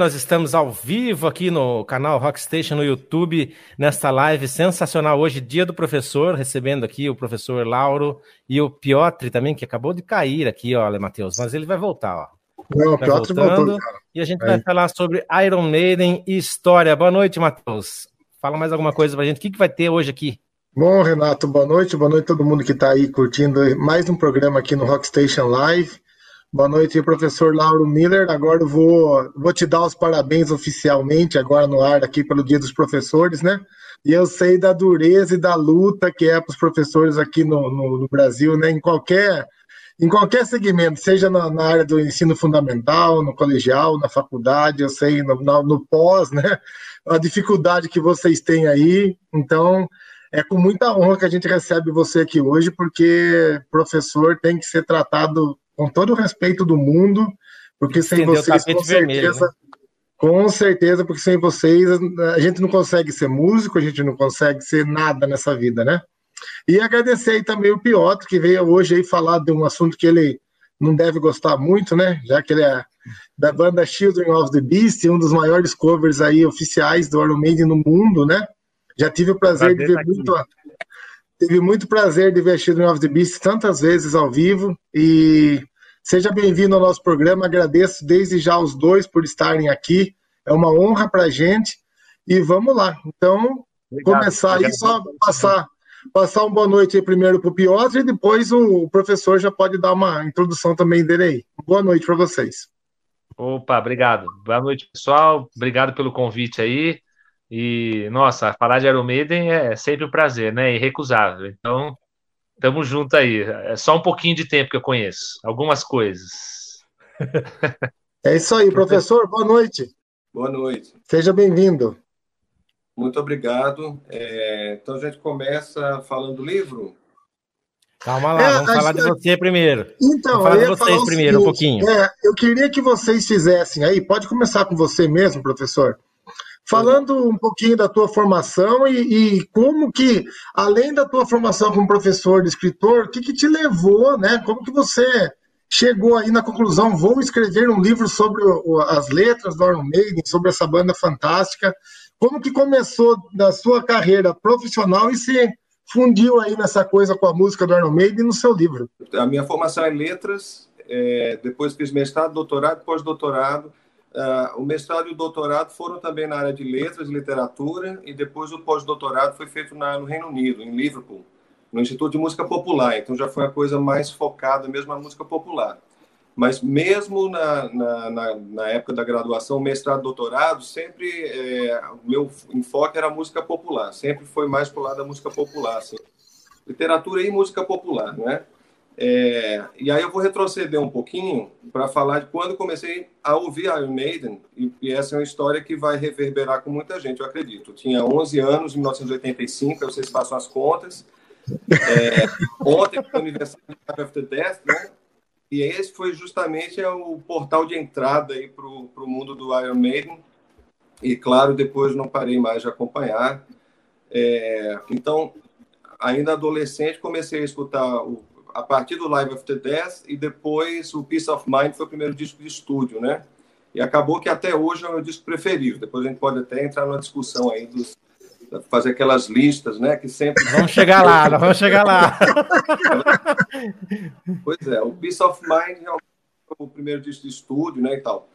Nós estamos ao vivo aqui no canal Rockstation no YouTube, nesta live sensacional hoje, dia do professor, recebendo aqui o professor Lauro e o Piotr também, que acabou de cair aqui, olha, Matheus, mas ele vai voltar, ó. Não, Piotr voltou, cara. E a gente é. vai falar sobre Iron Maiden e história. Boa noite, Matheus. Fala mais alguma coisa pra gente. O que, que vai ter hoje aqui? Bom, Renato, boa noite. Boa noite a todo mundo que está aí curtindo mais um programa aqui no Rockstation Live. Boa noite, professor Lauro Miller. Agora eu vou, vou te dar os parabéns oficialmente, agora no ar, aqui pelo Dia dos Professores, né? E eu sei da dureza e da luta que é para os professores aqui no, no, no, Brasil, né? Em qualquer, em qualquer segmento, seja na, na, área do ensino fundamental, no colegial, na faculdade, eu sei, no, no, no pós, né? A dificuldade que vocês têm aí. Então, é com muita honra que a gente recebe você aqui hoje, porque professor tem que ser tratado com todo o respeito do mundo, porque sem vocês, com certeza, vermelho, né? com certeza, porque sem vocês a gente não consegue ser músico, a gente não consegue ser nada nessa vida, né? E agradecer aí também o Piotr, que veio hoje aí falar de um assunto que ele não deve gostar muito, né? Já que ele é da banda Children of the Beast, um dos maiores covers aí oficiais do Iron Maiden no mundo, né? Já tive o prazer, prazer de ver tá muito, tive muito prazer de ver Children of the Beast tantas vezes ao vivo e Seja bem-vindo ao nosso programa. Agradeço desde já os dois por estarem aqui. É uma honra para a gente. E vamos lá. Então, Obrigado. começar aí, só passar, passar uma boa noite aí primeiro para o Piotr e depois o professor já pode dar uma introdução também dele aí. Boa noite para vocês. Opa, obrigado. Boa noite, pessoal. Obrigado pelo convite aí. E, nossa, falar de Iron Maiden é sempre um prazer, né? Irrecusável. Então, Tamo junto aí. É só um pouquinho de tempo que eu conheço. Algumas coisas. É isso aí, professor. Boa noite. Boa noite. Seja bem-vindo. Muito obrigado. É, então a gente começa falando do livro. Calma lá, é, vamos falar de você primeiro. Então, vamos falar de vocês primeiro, seguinte, um pouquinho. É, eu queria que vocês fizessem aí, pode começar com você mesmo, professor. Falando um pouquinho da tua formação e, e, como que, além da tua formação como professor de escritor, o que, que te levou, né? Como que você chegou aí na conclusão, vou escrever um livro sobre o, as letras do Iron Maiden, sobre essa banda fantástica. Como que começou da sua carreira profissional e se fundiu aí nessa coisa com a música do Iron Maiden no seu livro? A minha formação é em letras, é, depois fiz mestrado, doutorado, pós-doutorado Uh, o mestrado e o doutorado foram também na área de letras e literatura, e depois o pós-doutorado foi feito na, no Reino Unido, em Liverpool, no Instituto de Música Popular. Então já foi a coisa mais focada mesmo na música popular. Mas mesmo na, na, na, na época da graduação, mestrado, doutorado, sempre é, o meu enfoque era música popular. Sempre foi mais para o lado da música popular, assim. literatura e música popular, né? É, e aí eu vou retroceder um pouquinho para falar de quando comecei a ouvir Iron Maiden, e, e, essa é uma história que vai reverberar com muita gente, eu acredito. Eu tinha 11 anos, em 1985, vocês façam as contas. É, ontem foi o aniversário de After Death, né? E esse foi justamente é o portal de entrada para o mundo do Iron Maiden. E, claro, depois não parei mais de acompanhar. É, então, ainda adolescente, comecei a escutar o a partir do Live After Death e depois o Peace of Mind foi o primeiro disco de estúdio, né? E acabou que até hoje é o meu disco preferido. Depois a gente pode até entrar numa discussão aí dos fazer aquelas listas, né? Que sempre vamos chegar lá, vamos chegar lá. pois é, o Peace of Mind é o primeiro disco de estúdio, né? E tal.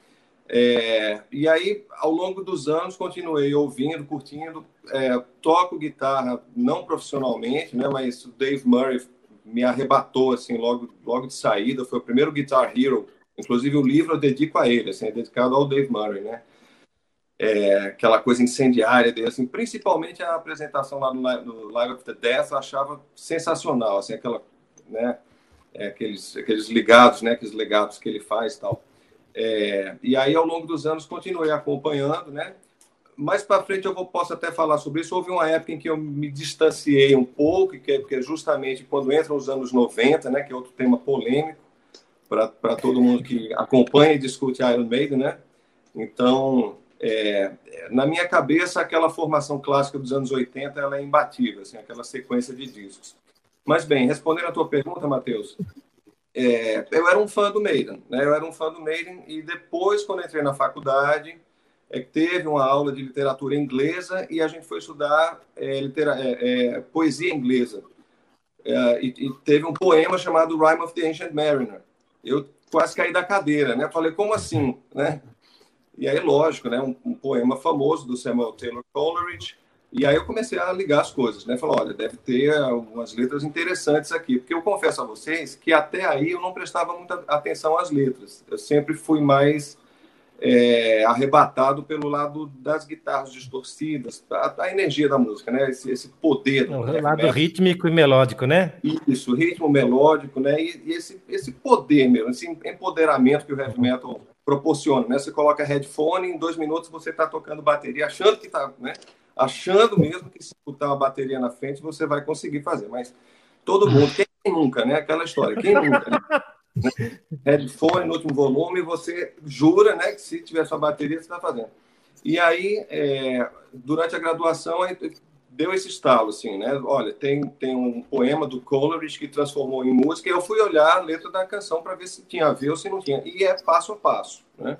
É, e aí, ao longo dos anos, continuei ouvindo, curtindo, é, toco guitarra não profissionalmente, né? Mas o Dave Murray me arrebatou assim logo logo de saída. Foi o primeiro Guitar Hero. Inclusive o livro eu dedico a ele assim é dedicado ao Dave Murray né? É, aquela coisa incendiária dele assim principalmente a apresentação lá no, no Live of the Death eu achava sensacional assim aquela né? É, aqueles aqueles ligados né? Aqueles legados que ele faz tal. É, e aí ao longo dos anos continuei acompanhando né mais para frente eu vou, posso até falar sobre isso. Houve uma época em que eu me distanciei um pouco, que é, que é justamente quando entram os anos 90, né, que é outro tema polêmico para todo mundo que acompanha e discute Iron Maiden, né? Então, é, na minha cabeça, aquela formação clássica dos anos 80 ela é imbatível, assim, aquela sequência de discos. Mas bem, respondendo a tua pergunta, Matheus, é, eu era um fã do Maiden, né? Eu era um fã do Maiden e depois, quando entrei na faculdade, é, teve uma aula de literatura inglesa e a gente foi estudar é, litera, é, é poesia inglesa. É, e, e, teve um poema chamado Rhyme of the Ancient Mariner. Eu quase caí da cadeira, né? Falei, como assim, né? E aí, lógico, né? Um, um poema famoso do Samuel Taylor Coleridge. E aí eu comecei a ligar as coisas, né? Falar, olha, deve ter algumas letras interessantes aqui. Porque eu confesso a vocês que até aí eu não prestava muita atenção às letras. Eu sempre fui mais é, arrebatado pelo lado das guitarras distorcidas, a, a energia da música, né? Esse, esse poder. O né? lado rítmico e melódico, né? Isso, ritmo melódico, né? E, e, esse, esse poder mesmo, esse empoderamento que o heavy metal proporciona, né? Você coloca headphone, em dois minutos você está tocando bateria, achando que está, né? Achando mesmo que se botar uma bateria na frente você vai conseguir fazer, mas todo mundo, quem nunca, né? Aquela história, quem nunca, né? headphone no último volume, você jura né, que se tiver sua bateria, você está fazendo. E aí, é, durante a graduação, deu esse estalo, assim, né? Olha, tem, tem um poema do Coleridge que transformou em música, e eu fui olhar a letra da canção para ver se tinha a ver ou se não tinha. E é passo a passo, né?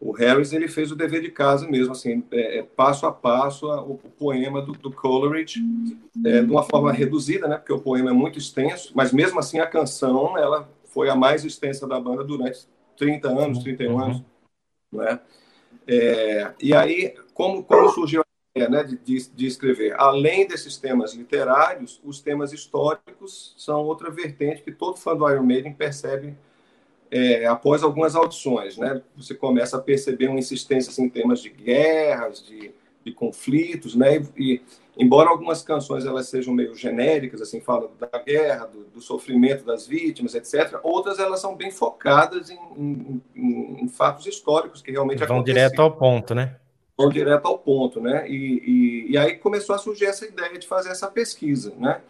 O Harris, ele fez o dever de casa mesmo, assim, é, é passo a passo, a, o, o, poema do, do Coleridge, é, de uma forma reduzida, né? Porque o poema é muito extenso, mas mesmo assim a canção, ela foi a mais extensa da banda durante 30 anos, 31 uhum. anos. Né? É, e aí, como, como surgiu a ideia né, de, de, escrever? Além desses temas literários, os temas históricos são outra vertente que todo fã do Iron Maiden percebe é, após algumas audições. Né? Você começa a perceber uma insistência assim, em temas de guerras, de, de conflitos, né? e, embora algumas canções elas sejam meio genéricas, assim, falam da guerra, do, do sofrimento das vítimas, etc., outras elas são bem focadas em, em, em, em fatos históricos que realmente Vão direto ao ponto, né? Vão direto ao ponto, né? E, e, e, aí começou a surgir essa ideia de fazer essa pesquisa, né?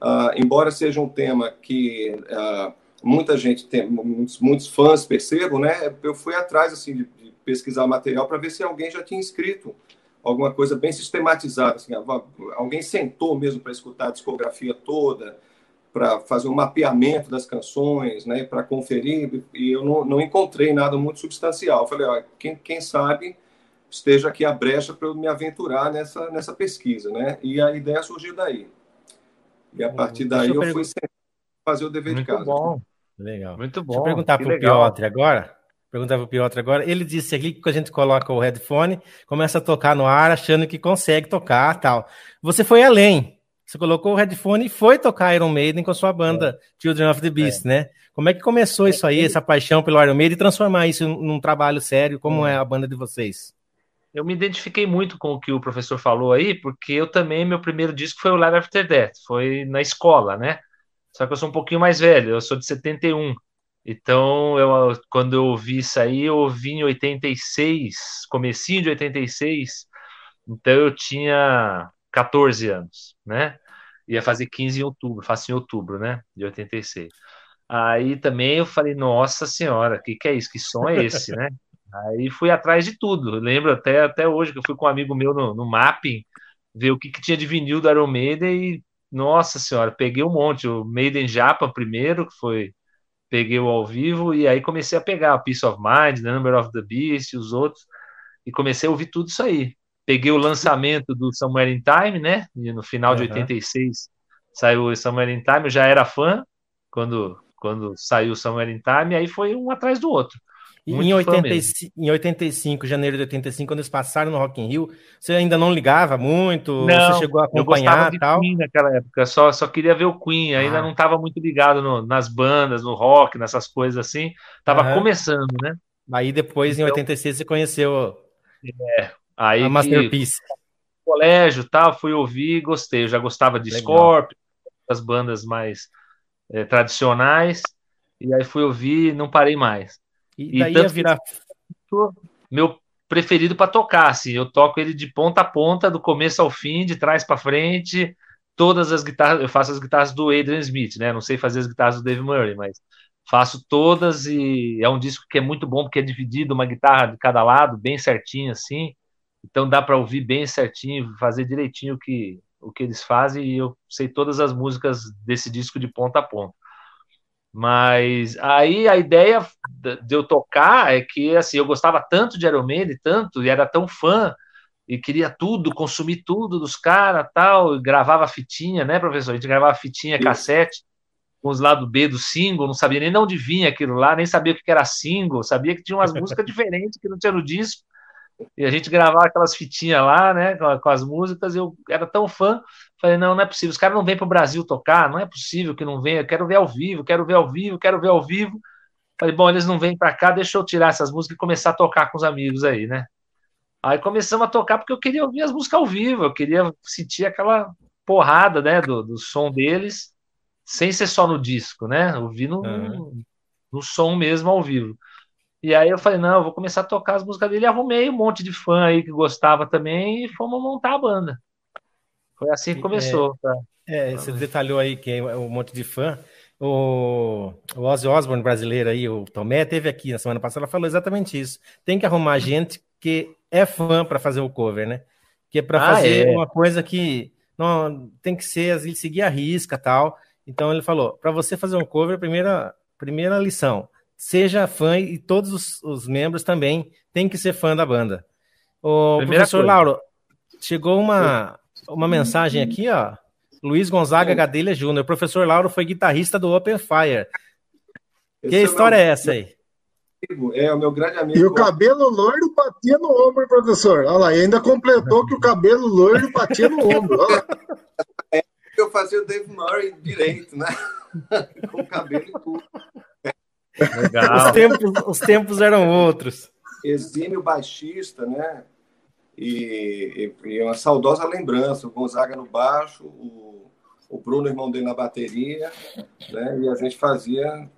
Uh, embora seja um tema que uh, muita gente tem, muitos, muitos, fãs percebam, né? Eu fui atrás, assim, de, de pesquisar material para ver se alguém já tinha escrito alguma coisa bem sistematizada. Assim, alguém sentou mesmo para escutar a discografia toda, para fazer um mapeamento das canções, né, para conferir, e eu não, não, encontrei nada muito substancial. Eu falei, ó, quem, quem sabe esteja aqui a brecha para eu me aventurar nessa, nessa pesquisa, né? E a ideia surgiu daí. E a partir daí eu, eu fui fazer o dever muito de casa. Bom. Legal. Muito bom. Deixa eu perguntar para o Piotr agora perguntava o Piotr agora. Ele disse aqui que a gente coloca o headphone, começa a tocar no ar, achando que consegue tocar tal. Você foi além. Você colocou o headphone e foi tocar Iron Maiden com a sua banda é. Children of the Beast, é. né? Como é que começou isso aí, essa paixão pelo Iron Maiden e transformar isso num trabalho sério? Como é, é a banda de vocês? Eu me identifiquei muito com o que o professor falou aí, porque eu também, meu primeiro disco foi o Live After Death, foi na escola, né? Só que eu sou um pouquinho mais velho, eu sou de 71. Então, eu, quando eu ouvi isso aí, eu ouvi em 86, comecinho de 86, então eu tinha 14 anos, né? Ia fazer 15 em outubro, faço em outubro, né? De 86. Aí também eu falei, nossa senhora, o que, que é isso? Que som é esse, né? Aí fui atrás de tudo. Eu lembro até, até hoje que eu fui com um amigo meu no, no mapping ver o que, que tinha de vinil do Iron Maiden e, nossa senhora, peguei um monte. O Maiden Japan primeiro, que foi peguei o ao vivo e aí comecei a pegar Peace of Mind, The Number of the Beast e os outros, e comecei a ouvir tudo isso aí. Peguei o lançamento do Somewhere in Time, né? E no final uhum. de 86 saiu o Somewhere in Time, eu já era fã quando, quando saiu o Somewhere in Time, e aí foi um atrás do outro. Em, 85, em 85, janeiro de 85, quando eles passaram no Rock in Rio, você ainda não ligava muito? Não, você chegou a acompanhar eu tal? Queen naquela época, só, só queria ver o Queen, ah. ainda não estava muito ligado no, nas bandas, no rock, nessas coisas assim. Tava começando, né? Aí depois, então, em 86, você conheceu é, aí a Masterpiece. colégio tal, fui ouvir gostei. Eu já gostava de Legal. Scorpio, das bandas mais é, tradicionais, e aí fui ouvir não parei mais. E, daí ia virar. Meu preferido para tocar, assim. Eu toco ele de ponta a ponta, do começo ao fim, de trás para frente. Todas as guitarras, eu faço as guitarras do Adrian Smith, né? Não sei fazer as guitarras do Dave Murray, mas faço todas e é um disco que é muito bom porque é dividido uma guitarra de cada lado, bem certinho assim. Então dá para ouvir bem certinho, fazer direitinho o que o que eles fazem e eu sei todas as músicas desse disco de ponta a ponta. Mas aí a ideia de eu tocar é que assim, eu gostava tanto de Iron Maiden, tanto, e era tão fã, e queria tudo, consumir tudo dos caras, tal, e gravava fitinha, né, professor? A gente gravava fitinha, cassete, com os lados B do single, não sabia nem de onde vinha aquilo lá, nem sabia o que era single, sabia que tinha umas músicas diferentes que não tinha no disco, e a gente gravava aquelas fitinhas lá, né, com, com as músicas, eu era tão fã, Falei, não, não é possível. Os caras não vêm para o Brasil tocar, não é possível que não venha. Eu quero ver ao vivo, quero ver ao vivo, quero ver ao vivo. Falei, bom, eles não vêm para cá, deixa eu tirar essas músicas e começar a tocar com os amigos aí, né? Aí começamos a tocar porque eu queria ouvir as músicas ao vivo, eu queria sentir aquela porrada, né, do, do som deles, sem ser só no disco, né? Ouvir no, uhum. no som mesmo ao vivo. E aí eu falei, não, eu vou começar a tocar as músicas dele. E arrumei um monte de fã aí que gostava também e fomos montar a banda. Foi assim que começou. É, tá? é você detalhou aí que é um monte de fã. O, o Ozzy Osbourne brasileiro aí, o Tomé, teve aqui na semana passada, falou exatamente isso. Tem que arrumar gente que é fã para fazer o cover, né? Que é para ah, fazer é. uma coisa que não tem que ser, ele seguir a risca tal. Então ele falou: para você fazer um cover, primeira, primeira lição, seja fã e todos os, os membros também têm que ser fã da banda. O primeira professor coisa. Lauro, chegou uma, uma mensagem aqui, ó. Luiz Gonzaga Gadelha Júnior. O professor Lauro foi guitarrista do Open Fire. Esse que é história meu... é essa aí? É, o meu grande amigo. E o cabelo loiro batia no ombro, professor. Olha lá, e ainda completou que o cabelo loiro batia no ombro. Olha lá. É eu fazia o Dave Murray direito, né? Com o cabelo e tudo. Legal. Os tempos, os tempos eram outros. Exímio baixista, né? E, e, e, uma saudosa lembrança, o Gonzaga no baixo, o, o Bruno, irmão dele, na bateria, né? E a gente fazia...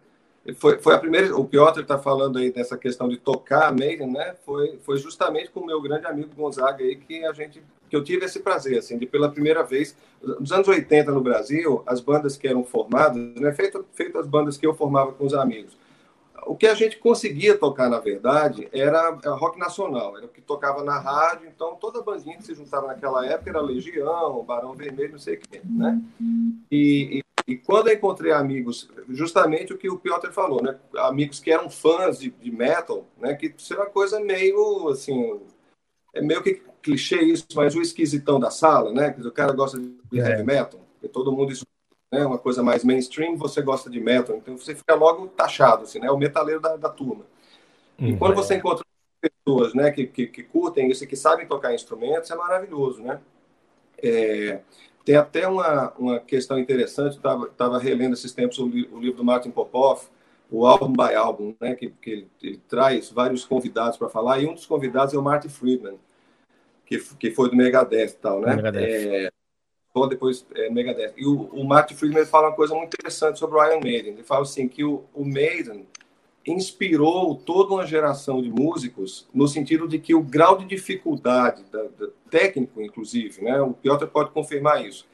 Foi, foi a primeira... O Piotr está falando aí dessa questão de tocar a Maiden, né? Foi, foi justamente com o meu grande amigo Gonzaga aí que a gente... Que eu tive esse prazer, assim, de pela primeira vez... Nos anos 80 no Brasil, as bandas que eram formadas, né? Feito, feito as bandas que eu formava com os amigos o que a gente conseguia tocar, na verdade, era rock nacional, era o que tocava na rádio, então toda bandinha que se juntava naquela época era Legião, Barão Vermelho, não sei o quê, né? E, e, e, quando eu encontrei amigos, justamente o que o Piotr falou, né? Amigos que eram fãs de, de metal, né? Que isso era coisa meio, assim, é meio que clichê isso, mas o esquisitão da sala, né? O cara gosta de é. heavy metal, e todo mundo né, uma coisa mais mainstream, você gosta de metal, então você fica logo taxado, assim, né, o metaleiro da, da turma. Uhum. E quando você encontra pessoas, né, que, que, que, curtem isso e que sabem tocar instrumentos, é maravilhoso, né? É, tem até uma, uma questão interessante, estava relendo esses tempos o, o, livro do Martin Popov, o álbum by álbum, né, que, que ele, ele traz vários convidados para falar, e um dos convidados é o Martin Friedman, que, que foi do Megadeth e tal, né? Megadeth. É, depois é, Megadeth. E o, o Martin Friedman fala uma coisa muito interessante sobre o Iron Maiden. Ele fala assim que o, o Maiden inspirou toda uma geração de músicos no sentido de que o grau de dificuldade, da, da, técnico inclusive, né? O Piotr pode confirmar isso.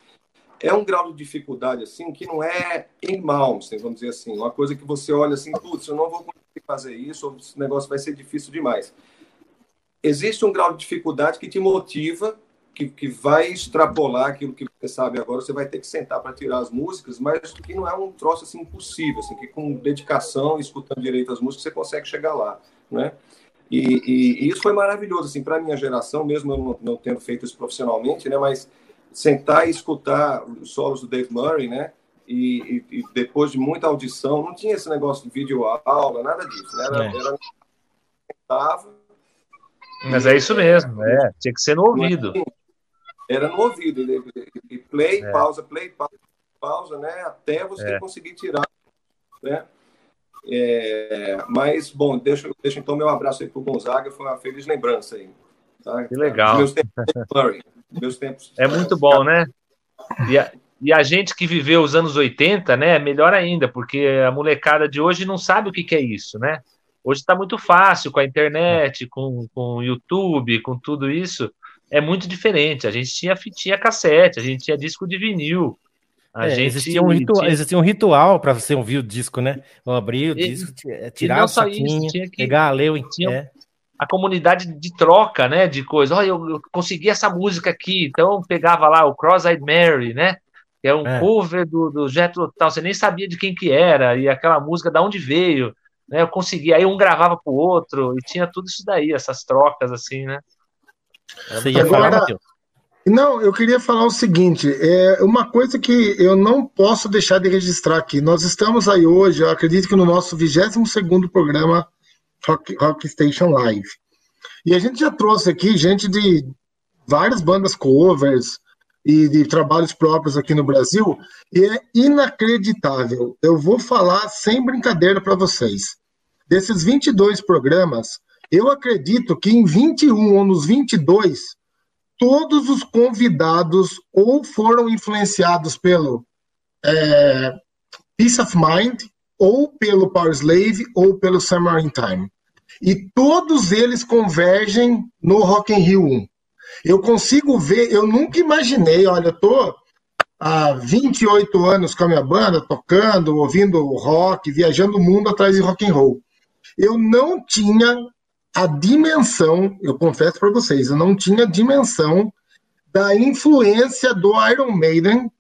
É um grau de dificuldade assim que não é em mãos, vamos dizer assim, uma coisa que você olha assim, putz, eu não vou conseguir fazer isso, ou esse negócio vai ser difícil demais. Existe um grau de dificuldade que te motiva que, que vai extrapolar aquilo que você sabe agora, você vai ter que sentar para tirar as músicas, mas que não é um troço assim impossível, assim, que com dedicação, escutando direito as músicas, você consegue chegar lá, né? E, e, e isso foi maravilhoso, assim, para minha geração, mesmo eu não, não, tendo feito isso profissionalmente, né? Mas sentar e escutar os solos do Dave Murray, né? E, e, depois de muita audição, não tinha esse negócio de vídeo aula, nada disso, né? Era, é. era mas é isso mesmo, é, tinha que ser no ouvido era no ouvido. E play, é. pausa, play, pausa, pausa, né? Até você é. conseguir tirar, né? É, mas, bom, deixa, deixa então meu abraço aí pro Gonzaga, foi uma feliz lembrança aí. Tá? Que legal. Meus tempos, meus tempos é muito bom, né? E a, e a gente que viveu os anos 80, né, é melhor ainda, porque a molecada de hoje não sabe o que, que é isso, né? Hoje está muito fácil com a internet, com o YouTube, com tudo isso é muito diferente. A gente tinha fitinha cassete, a gente tinha disco de vinil. A é, gente existia um ritual, tinha... existia um ritual para você ouvir o disco, né? Eu abrir o disco, é, tirar o saquinho, isso, que, pegar, ler o tinha é. a comunidade de troca, né? De coisa. Olha, eu, eu, consegui essa música aqui, então pegava lá o Cross-Eyed Mary, né? que é um é. cover do, do Jethro tal, você nem sabia de quem que era, e aquela música de onde veio, né? Eu consegui, aí um gravava pro outro, e tinha tudo isso daí, essas trocas, assim, né? Você ia falar, Matheus? Não, eu queria falar o seguinte: é uma coisa que eu não posso deixar de registrar aqui. Nós estamos aí hoje, eu acredito que no nosso 22 programa Rock, Rock Station Live. E a gente já trouxe aqui gente de várias bandas covers e de trabalhos próprios aqui no Brasil, e é inacreditável. Eu vou falar sem brincadeira para vocês. Desses 22 programas, eu acredito que em 21 ou nos 22, todos os convidados ou foram influenciados pelo é, Peace of Mind, ou pelo Power Slave, ou pelo Summer in Time. E todos eles convergem no Rock in Rio 1. Eu consigo ver, eu nunca imaginei, olha, eu tô há 28 anos com a minha banda, tocando, ouvindo rock, viajando o mundo atrás de rock and roll. Eu não tinha a dimensão, eu confesso para vocês, eu não tinha dimensão da influência do Iron Maiden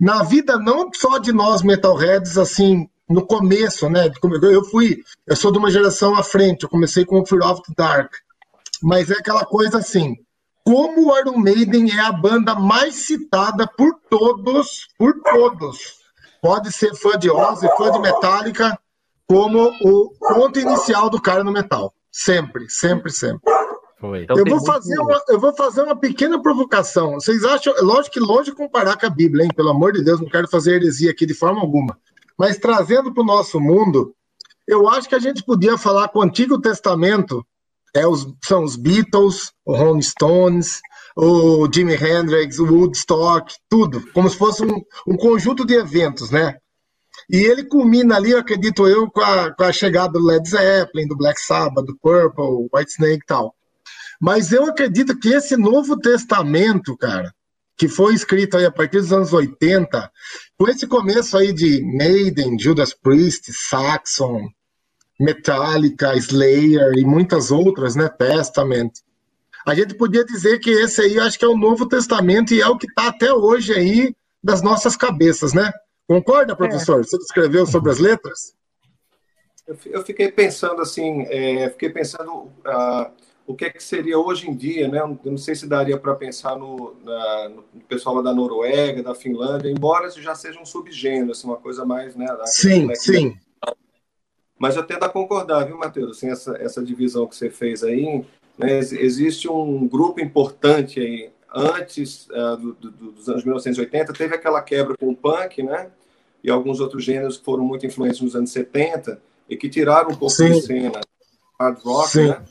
na vida não só de nós metalheads assim no começo, né? Eu fui, eu sou de uma geração à frente, eu comecei com o Fear of the Dark, mas é aquela coisa assim, como o Iron Maiden é a banda mais citada por todos, por todos. Pode ser fã de Ozzy, fã de Metallica, como o ponto inicial do cara no metal. Sempre, sempre, sempre. Então, eu, vou fazer uma, eu vou fazer uma pequena provocação. Vocês acham, lógico que longe de comparar com a Bíblia, hein? Pelo amor de Deus, não quero fazer heresia aqui de forma alguma. Mas trazendo para o nosso mundo, eu acho que a gente podia falar com o Antigo Testamento, é os, são os Beatles, o Rolling Stones, o Jimi Hendrix, o Woodstock, tudo, como se fosse um, um conjunto de eventos, né? E ele culmina ali, acredito eu, com a, com a chegada do Led Zeppelin, do Black Sabbath, do Purple, White Snake e tal. Mas eu acredito que esse Novo Testamento, cara, que foi escrito aí a partir dos anos 80, com esse começo aí de Maiden, Judas Priest, Saxon, Metallica, Slayer e muitas outras, né, Testament. A gente podia dizer que esse aí acho que é o Novo Testamento e é o que está até hoje aí das nossas cabeças, né? Concorda, é. professor? É. Você escreveu sobre as letras? Eu fiquei pensando assim, é, fiquei pensando uh, o que, é que seria hoje em dia, né? Eu não sei se daria para pensar no, na, no, pessoal lá da Noruega, da Finlândia, embora já seja um subgênero, assim, uma coisa mais, né? Sim, sim. Mas eu tento concordar, viu, Matheus? Assim, essa, essa divisão que você fez aí, né? existe um grupo importante aí, antes uh, do, do, dos anos 1980, teve aquela quebra com o punk, né? E alguns outros gêneros que foram muito influentes nos anos 70 e que tiraram um pouco Sim. de cena hard rock, Sim. né?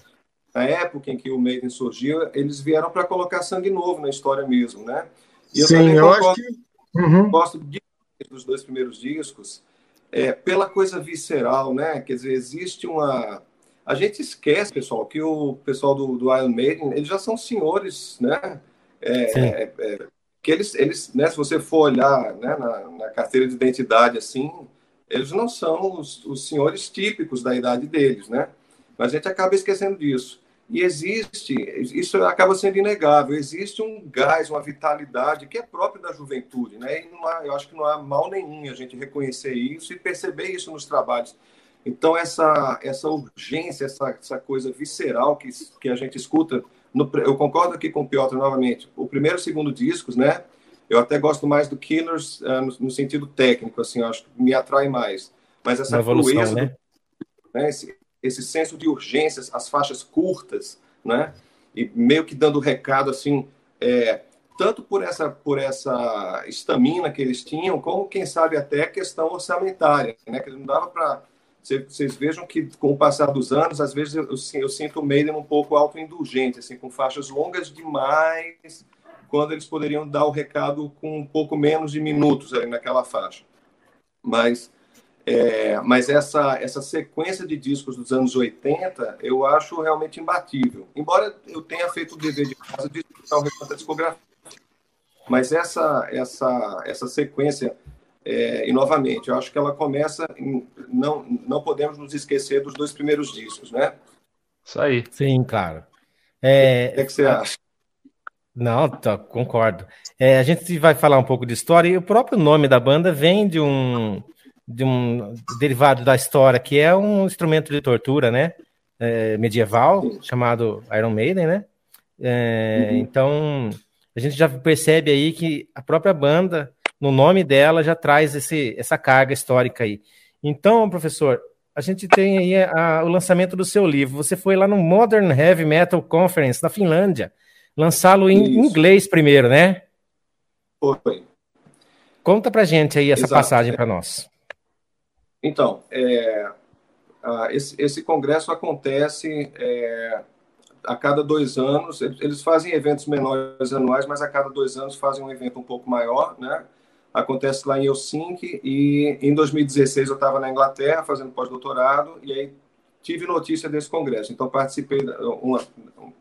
na época em que o Maiden surgiu, eles vieram para colocar sangue novo na história mesmo, né? E eu Sim, eu acho que... Uhum. gosto de, dos dois primeiros discos, é, pela coisa visceral, né? Quer dizer, existe uma... A gente esquece, pessoal, que o pessoal do, do Iron Maiden, eles já são senhores, né? É, é, é, que eles, eles né, se você for olhar né, na, na, carteira de identidade, assim, eles não são os, os senhores típicos da idade deles, né? Mas a gente acaba esquecendo disso. E existe, isso acaba sendo inegável, existe um gás, uma vitalidade que é próprio da juventude, né? E há, eu acho que não há mal nenhum a gente reconhecer isso e perceber isso nos trabalhos. Então, essa, essa urgência, essa, essa coisa visceral que, que a gente escuta, no, eu concordo aqui com o Piotr novamente, o primeiro e o segundo discos, né? Eu até gosto mais do Killers uh, no, no, sentido técnico, assim, acho que me atrai mais. Mas essa evolução, fluência, né? Né? Esse, esse senso de urgências, as faixas curtas, né? E meio que dando recado assim, é, tanto por essa por essa estamina que eles tinham, como quem sabe até a questão orçamentária, né? Que não dava para vocês vejam que com o passar dos anos, às vezes eu, eu sinto o Maiden um pouco autoindulgente, assim, com faixas longas demais, quando eles poderiam dar o recado com um pouco menos de minutos ali naquela faixa. Mas é, mas essa, essa sequência de discos dos anos 80 eu acho realmente imbatível. Embora eu tenha feito o dever de casa de escutar o resto da discografia. Mas essa, essa, essa sequência, é, e novamente, eu acho que ela começa. Em, não, não podemos nos esquecer dos dois primeiros discos, né? Isso aí. Sim, cara. É, o que, é que você acha? Não, tá, concordo. É, a gente vai falar um pouco de história e o próprio nome da banda vem de um, de um derivado da história, que é um instrumento de tortura, né? É, medieval, Sim. chamado Iron Maiden, né? É, uhum. Então, a gente já percebe aí que a própria banda, no nome dela, já traz esse, essa carga histórica aí. Então, professor, a gente tem aí a, o lançamento do seu livro. Você foi lá no Modern Heavy Metal Conference, na Finlândia, lançá-lo em Isso. inglês primeiro, né? Foi. Conta pra gente aí essa Exato. passagem para nós. Então, é, esse, esse, congresso acontece é, a cada dois anos. Eles fazem eventos menores anuais, mas a cada dois anos fazem um evento um pouco maior, né? Acontece lá em Helsinki e em 2016 eu estava na Inglaterra fazendo pós-doutorado e aí tive notícia desse congresso. Então participei uma,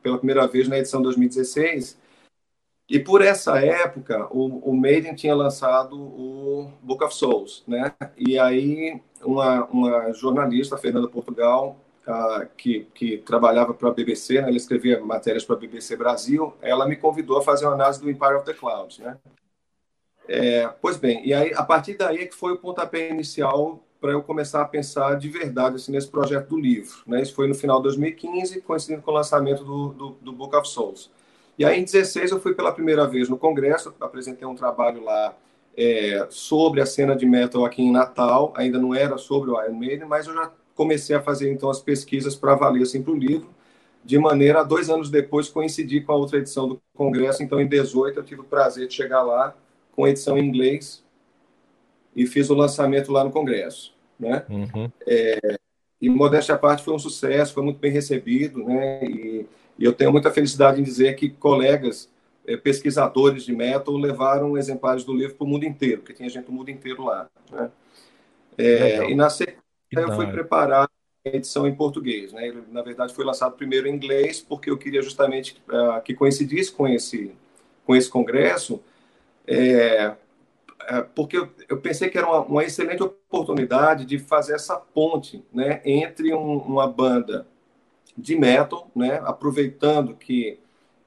pela primeira vez na edição 2016 e por essa época, o, o Maiden tinha lançado o Book of Souls, né? E aí uma, uma jornalista, Fernanda Portugal, que, que trabalhava para a BBC, né? ela escrevia matérias para a BBC Brasil, ela me convidou a fazer uma análise do Empire of the Clouds, né? É, pois bem, e aí a partir daí é que foi o pontapé inicial para eu começar a pensar de verdade assim, nesse projeto do livro. Né? Isso foi no final de 2015, coincidindo com o lançamento do, do, do Book of Souls. E aí, em 16, eu fui pela primeira vez no Congresso, apresentei um trabalho lá é, sobre a cena de metal aqui em Natal. Ainda não era sobre o Iron Maiden, mas eu já comecei a fazer então as pesquisas para valer assim, para o livro. De maneira, dois anos depois, coincidir com a outra edição do Congresso. Então, em 18, eu tive o prazer de chegar lá com edição em inglês e fiz o lançamento lá no Congresso. Né? Uhum. É, e, modéstia à parte, foi um sucesso, foi muito bem recebido. Né? E, e eu tenho muita felicidade em dizer que colegas eh, pesquisadores de metal levaram exemplares do livro para o mundo inteiro, porque tinha gente do mundo inteiro lá. Né? É, e na sequência eu fui preparar a edição em português. Né? Ele, na verdade, foi lançado primeiro em inglês, porque eu queria justamente uh, que coincidisse com esse, com esse congresso, é, é, porque eu, eu, pensei que era uma, uma, excelente oportunidade de fazer essa ponte né, entre um, uma banda de metal, né, aproveitando que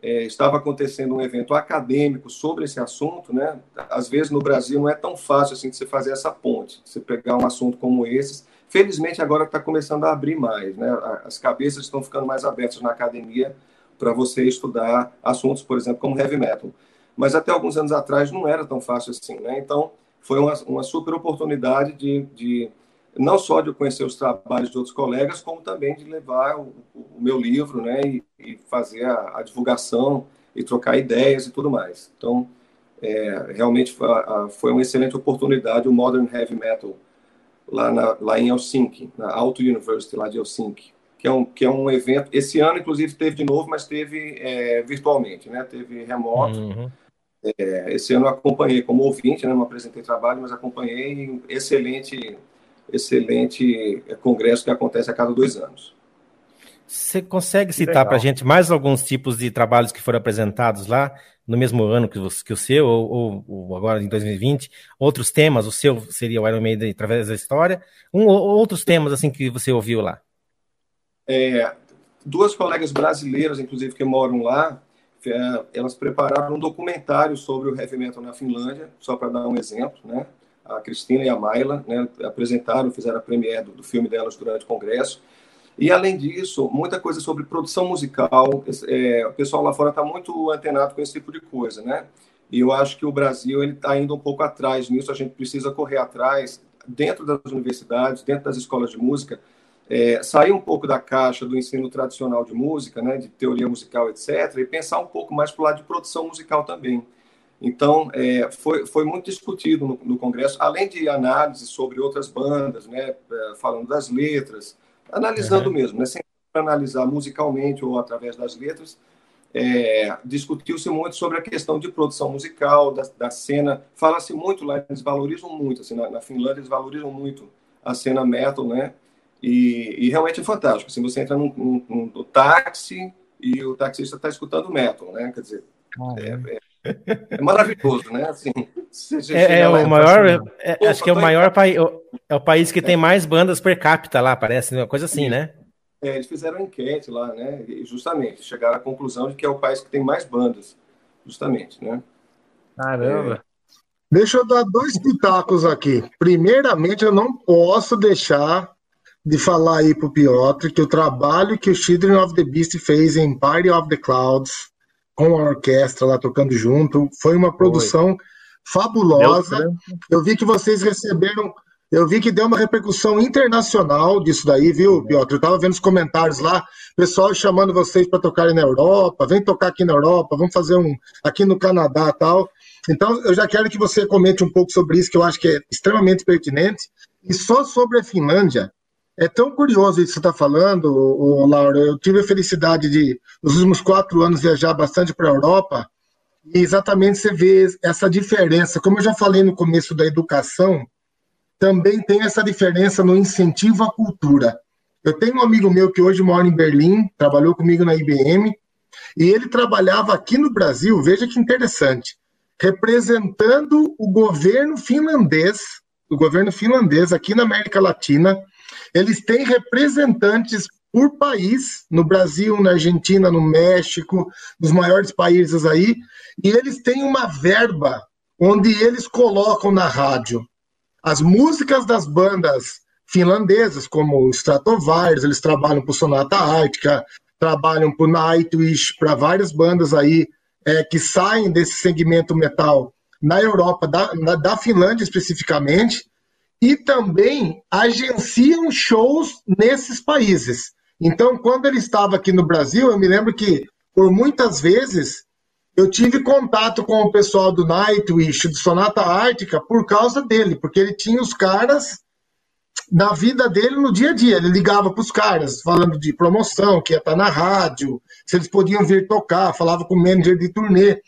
é, estava acontecendo um evento acadêmico sobre esse assunto, né? Às vezes no Brasil não é tão fácil assim de você fazer essa ponte, você pegar um assunto como esse. Felizmente agora está começando a abrir mais, né? As cabeças estão ficando mais abertas na academia para você estudar assuntos, por exemplo, como heavy metal. Mas até alguns anos atrás não era tão fácil assim, né? Então foi uma, uma super oportunidade de, de não só de conhecer os trabalhos de outros colegas, como também de levar o, o meu livro, né, e, e fazer a, a, divulgação e trocar ideias e tudo mais. Então, é, realmente foi, uma excelente oportunidade o Modern Heavy Metal lá, na, lá em Helsinki, na Auto University lá de Helsinki, que é um que é um evento. Esse ano, inclusive, teve de novo, mas teve é, virtualmente, né? Teve remoto. Uhum. É, esse ano eu acompanhei como ouvinte, né? não apresentei trabalho, mas acompanhei excelente excelente congresso que acontece a cada dois anos. Você consegue citar para a gente mais alguns tipos de trabalhos que foram apresentados lá no mesmo ano que, que o seu, ou, ou, agora em 2020? Outros temas, o seu seria o Iron Maiden através da história? Um, ou, outros temas assim que você ouviu lá? É, duas colegas brasileiras, inclusive, que moram lá, é, elas prepararam um documentário sobre o heavy metal na Finlândia, só para dar um exemplo, né? a Cristina e a Mayla, né, apresentaram, fizeram a premiere do, do, filme delas durante o congresso. E, além disso, muita coisa sobre produção musical. É, o pessoal lá fora está muito antenado com esse tipo de coisa, né? E eu acho que o Brasil está indo um pouco atrás nisso. A gente precisa correr atrás, dentro das universidades, dentro das escolas de música, é, sair um pouco da caixa do ensino tradicional de música, né, de teoria musical, etc., e pensar um pouco mais para o lado de produção musical também. Então, é, foi, foi muito discutido no, no, Congresso, além de análise sobre outras bandas, né, é, falando das letras, analisando uhum. mesmo, né, sem analisar musicalmente ou através das letras, é, discutiu-se muito sobre a questão de produção musical, da, da cena. Fala-se muito lá, eles valorizam muito, assim, na, na, Finlândia eles valorizam muito a cena metal, né? E, e realmente é fantástico. Assim, você entra num, num, num táxi e o taxista está escutando metal, né? Quer dizer, ah, é, é é maravilhoso, né? Assim, é, é o maior, é, acho que é o maior país, é o país que tem mais bandas per capita lá, parece, uma coisa assim, né? É, eles fizeram enquete lá, né? E justamente chegaram à conclusão de que é o país que tem mais bandas. justamente, né? Caramba. É... Deixa eu dar dois pitacos aqui. Primeiramente, eu não posso deixar de falar aí pro Piotr que o trabalho que o Children of the Beast fez em Party of the Clouds, com a orquestra lá tocando junto, foi uma produção fabulosa. Eu vi que vocês receberam, eu vi que deu uma repercussão internacional disso daí, viu, Piotr? Eu tava vendo os comentários lá, pessoal chamando vocês para tocarem na Europa, vem tocar aqui na Europa, vamos fazer um aqui no Canadá tal. Então, eu já quero que você comente um pouco sobre isso, que eu acho que é extremamente pertinente. E só sobre a Finlândia, é tão curioso isso que você está falando, Laura. Eu tive a felicidade de, nos últimos quatro anos, viajar bastante para a Europa e exatamente você vê essa diferença. Como eu já falei no começo da educação, também tem essa diferença no incentivo à cultura. Eu tenho um amigo meu que hoje mora em Berlim, trabalhou comigo na IBM, e ele trabalhava aqui no Brasil, veja que interessante, representando o governo finlandês, o governo finlandês aqui na América Latina, eles têm representantes por país, no Brasil, na Argentina, no México, nos maiores países aí, e eles têm uma verba onde eles colocam na rádio. As músicas das bandas finlandesas, como Stratovarius, eles trabalham para Sonata Ártica, trabalham para Nightwish, para várias bandas aí é, que saem desse segmento metal na Europa, da, na, da Finlândia especificamente, e também agenciam shows nesses países. Então, quando ele estava aqui no Brasil, eu me lembro que, por muitas vezes, eu tive contato com o pessoal do Nightwish, do Sonata Ártica, por causa dele, porque ele tinha os caras na vida dele no dia a dia. Ele ligava para os caras, falando de promoção, que ia estar na rádio, se eles podiam vir tocar, falava com o manager de turnê.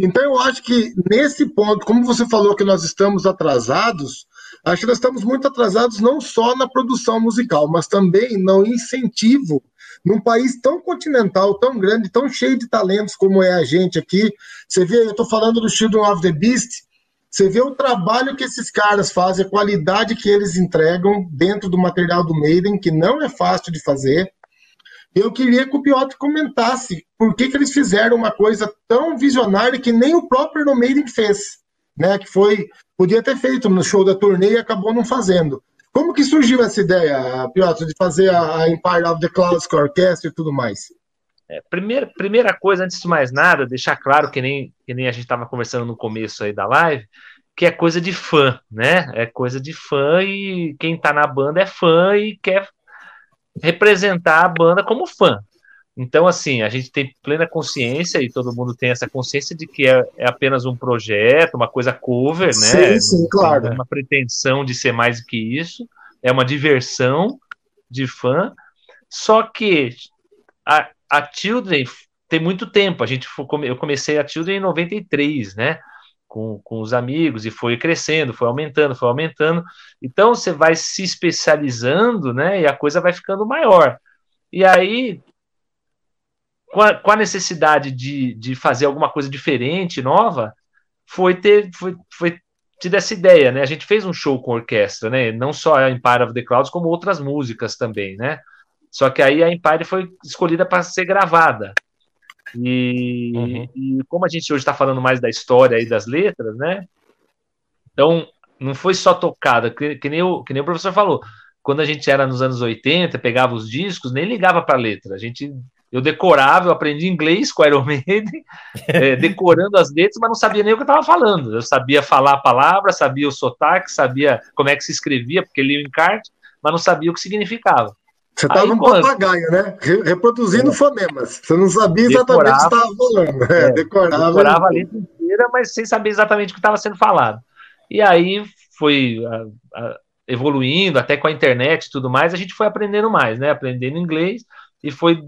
Então, eu acho que nesse ponto, como você falou que nós estamos atrasados, Acho que nós estamos muito atrasados não só na produção musical, mas também no incentivo num país tão continental, tão grande, tão cheio de talentos como é a gente aqui. Você vê, eu estou falando do Children of the Beast, você vê o trabalho que esses caras fazem, a qualidade que eles entregam dentro do material do Maiden, que não é fácil de fazer. Eu queria que o Piotr comentasse por que, que eles fizeram uma coisa tão visionária que nem o próprio Iron Maiden fez, né? Que foi Podia ter feito no show da turnê e acabou não fazendo. Como que surgiu essa ideia, Piotr, de fazer a Empire of the Clouds orquestra e tudo mais? É, primeira, primeira coisa, antes de mais nada, deixar claro que nem, que nem a gente estava conversando no começo aí da live, que é coisa de fã, né? É coisa de fã e quem está na banda é fã e quer representar a banda como fã. Então, assim, a gente tem plena consciência, e todo mundo tem essa consciência de que é, é apenas um projeto, uma coisa cover, né? Sim, sim, claro. Uma pretensão de ser mais do que isso, é uma diversão de fã. Só que a, a Children tem muito tempo, a gente eu comecei a Children em 93, né? Com, com os amigos, e foi crescendo, foi aumentando, foi aumentando. Então você vai se especializando, né? E a coisa vai ficando maior. E aí com a, com a necessidade de, de fazer alguma coisa diferente, nova, foi ter foi, foi tido essa ideia, né? A gente fez um show com orquestra, né? Não só a Empire of the Clouds, como outras músicas também, né? Só que aí a Empire foi escolhida para ser gravada. E, uhum. e, como a gente hoje está falando mais da história e das letras, né? Então, não foi só tocada, que, que, nem o, que nem o professor falou. Quando a gente era nos anos 80, pegava os discos, nem ligava para a letra. A gente eu decorava, eu aprendi inglês com Iron Maiden, é, decorando as letras, mas não sabia nem o que eu estava falando. Eu sabia falar a palavra, sabia o sotaque, sabia como é que se escrevia, porque lia o encarte, mas não sabia o que significava. Você estava um quando... papagaio, né? Reproduzindo é. fonemas. Você não sabia exatamente decorava, o que estava falando. É, é, decorava. Decorava a letra inteira, mas sem saber exatamente o que estava sendo falado. E aí foi a, a, evoluindo, até com a internet e tudo mais, a gente foi aprendendo mais, né? Aprendendo inglês e foi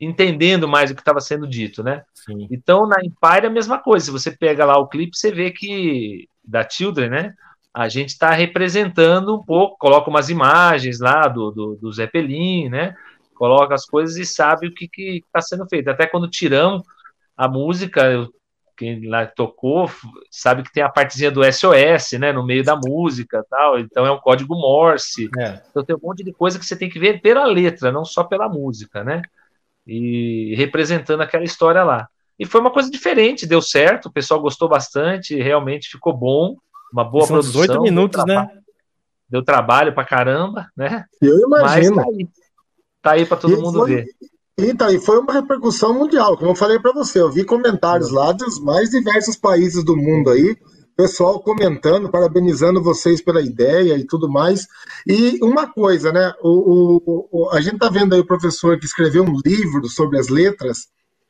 entendendo mais o que estava sendo dito, né? Sim. Então, na Empire é a mesma coisa. Se você pega lá o clipe, você vê que da Children, né? A gente está representando um pouco, coloca umas imagens lá do, do, do Zeppelin, né? Coloca as coisas e sabe o que está sendo feito. Até quando tiramos a música, quem lá tocou sabe que tem a partezinha do SOS, né, no meio da música, tal. Então é um código Morse. É. Então tem um monte de coisa que você tem que ver pela letra, não só pela música, né? E representando aquela história lá. E foi uma coisa diferente, deu certo, o pessoal gostou bastante, realmente ficou bom, uma boa São produção. 18 minutos, né? Deu trabalho pra caramba, né? Eu imagino. Mas tá aí, tá aí para todo e mundo foi, ver. Então, e foi uma repercussão mundial, como eu falei para você, eu vi comentários lá dos mais diversos países do mundo aí, pessoal comentando, parabenizando vocês pela ideia e tudo mais. E uma coisa, né? O, o, o, a gente tá vendo aí o professor que escreveu um livro sobre as letras.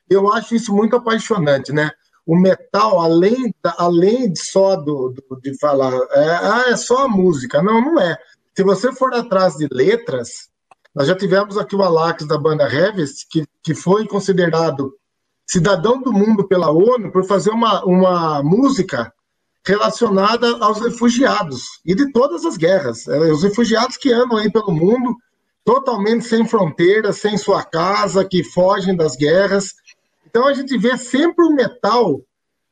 Eu acho isso muito apaixonante, né? O metal, além, além só do, do de falar, é, ah, é só a música. Não, não é. Se você for atrás de letras, nós já tivemos aqui o Alax da banda Harvest, que, que foi considerado cidadão do mundo pela ONU por fazer uma, uma música relacionada aos refugiados e de todas as guerras. É, os refugiados que andam aí pelo mundo, totalmente sem fronteiras, sem sua casa, que fogem das guerras. Então a gente vê sempre o metal,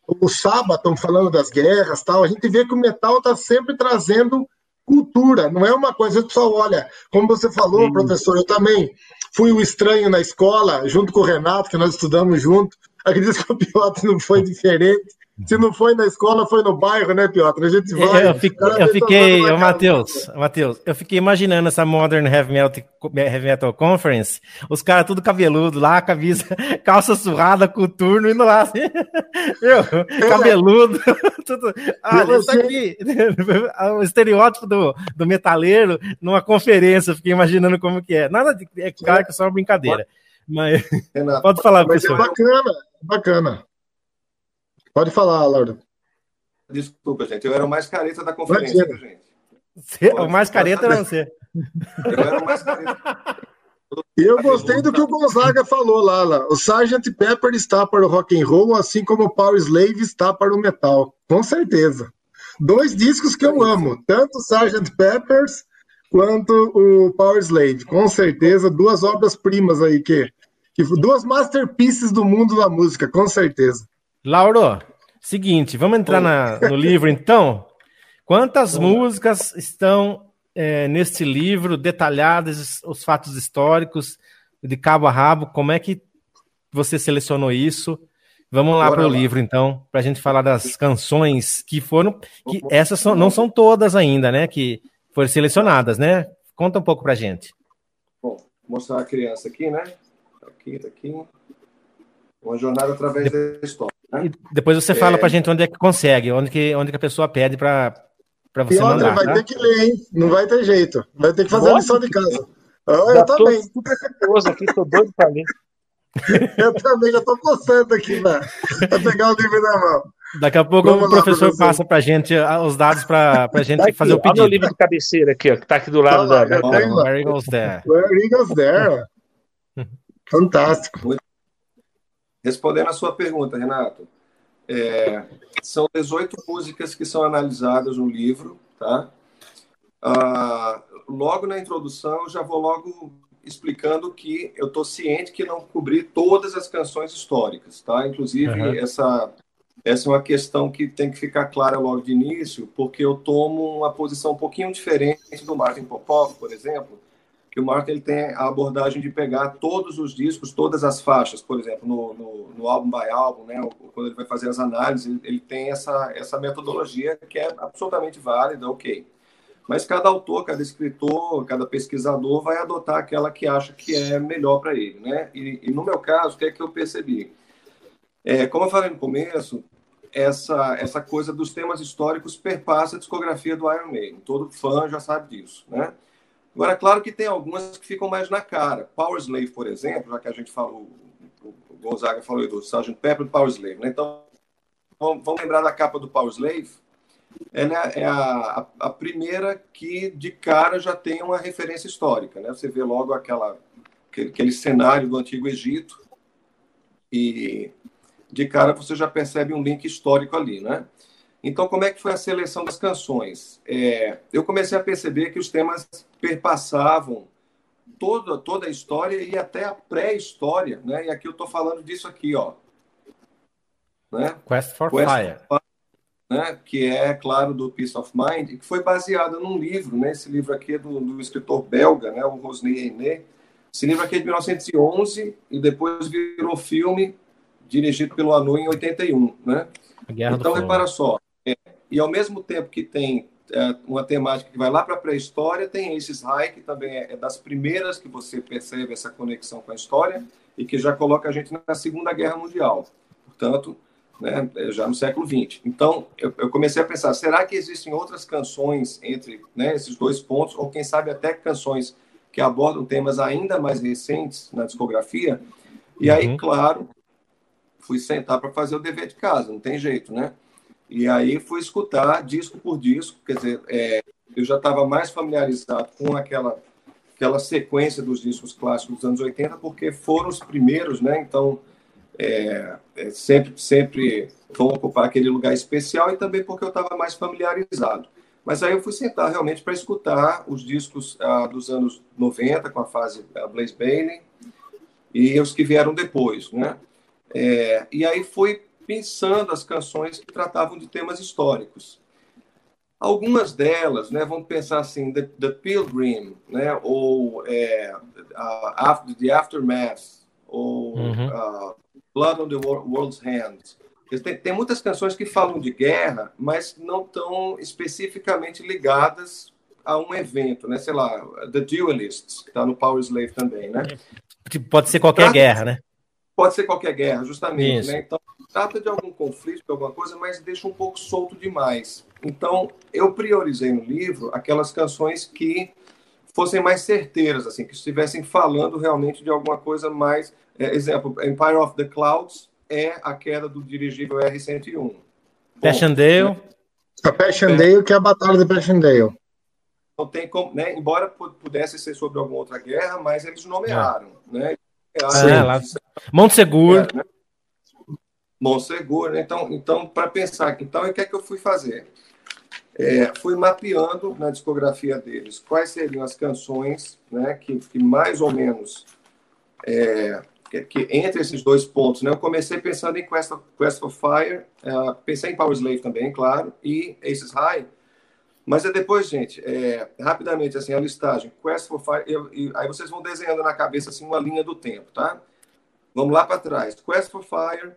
o Sabaton falando das guerras, tal. A gente vê que o metal está sempre trazendo cultura, não é uma coisa que só olha, como você falou, Sim. professor, eu também fui o estranho na escola, junto com o Renato, que nós estudamos junto. Acredito que o Piotr não foi diferente. Se não foi na escola, foi no bairro, né, Piotr? A gente vai. Eu, fiquei, eu fiquei Matheus, Matheus, eu fiquei imaginando essa Modern Heavy Metal, Heavy Metal Conference, os caras tudo cabeludo lá, camisa, calça surrada, coturno, indo lá assim, eu, cabeludo, tudo. Olha, isso aqui, o estereótipo do, do metaleiro numa conferência, eu fiquei imaginando como que é. Nada de, é claro que é só uma brincadeira. Mas Renato, pode falar, mas é professor. é bacana, bacana. Pode falar, Laura. Desculpa, gente. Eu era o mais careta da conferência, gente. Você, o mais careta era você. Eu era o mais careta. Eu gostei do que o Gonzaga falou lá, lá. O Sgt. Pepper está para o rock and roll, assim como o Power Slave está para o metal. Com certeza. Dois discos que eu amo, tanto o Sgt. Peppers quanto o Power Slave. Com certeza, duas obras-primas aí que, que duas masterpieces do mundo da música, com certeza. Lauro, seguinte, vamos entrar na, no livro então. Quantas músicas estão é, neste livro, detalhadas os fatos históricos, de cabo a rabo? Como é que você selecionou isso? Vamos lá para o livro, então, para a gente falar das canções que foram. que Essas são, não são todas ainda, né? Que foram selecionadas, né? Conta um pouco para a gente. Bom, mostrar a criança aqui, né? Tá aqui, tá aqui. Uma jornada através da história. E depois você fala é... para a gente onde é que consegue, onde que, onde que a pessoa pede para você Pior, mandar. vai tá? ter que ler, hein? Não vai ter jeito. Vai ter que fazer Nossa, a lição de casa. Ah, eu também. super curioso aqui, tô doido para ler. eu também já tô coçando aqui, né? Pra pegar o livro na mão. Daqui a pouco Vamos o professor, professor. passa para a gente ah, os dados para a gente tá aqui, fazer o pedido. Olha o livro de cabeceira aqui, ó, que está aqui do lado tá da. da... Where Eagles There. Where Eagles There. Fantástico. Respondendo a sua pergunta, Renato, é, são 18 músicas que são analisadas no livro, tá? Ah, logo na introdução, eu já vou logo explicando que eu estou ciente que não cobri todas as canções históricas, tá? Inclusive, uhum. essa, essa é uma questão que tem que ficar clara logo de início, porque eu tomo uma posição um pouquinho diferente do Martin Popov, por exemplo, que o Martin ele tem a abordagem de pegar todos os discos, todas as faixas, por exemplo, no, no, no álbum by álbum, né, quando ele vai fazer as análises, ele, ele, tem essa, essa metodologia que é absolutamente válida, ok. Mas cada autor, cada escritor, cada pesquisador vai adotar aquela que acha que é melhor para ele, né? E, e, no meu caso, o que é que eu percebi? É, como eu falei no começo, essa, essa coisa dos temas históricos perpassa a discografia do Iron Maiden. Todo fã já sabe disso, né? Agora, claro que tem algumas que ficam mais na cara. Power Slave, por exemplo, já que a gente falou, o Gonzaga falou do Sgt. Pepper e Power Slave. Né? Então, vamos lembrar da capa do Power Slave. Ela é a, a, primeira que, de cara, já tem uma referência histórica. Né? Você vê logo aquela, aquele, aquele cenário do Antigo Egito e, de cara, você já percebe um link histórico ali, né? Então, como é que foi a seleção das canções? É, eu comecei a perceber que os temas perpassavam toda, toda a história e até a pré-história, né? E aqui eu estou falando disso aqui, ó. Né? Quest for Quest Fire. For né? Que é, claro, do Peace of Mind, que foi baseado num livro, né? Esse livro aqui é do, do escritor belga, né? O Rosny René. Esse livro aqui é de 1911 e depois virou filme dirigido pelo Anu em 81, né? Então, repara só, e ao mesmo tempo que tem é, uma temática que vai lá para a pré-história, tem esses High, que também é, é das primeiras que você percebe essa conexão com a história, e que já coloca a gente na Segunda Guerra Mundial. Portanto, né, já no século XX. Então, eu, eu, comecei a pensar, será que existem outras canções entre né, esses dois pontos, ou quem sabe até canções que abordam temas ainda mais recentes na discografia? E aí, uhum. claro, fui sentar para fazer o dever de casa, não tem jeito, né? E aí fui escutar disco por disco, quer dizer, é, eu já estava mais familiarizado com aquela aquela sequência dos discos clássicos dos anos 80, porque foram os primeiros, né? Então, é, é, sempre, sempre vão ocupar aquele lugar especial e também porque eu estava mais familiarizado. Mas aí eu fui sentar realmente para escutar os discos ah, dos anos 90, com a fase ah, Blaze Bailey, e os que vieram depois, né? É, e aí fui pensando as canções que tratavam de temas históricos. Algumas delas, né, vamos pensar assim, The, The Pilgrim, né, ou é, uh, The Aftermath, ou uhum. uh, Blood on the World's Hands. Tem, tem, muitas canções que falam de guerra, mas não estão especificamente ligadas a um evento, né? Sei lá, The Duelists, que está no Power Slave também, né? Pode ser qualquer guerra, né? Pode ser qualquer guerra, justamente. Né? Então, trata de algum conflito, de alguma coisa, mas deixa um pouco solto demais. Então, eu priorizei no livro aquelas canções que fossem mais certeiras, assim, que estivessem falando realmente de alguma coisa mais. É, exemplo, Empire of the Clouds é a queda do dirigível R-101. Passchendaele. A Passchendaele, que é a Batalha de Passchendaele. Não tem como, né? Embora pudesse ser sobre alguma outra guerra, mas eles nomearam, é. né? É, lá. Montsegur. É, né? Montsegur, né? Então, então para pensar aqui, então, o que é que eu fui fazer? É, fui mapeando na discografia deles quais seriam as canções né, que, que mais ou menos é, que, que, entre esses dois pontos, né, eu comecei pensando em Quest of, Quest of Fire, uh, pensei em Power Slave também, claro, e Aces High, mas é depois, gente, é, rapidamente, assim, a listagem, Quest for Fire, eu, eu, aí vocês vão desenhando na cabeça, assim, uma linha do tempo, tá? Vamos lá para trás. Quest for Fire,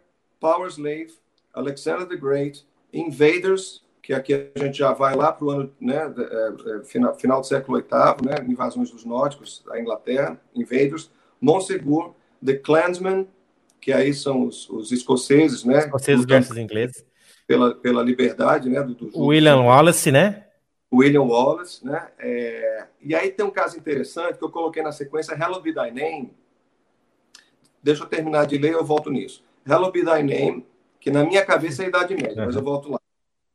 Power Slave, Alexander the Great, Invaders, que aqui a gente já vai lá para o ano, né, é, é, final, final do século VIII, né, invasões dos nórdicos da Inglaterra, Invaders, Monsegur, The Clansmen, que aí são os, os escoceses, né? Escoceses versus ingleses. Pela, pela liberdade, né? Do, do William Wallace, né? William Wallace, né? É... E aí tem um caso interessante que eu coloquei na sequência Hello Be Thy Name. Deixa eu terminar de ler, eu volto nisso. Hello Be Thy Name, que na minha cabeça é a Idade Média, uhum. mas eu volto lá.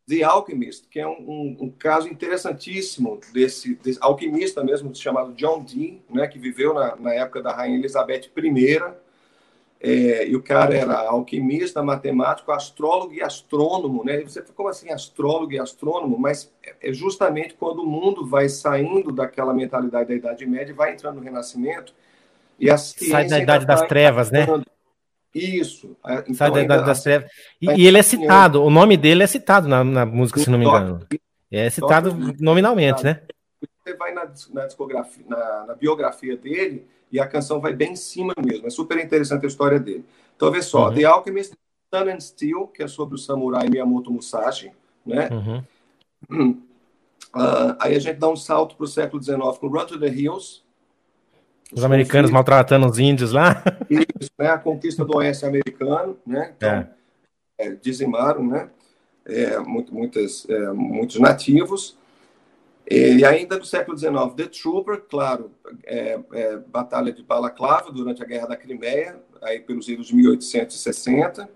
The Alchemist, que é um, um, um caso interessantíssimo desse, desse, alquimista mesmo, chamado John Dee, né, que viveu na, na época da Rainha Elizabeth I, é, e o cara era alquimista, matemático, astrólogo e astrônomo, né? E você como assim astrólogo e astrônomo? Mas é justamente quando o mundo vai saindo daquela mentalidade da Idade Média, vai entrando no Renascimento e a sai da Idade das Trevas, né? Isso. Então, sai da Idade das Trevas. E, e, ele é citado, o nome dele é citado na, na música, se não me engano. É citado nominalmente, né? Você vai na, na discografia, na, na biografia dele e a canção vai bem em cima mesmo. É super interessante a história dele. Então, vê só, uhum. The Alchemist, Sun and Steel, que é sobre o samurai Miyamoto Musashi, né? Uhum. Uh, aí a gente dá um salto para o século XIX com Run to the Hills. Os americanos maltratando os índios lá. Isso, né? A conquista do oeste americano, né? Então, é. É, dizimaram, né? É, muito, muitas, é, muitos nativos. E ainda do século XIX, The Trooper, claro, é, é, Batalha de Balaclava durante a Guerra da Crimeia, aí pelos anos de 1860.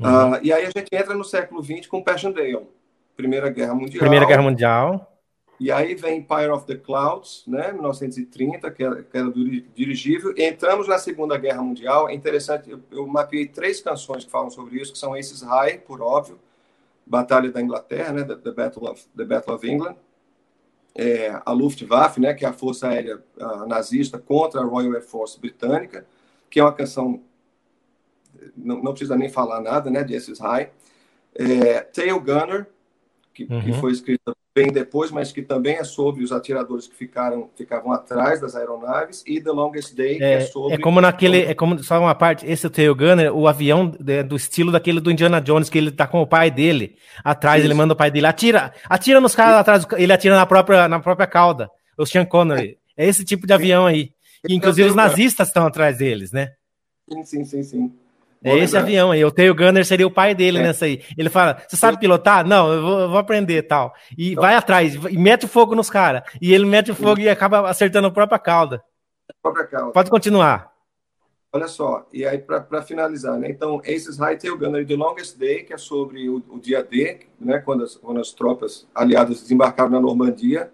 Uhum. Uh, e aí a gente entra no século XX com Passchendaele, Primeira Guerra Mundial. Primeira Guerra Mundial. E aí vem Empire of the Clouds, né, 1930, que era, que era dirigível. E entramos na Segunda Guerra Mundial. É interessante, eu, eu mapeei três canções que falam sobre isso, que são esses High, por óbvio, Batalha da Inglaterra, né, the, Battle, of, the Battle of England, é, a Luftwaffe, né, que é a força aérea a nazista contra a Royal Air Force britânica, que é uma canção não, não precisa nem falar nada, né, de Esses High. É, Tail Gunner, que, uhum. que, foi escrita vem depois, mas que também é sobre os atiradores que ficaram ficavam atrás das aeronaves, e The Longest Day, é, que é sobre. É como naquele. É como, só uma parte, esse é o Tail Gunner, o avião é do estilo daquele do Indiana Jones, que ele tá com o pai dele atrás, Isso. ele manda o pai dele, atira, atira nos caras atrás, ele atira na própria, na própria cauda, o Sean Connery. É esse tipo de avião aí. E, inclusive os nazistas estão atrás deles, né? Sim, sim, sim, sim. É esse avião aí. O Tail Gunner seria o pai dele é. nessa aí. Ele fala: Você sabe pilotar? Não, eu vou, eu vou aprender tal. E então, vai atrás, e mete o fogo nos caras. E ele mete o fogo e acaba acertando a própria cauda. A própria cauda. Pode continuar. Olha só, e aí para finalizar, né? Então, Aces High Tail Gunner The Longest Day, que é sobre o, o dia D, né? Quando as, quando as tropas aliadas desembarcaram na Normandia.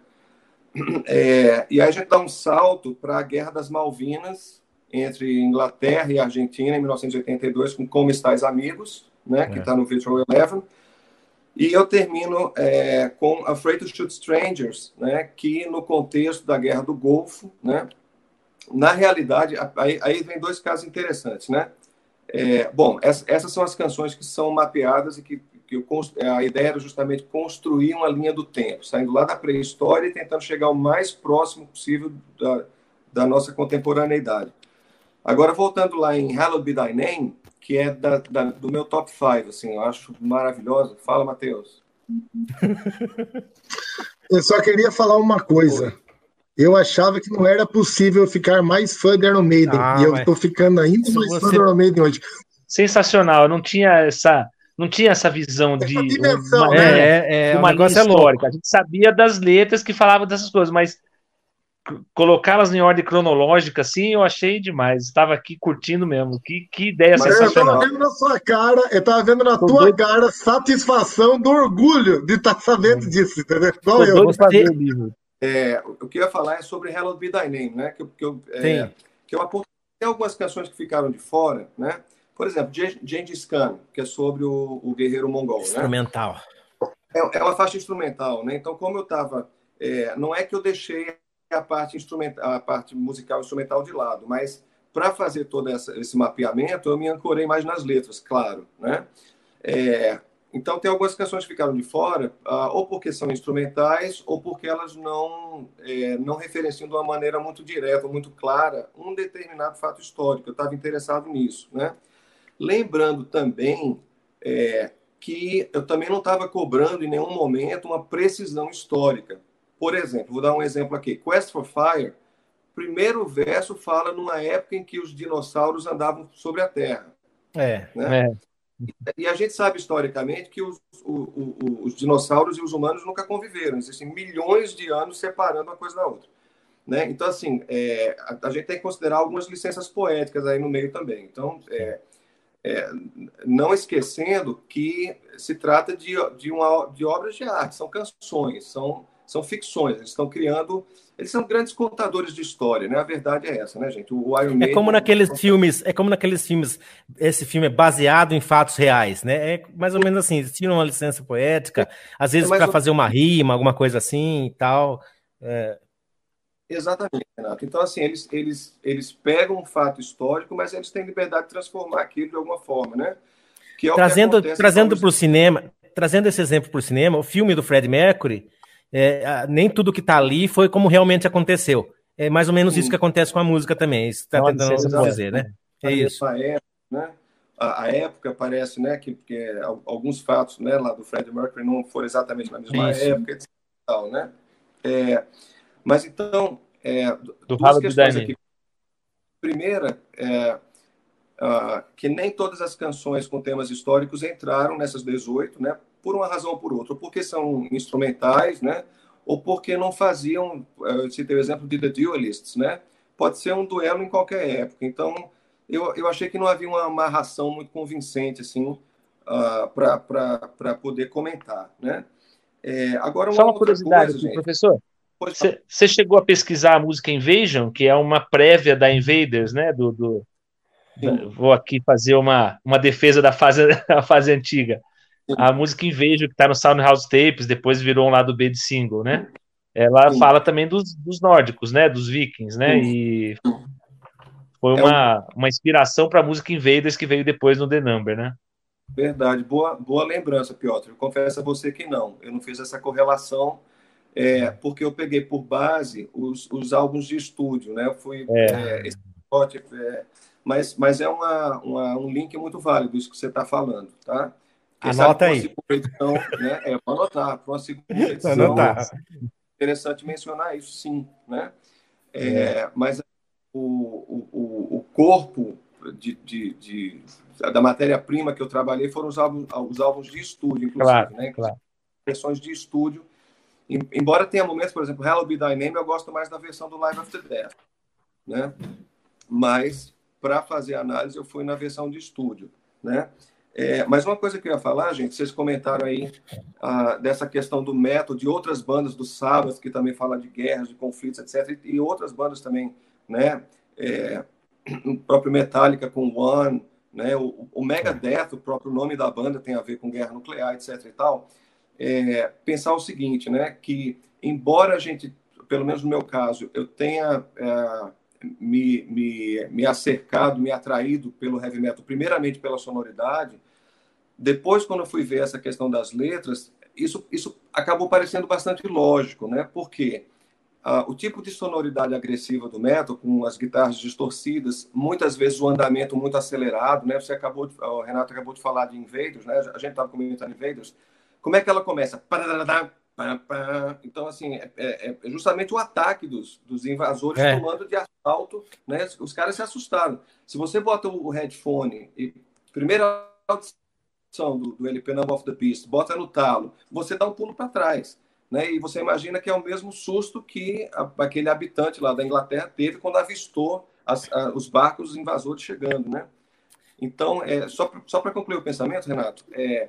É, e aí a gente dá um salto para a Guerra das Malvinas, entre Inglaterra e Argentina em 1982 com Como Estais Amigos, né, que está é. no Virtual Eleven. E eu termino é, com Afraid to Shoot Strangers, né, que no contexto da Guerra do Golfo, né, na realidade, aí, aí vem dois casos interessantes, né? É, bom, essa, essas são as canções que são mapeadas e que, que eu, a ideia era justamente construir uma linha do tempo, saindo lá da pré-história e tentando chegar o mais próximo possível da, da nossa contemporaneidade. Agora, voltando lá em Hallowed Be Thy Name, que é da, da, do meu top 5, assim, eu acho maravilhosa. Fala, Matheus. eu só queria falar uma coisa. Eu achava que não era possível ficar mais fã de Iron Maiden. Ah, e eu estou ficando ainda mais você... fã de Iron Maiden hoje. Sensacional, eu não tinha essa. Não tinha essa visão de dimensão, uma, né? é, é, uma linha histórica. É a gente sabia das letras que falavam dessas coisas, mas colocá-las em ordem cronológica, assim, eu achei demais. Estava aqui curtindo mesmo. Que, que ideia Mas sensacional. Eu estava vendo na sua cara, eu estava vendo na Tô tua doido. cara satisfação do orgulho de estar tá sabendo hum. disso, entendeu? Igual eu. Vou fazer o livro. É, o que eu ia falar é sobre Hello Be Thy Name, né? Que, que eu, é, que eu apontei algumas canções que ficaram de fora, né? Por exemplo, Gengis Khan, que é sobre o, o guerreiro mongol, né? Instrumental. Né? É, é uma faixa instrumental, né? Então, como eu estava... É, não é que eu deixei a parte instrumental, a parte musical instrumental de lado, mas para fazer todo essa, esse mapeamento, eu me ancorei mais nas letras, claro, né? É, então tem algumas canções que ficaram de fora, uh, ou porque são instrumentais, ou porque elas não é, não referenciam de uma maneira muito direta, muito clara, um determinado fato histórico. Eu estava interessado nisso, né? Lembrando também é, que eu também não estava cobrando em nenhum momento uma precisão histórica. Por exemplo, vou dar um exemplo aqui. Quest for Fire, primeiro verso fala numa época em que os dinossauros andavam sobre a Terra. É. Né? é. E a gente sabe historicamente que os, o, o, os, dinossauros e os humanos nunca conviveram. Existem milhões de anos separando uma coisa da outra. Né? Então, assim, é, a, a, gente tem que considerar algumas licenças poéticas aí no meio também. Então, é, é, não esquecendo que se trata de, de, uma, de obras de arte, são canções, são são ficções, eles estão criando, eles são grandes contadores de história, né? A verdade é essa, né, gente? O Iron É como naqueles filmes, é como naqueles filmes, esse filme é baseado em fatos reais, né? É mais ou menos assim, eles tiram uma licença poética, às vezes é para fazer uma rima, alguma coisa assim e tal. É... Exatamente, Renato. Então, assim, eles, eles, eles pegam um fato histórico, mas eles têm liberdade de transformar aquilo de alguma forma, né? Que é trazendo trazendo para o cinema, trazendo esse exemplo para o cinema, o filme do Fred Mercury, é, nem tudo que está ali foi como realmente aconteceu. É mais ou menos isso que acontece com a música também, isso está tentando dizer, né? É isso. A época, né? A, a, época parece, né, que, que alguns fatos, né, lá do Fred Mercury não foram exatamente na mesma isso. época, etc. Tal, né? É, mas então, é, do duas questões aqui. Primeira, é, uh, que nem todas as canções com temas históricos entraram nessas 18, né? Por uma razão ou por outra, ou porque são instrumentais, né? ou porque não faziam, eu citei o exemplo de The Duelists, né? pode ser um duelo em qualquer época. Então, eu, eu achei que não havia uma amarração muito convincente assim, uh, ah, para poder comentar. Né? É, agora, uma Só uma curiosidade, coisa, gente, professor. Você chegou a pesquisar a música Invasion, que é uma prévia da Invaders, né? Do, do vou aqui fazer uma, uma defesa da fase, da fase antiga a música Invejo, que tá no Soundhouse Tapes, depois virou um lado B de single, né? Ela Sim. fala também dos, dos, nórdicos, né? Dos vikings, né? Sim. E foi uma, é uma inspiração para a música Invaders que veio depois no The Number, né? Verdade, boa, boa lembrança, Piotr. Eu confesso a você que não. Eu não fiz essa correlação, é, porque eu peguei por base os, os álbuns de estúdio, né? Eu fui é. É, esse, é, mas, mas é uma, uma, um link muito válido isso que você está falando, tá? Anota aí. Edição, né? É, para anotar, para uma segunda edição. Anotar. Interessante mencionar isso, sim, né? É, é. Mas o, o, o corpo de, de, de da matéria-prima que eu trabalhei foram os álbuns, os álbuns de estúdio, inclusive, claro, né? Claro. Versões de estúdio. Embora tenha momentos, por exemplo, Hello Be Thy Name, eu gosto mais da versão do Live After Death, né? Mas para fazer análise eu fui na versão de estúdio, né? É, mas uma coisa que eu ia falar, gente, vocês comentaram aí ah, dessa questão do método de outras bandas do Sabbath que também falam de guerras, de conflitos, etc. E, outras bandas também, né? É, o próprio Metallica com One, né? O, o Megadeth, o próprio nome da banda tem a ver com guerra nuclear, etc. E tal. É, pensar o seguinte, né? Que embora a gente, pelo menos no meu caso, eu tenha é, me, me, me acercado, me atraído pelo heavy metal, primeiramente pela sonoridade. Depois, quando eu fui ver essa questão das letras, isso, isso acabou parecendo bastante lógico, né? Porque ah, o tipo de sonoridade agressiva do metal, com as guitarras distorcidas, muitas vezes o andamento muito acelerado, né? Você acabou, de, o Renato acabou de falar de Invaders, né? A gente estava comentando Invaders. Como é que ela começa? Então, assim, é, é, é, justamente o ataque dos, dos invasores é. tomando de assalto, né? Os caras se assustaram. Se você bota o headphone e primeira audição do, do LP Number of the Beast, bota no talo, você dá um pulo para trás. Né? E você imagina que é o mesmo susto que a, aquele habitante lá da Inglaterra teve quando avistou as, a, os barcos invasores chegando. Né? Então, é, só para concluir o pensamento, Renato, é,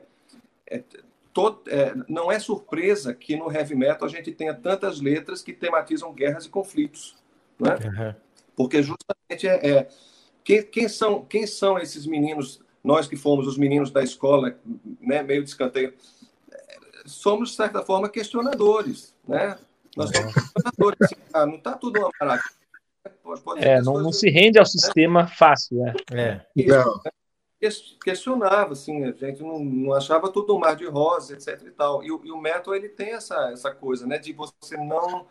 é, todo, é, não é surpresa que no heavy metal a gente tenha tantas letras que tematizam guerras e conflitos, né? Uhum. Porque justamente é, é quem, quem, são quem são esses meninos? Nós que fomos os meninos da escola, né, meio de escanteio, somos de certa forma questionadores, né? Nós somos questionadores. Assim, ah, não está tudo uma maravilha. É, não, não se rende ao sistema fácil, né? É. Isso, não. Né? questionava, assim, a gente não, não, achava tudo um mar de rosas, etc e tal. E, e, o metal, ele tem essa, essa coisa, né, de você não...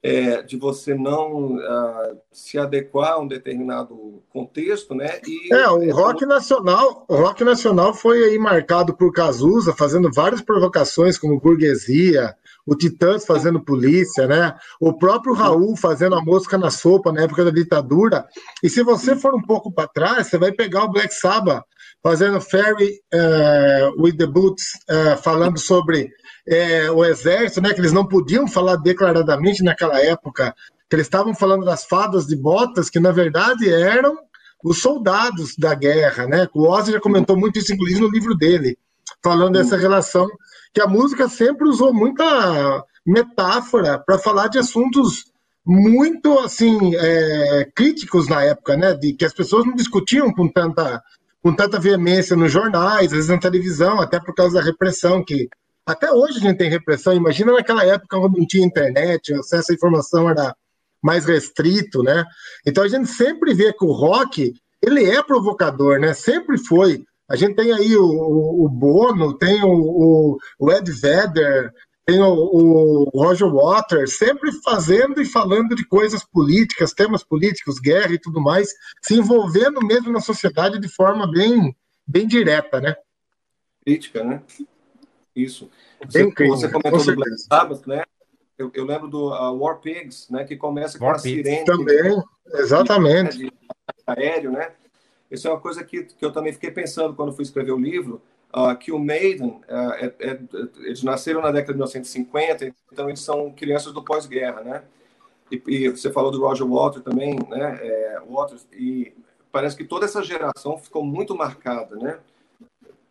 É, de você não uh, se adequar a um determinado contexto, né? E, é, o rock nacional, o rock nacional foi aí marcado por Cazuza, fazendo várias provocações como burguesia, o Titãs fazendo polícia, né? O próprio Raul fazendo a mosca na sopa na época da ditadura. E se você for um pouco para trás, você vai pegar o Black Sabbath fazendo Ferry uh, with the Boots, uh, falando sobre uh, o exército, né? Que eles não podiam falar declaradamente naquela época, que eles estavam falando das fadas de botas, que na verdade eram os soldados da guerra, né? O Ozzy já comentou muito isso, inclusive, no livro dele, falando dessa relação que a música sempre usou muita metáfora para falar de assuntos muito assim é, críticos na época, né? De que as pessoas não discutiam com tanta com tanta veemência nos jornais, às vezes na televisão, até por causa da repressão que até hoje a gente tem repressão. Imagina naquela época quando não tinha internet, o acesso à informação era mais restrito, né? Então a gente sempre vê que o rock ele é provocador, né? Sempre foi. A gente tem aí o, o, o Bono, tem o, o, Ed Vedder, tem o, o, Roger Waters, sempre fazendo e falando de coisas políticas, temas políticos, guerra e tudo mais, se envolvendo mesmo na sociedade de forma bem, bem direta, né? Crítica, né? Isso. Você, você comentou do Black Sabbath, né? Eu, eu, lembro do uh, War Pigs, né? Que começa com War a sirene. Também, exatamente. De aéreo, né? Isso é uma coisa que, que eu também fiquei pensando quando fui escrever o livro, uh, que o Maiden, uh, é, é, eles nasceram na década de 1950, então eles são crianças do pós-guerra, né? E, e, você falou do Roger Waters também, né? É, Waters, e parece que toda essa geração ficou muito marcada, né?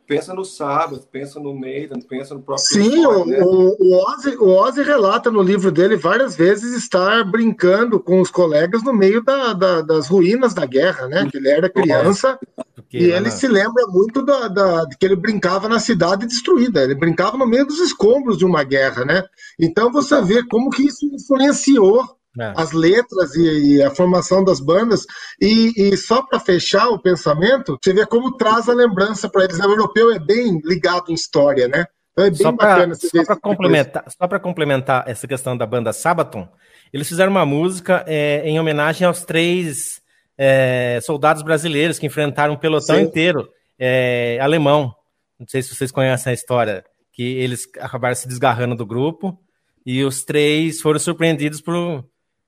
Pensa no Sabbath, pensa no Maiden, pensa no próprio. Sim, o, né? o, o, Ozzy, o Ozzy relata no livro dele várias vezes estar brincando com os colegas no meio da, da, das ruínas da guerra, né? Que ele era criança Porque, e ele se lembra muito da, da, que ele brincava na cidade destruída, ele brincava no meio dos escombros de uma guerra, né? Então você vê como que isso influenciou é. as letras e, e, a formação das bandas. E, e só para fechar o pensamento, você vê como traz a lembrança para eles. O europeu é bem ligado em história, né? Então é bem só bacana Só para complementar, só para complementar essa questão da banda Sabaton, eles fizeram uma música é, em homenagem aos três é, soldados brasileiros que enfrentaram um pelotão Sim. inteiro é, alemão. Não sei se vocês conhecem a história, que eles acabaram se desgarrando do grupo e os três foram surpreendidos por,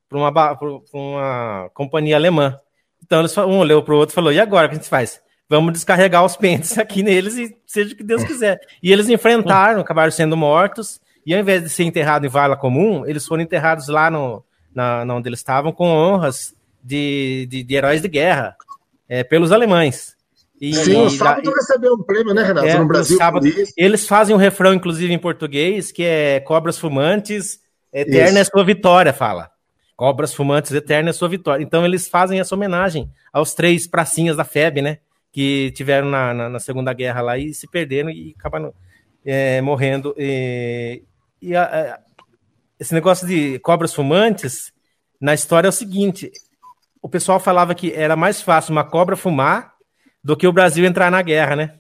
por, uma, uma companhia alemã. Então eles, um olhou para o outro e falou: e agora o que a gente faz? vamos descarregar os pentes aqui neles e seja o que Deus quiser. E eles enfrentaram, acabaram sendo mortos, e ao invés de ser enterrado em vala comum, eles foram enterrados lá no, na, onde eles estavam com honras de, de, de heróis de guerra é, pelos alemães. E, Sim, o sábado recebeu um prêmio, né, Renato? É, no Brasil. Sábado, eles fazem um refrão, inclusive, em português, que é Cobras Fumantes, Eterna Isso. é sua vitória, fala. Cobras Fumantes, Eterna é sua vitória. Então, eles fazem essa homenagem aos três pracinhas da FEB, né? que tiveram na, na, na, Segunda Guerra lá e se perderam e acabaram é, morrendo. E, e a, a, esse negócio de cobras fumantes, na história é o seguinte: o pessoal falava que era mais fácil uma cobra fumar do que o Brasil entrar na guerra, né?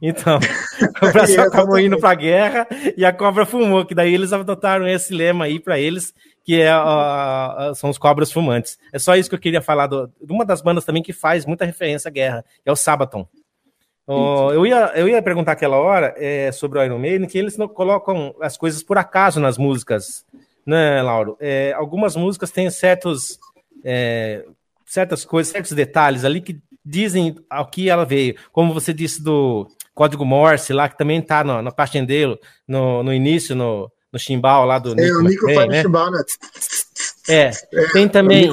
Então, o Brasil acabou indo para a guerra e a cobra fumou, que daí eles adotaram esse lema aí para eles, que é, uh, são os Cobras Fumantes. É só isso que eu queria falar do, de uma das bandas também que faz muita referência à guerra, que é o Sabaton. Uh, eu, ia, eu ia perguntar aquela hora é, sobre o Iron Maiden, que eles não colocam as coisas por acaso nas músicas, né, Lauro? É, algumas músicas têm certos, é, certas coisas, certos detalhes ali que dizem ao que ela veio. Como você disse do Código Morse lá, que também está no, no Passchendeiro, no, no início, no, no chimbal lá do é, Nico. o Nico faz né? chimbal, né? É, é tem também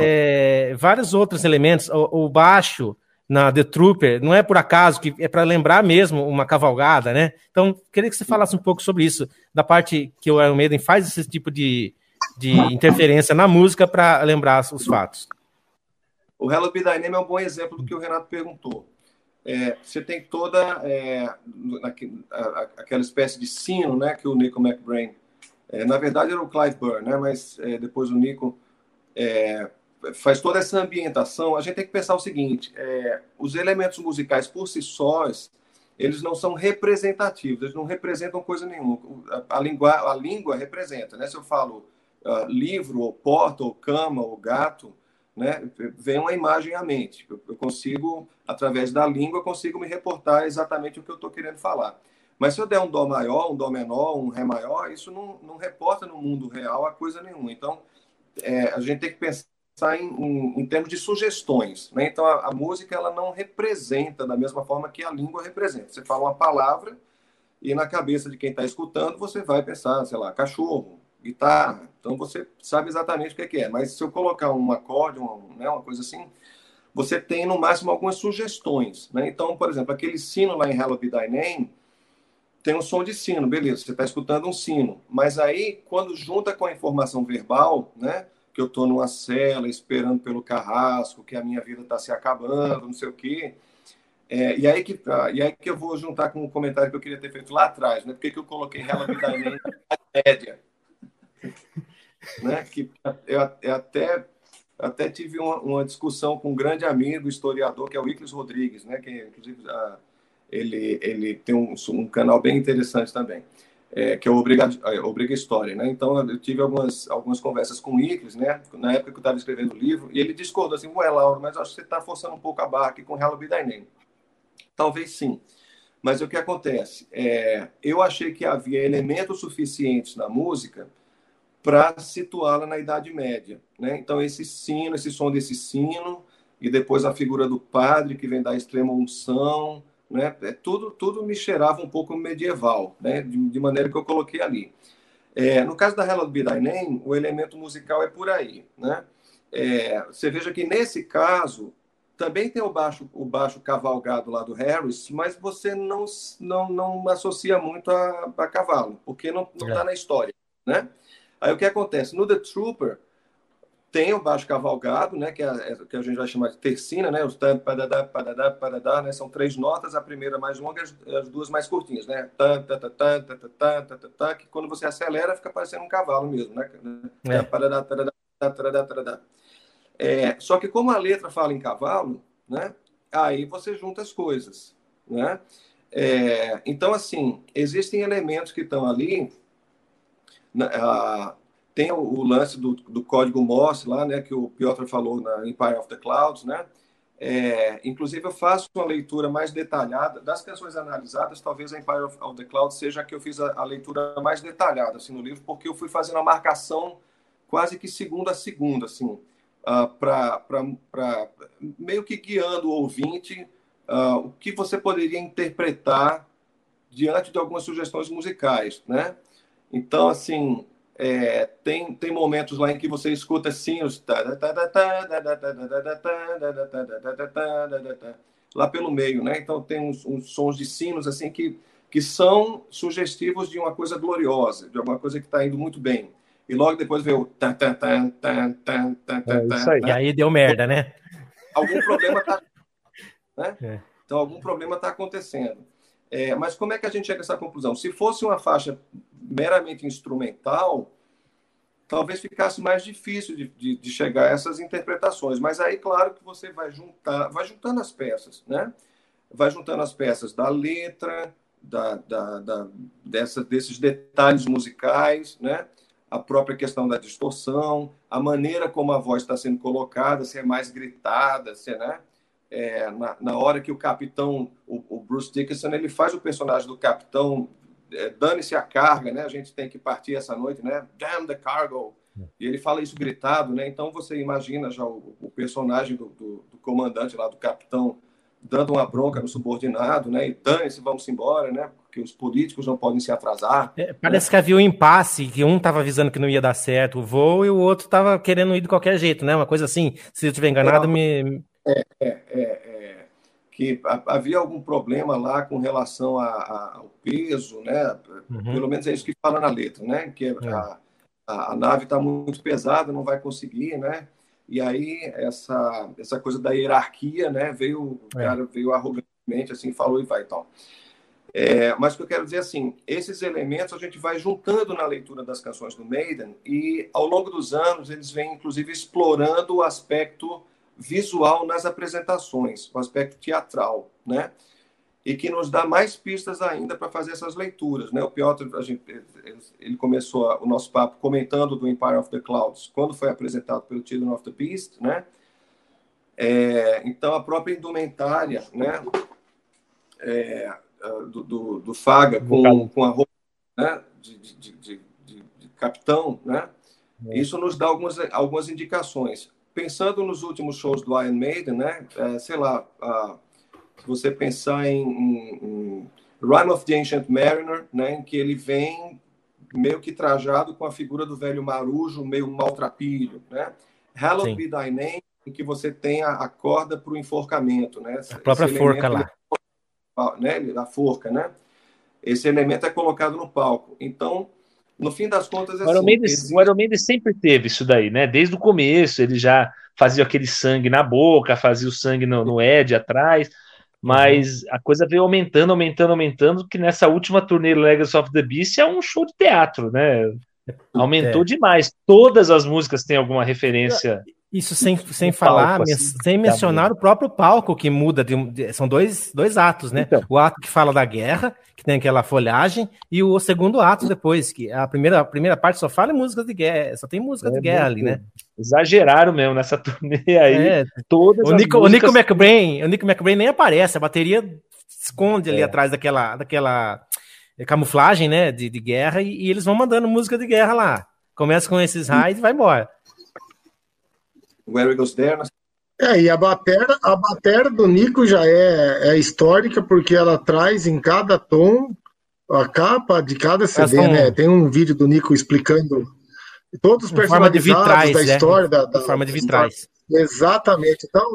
é, vários outros elementos. O, o, baixo na The Trooper não é por acaso, que é para lembrar mesmo uma cavalgada, né? Então, queria que você falasse um pouco sobre isso, da parte que o Iron Maiden faz esse tipo de, de interferência na música para lembrar os fatos. O Hello Be Thy Name é um bom exemplo do que o Renato perguntou é, você tem toda é, aquela espécie de sino né, que o Nico McBrain. É, na verdade, era o Clive Burr, né, mas é, depois o Nico é, faz toda essa ambientação. A gente tem que pensar o seguinte: é, os elementos musicais por si sós eles não são representativos, eles não representam coisa nenhuma. A, língua, a língua representa. Né? Se eu falo uh, livro, ou porta, ou cama, ou gato, né, vem uma imagem à mente. Eu consigo, através da língua, consigo me reportar exatamente o que eu estou querendo falar. Mas se eu der um dó maior, um dó menor, um ré maior, isso não, não reporta no mundo real a coisa nenhuma. Então, é, a gente tem que pensar em, em, em termos de sugestões. Né? Então, a, a, música ela não representa da mesma forma que a língua representa. Você fala uma palavra e na cabeça de quem está escutando você vai pensar, sei lá, cachorro, guitarra. Então você sabe exatamente o que é. Que é. Mas se eu colocar um acorde, uma, né, uma coisa assim, você tem no máximo algumas sugestões. Né? Então, por exemplo, aquele sino lá em Hello Be Thy Name tem um som de sino, beleza, você está escutando um sino. Mas aí, quando junta com a informação verbal, né? Que eu estou numa cela esperando pelo carrasco, que a minha vida está se acabando, não sei o quê. É, e, aí que, ah, e aí que eu vou juntar com um comentário que eu queria ter feito lá atrás, né? Por que, eu coloquei Hello Be Thy Name na média? Né? Que eu, eu até até tive uma, uma, discussão com um grande amigo historiador que é o Iclis Rodrigues, né? Que inclusive a, ele ele tem um, um, canal bem interessante também, é, que é o Obriga, é, Obriga História, né? Então eu tive algumas algumas conversas com o Iclis, né? Na época que eu estava escrevendo o livro e ele discordou assim, ué, Laura, mas acho que você está forçando um pouco a barra aqui com Hello Be. Talvez sim. Mas o que acontece? É, eu achei que havia elementos suficientes na música para situá-la na Idade Média. Né? Então, esse sino, esse som desse sino, e depois a figura do padre que vem da extrema unção, né? É, tudo, tudo me cheirava um pouco medieval, né? de, de maneira que eu coloquei ali. É, no caso da Hello Be Thy Name, o elemento musical é por aí. Né? É, você veja que nesse caso também tem o baixo, o baixo cavalgado lá do Harris, mas você não, não, não associa muito a, a cavalo, porque não está é. na história. Né? Aí o que acontece? No The Trooper, tem o baixo cavalgado, né, que, é, é, que a gente vai chamar de tercina, né, os tan, padadá, padadá, padadá, né, são três notas, a primeira mais longa e as duas mais curtinhas, né, tan, tan, tan, tan, tan, tan, tan, tan, que quando você acelera fica parecendo um cavalo mesmo, né, é. padadá, padadá, padadá, padadá. É, só que como a letra fala em cavalo, né, aí você junta as coisas, né, É, então, assim, existem elementos que estão ali. Tem o, o, lance do, do código Morse lá, né, que o Piotr falou na Empire of the Clouds, né? É, inclusive, eu faço uma leitura mais detalhada das canções analisadas. Talvez a Empire of, of the Clouds seja a que eu fiz a, a, leitura mais detalhada assim, no livro, porque eu fui fazendo a marcação quase que segunda a segunda, assim, uh, ah, para meio que guiando o ouvinte uh, o que você poderia interpretar diante de algumas sugestões musicais, né? Então, assim, é, tem, tem momentos lá em que você escuta assim os lá pelo meio, né? Então tem uns, uns sons de sinos assim que, que são sugestivos de uma coisa gloriosa, de alguma coisa que está indo muito bem. E logo depois vem o tan, tan, tan, tan, tan, tan, é aí. E aí deu merda, né? Algum problema tá, né? É. Então algum problema está acontecendo. É, mas como é que a gente chega a essa conclusão? Se fosse uma faixa meramente instrumental, talvez ficasse mais difícil de, de, de, chegar a essas interpretações. Mas aí, claro que você vai juntar, vai juntando as peças, né? Vai juntando as peças da letra, da, da, da dessa, desses detalhes musicais, né? A própria questão da distorção, a maneira como a voz está sendo colocada, se é mais gritada, se é, né? É, na, na, hora que o capitão, o, o, Bruce Dickinson, ele faz o personagem do capitão é, dane-se a carga, né? A gente tem que partir essa noite, né? Damn the cargo. E ele fala isso gritado, né? Então você imagina já o, o personagem do, do, do, comandante lá, do capitão, dando uma bronca no subordinado, né? E dane-se, vamos embora, né? Porque os políticos não podem se atrasar. É, parece né? que havia um impasse, que um estava avisando que não ia dar certo o voo e o outro estava querendo ir de qualquer jeito, né? Uma coisa assim. Se eu estiver enganado, é, me. É, é, é que havia algum problema lá com relação a, a, ao peso, né? Uhum. Pelo menos é isso que fala na letra, né? Que é. a, a, a nave está muito pesada, não vai conseguir, né? E aí essa essa coisa da hierarquia, né? Veio o é. cara veio arrogantemente assim, falou e vai então. É, mas o que eu quero dizer assim, esses elementos a gente vai juntando na leitura das canções do Maiden e ao longo dos anos eles vêm inclusive explorando o aspecto visual nas apresentações, o aspecto teatral, né? E que nos dá mais pistas ainda para fazer essas leituras, né? O Piotr, a gente, ele começou o nosso papo comentando do Empire of the Clouds, quando foi apresentado pelo Children of the Beast, né? É, então, a própria indumentária, né? É, do, do, do, Faga com, com a roupa né? de, de, de, de capitão, né? É. Isso nos dá algumas, algumas indicações pensando nos últimos shows do Iron Maiden, né? É, sei lá, uh, se você pensar em, em, Rime of the Ancient Mariner, né? Em que ele vem meio que trajado com a figura do velho marujo, meio maltrapilho, né? Hallowed Be Thy Name, em que você tem a, a corda para o enforcamento, né? A própria forca lá. Né? Da forca, né? Esse elemento é colocado no palco. Então, no fim das contas, é o, Iron Maiden, existe... o Iron Maiden sempre teve isso daí, né? Desde o começo, ele já fazia aquele sangue na boca, fazia o sangue no, no Ed atrás, mas uhum. a coisa veio aumentando, aumentando, aumentando, que nessa última turnê Legacy of the Beast é um show de teatro, né? É. Aumentou é. demais. Todas as músicas têm alguma referência. Isso sem, sem falar, palco, assim, sem mencionar o próprio palco que muda. De, de, são dois, dois atos, né? Então, o ato que fala da guerra, que tem aquela folhagem, e o segundo ato depois, que a primeira, a primeira parte só fala em músicas de guerra, só tem música é, de guerra ali, né? Exageraram mesmo nessa turnê aí. É, todas o, Nico, músicas... o Nico McBrain, o Nico McBrain nem aparece, a bateria esconde ali é. atrás daquela, daquela camuflagem, né, de, de guerra, e, e, eles vão mandando música de guerra lá. Começa com esses raios e vai embora. Where Goes There. É, e a bateria, a bateria do Nico já é, é histórica porque ela traz em cada tom a capa de cada CD, são... né? Tem um vídeo do Nico explicando todos os personagens da né? história. Da, da, forma de vitrais. Exatamente. Então,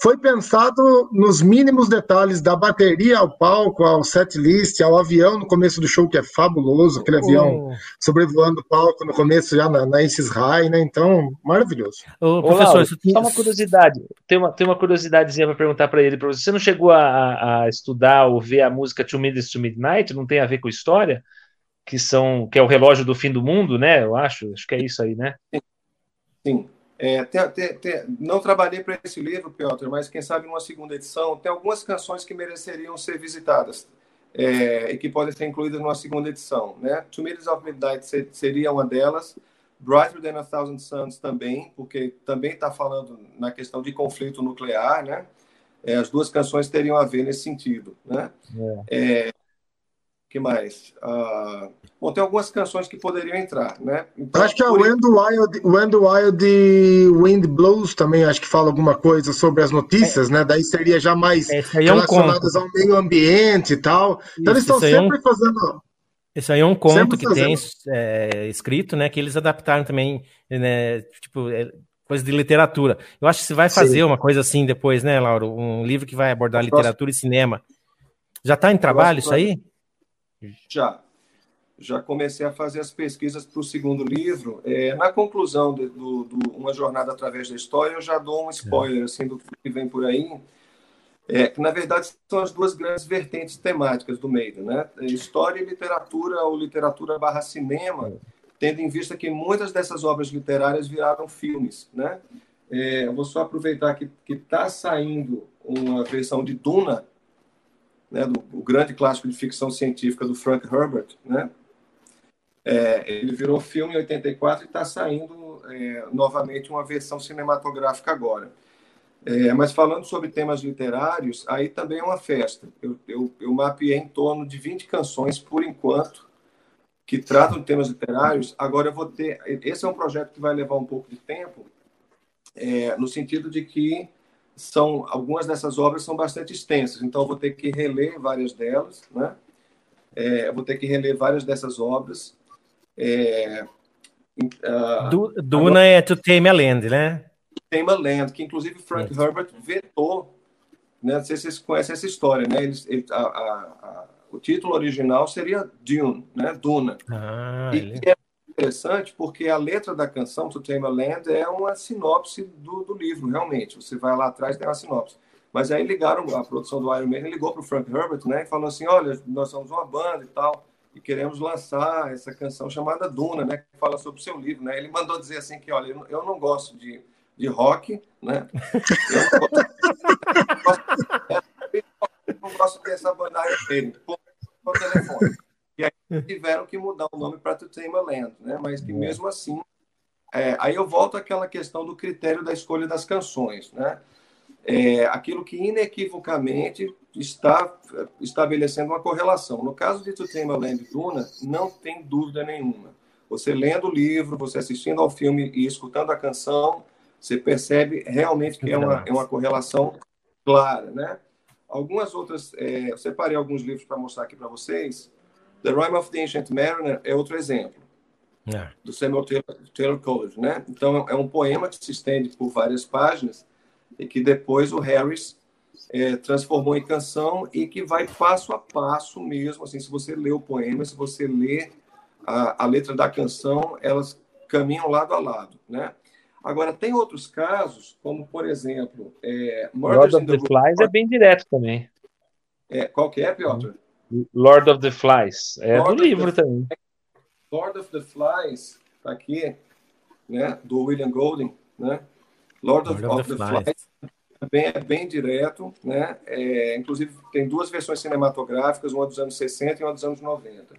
foi pensado nos mínimos detalhes da bateria ao palco, ao setlist, ao avião no começo do show, que é fabuloso, aquele avião sobrevoando o palco no começo, já na, na Aces High, né? Então, maravilhoso. Ô, professor, Laura, só uma curiosidade. Tem uma, tem uma curiosidadezinha para perguntar para ele. Você não chegou a, a estudar ou ver a música Two Minutes to Midnight? Não tem a ver com história? Que são que é o relógio do fim do mundo, né? Eu acho. Acho que é isso aí, né? Sim. É, não trabalhei para esse livro, Piotr, mas quem sabe numa segunda edição tem algumas canções que mereceriam ser visitadas. é, e que podem ser incluídas numa segunda edição. Né? Two Minutes of Midnight seria uma delas, Brighter Than a Thousand Suns também, porque também está falando na questão de conflito nuclear, né? É, as duas canções teriam a ver nesse sentido, né? É. É, que mais? Uh, bom, tem algumas canções que poderiam entrar, né? Então, acho que a When the, Wild, When the Wild Wind Blows também acho que fala alguma coisa sobre as notícias, é. né? Daí seria já mais é, relacionadas um ao meio ambiente e tal. Então eles estão sempre é um... fazendo... Esse aí é um conto que tem é, escrito, né? Que eles adaptaram também, né? Tipo, é, coisa de literatura. Eu acho que você vai fazer Sim. uma coisa assim depois, né, Lauro? Um livro que vai abordar literatura e cinema. Já está em trabalho isso aí? Já. Já comecei a fazer as pesquisas para o segundo livro. É, na conclusão de, do, do, Uma Jornada Através da História, eu já dou um spoiler assim, do que vem por aí. É, que, na verdade, são as duas grandes vertentes temáticas do Meida, né? É, história e literatura, ou literatura barra cinema, tendo em vista que muitas dessas obras literárias viraram filmes, né? É, eu vou só aproveitar que está saindo uma versão de Duna, né, do, o grande clássico de ficção científica do Frank Herbert, né? É, ele virou filme em 84 e está saindo é, novamente uma versão cinematográfica agora. É, mas falando sobre temas literários, aí também é uma festa. Eu, eu, eu mapeei em torno de 20 canções, por enquanto, que tratam de temas literários. Agora eu vou ter. Esse é um projeto que vai levar um pouco de tempo, é, no sentido de que são algumas dessas obras são bastante extensas, então eu vou ter que reler várias delas, né? É, vou ter que reler várias dessas obras. É, uh, Duna agora, é To Tame a Land, né? Tame a Land, que inclusive Frank é. Herbert vetou, né? Não sei se vocês conhecem essa história, né? Ele, ele a, a, a, o título original seria Dune, né? Duna. Ah, e ele... é interessante porque a letra da canção, To Tame a Land, é uma sinopse do, do livro, realmente. Você vai lá atrás tem uma sinopse. Mas aí ligaram, a produção do Iron Maiden ligou para o Frank Herbert, né? E falou assim, olha, nós somos uma banda e tal, e queremos lançar essa canção chamada Duna, né? Que fala sobre o seu livro, né? Ele mandou dizer assim que, olha, eu não gosto de, de rock, né? Eu não gosto, eu não gosto dessa banda Iron Maiden. Telefone. E aí tiveram que mudar o nome para Tutema Land, né? Mas que mesmo assim, é, aí eu volto àquela questão do critério da escolha das canções, né? É, aquilo que inequivocamente está estabelecendo uma correlação. No caso de Tutema Land Duna, não tem dúvida nenhuma. Você lendo o livro, você assistindo ao filme e escutando a canção, você percebe realmente que é uma, é uma correlação clara, né? Algumas outras, é, eu separei alguns livros para mostrar aqui para vocês. The Rime of the Ancient Mariner é outro exemplo, é. do Samuel Taylor, Taylor Coleridge, né? Então, é um poema que se estende por várias páginas e que depois o Harris é, transformou em canção e que vai passo a passo mesmo, assim, se você lê o poema, se você lê a, a letra da canção, elas caminham lado a lado, né? Agora, tem outros casos, como, por exemplo... É, Lord of the, the Flies é bem direto também. É, qual que é, Piotr? Lord of the Flies. É Lord do livro the... também. Lord of the Flies, tá aqui, né? Do William Golding, né? Lord, Lord of, of, the, the Flies. Flies também é bem direto, né? É, inclusive tem duas versões cinematográficas, uma dos anos 60 e uma dos anos 90.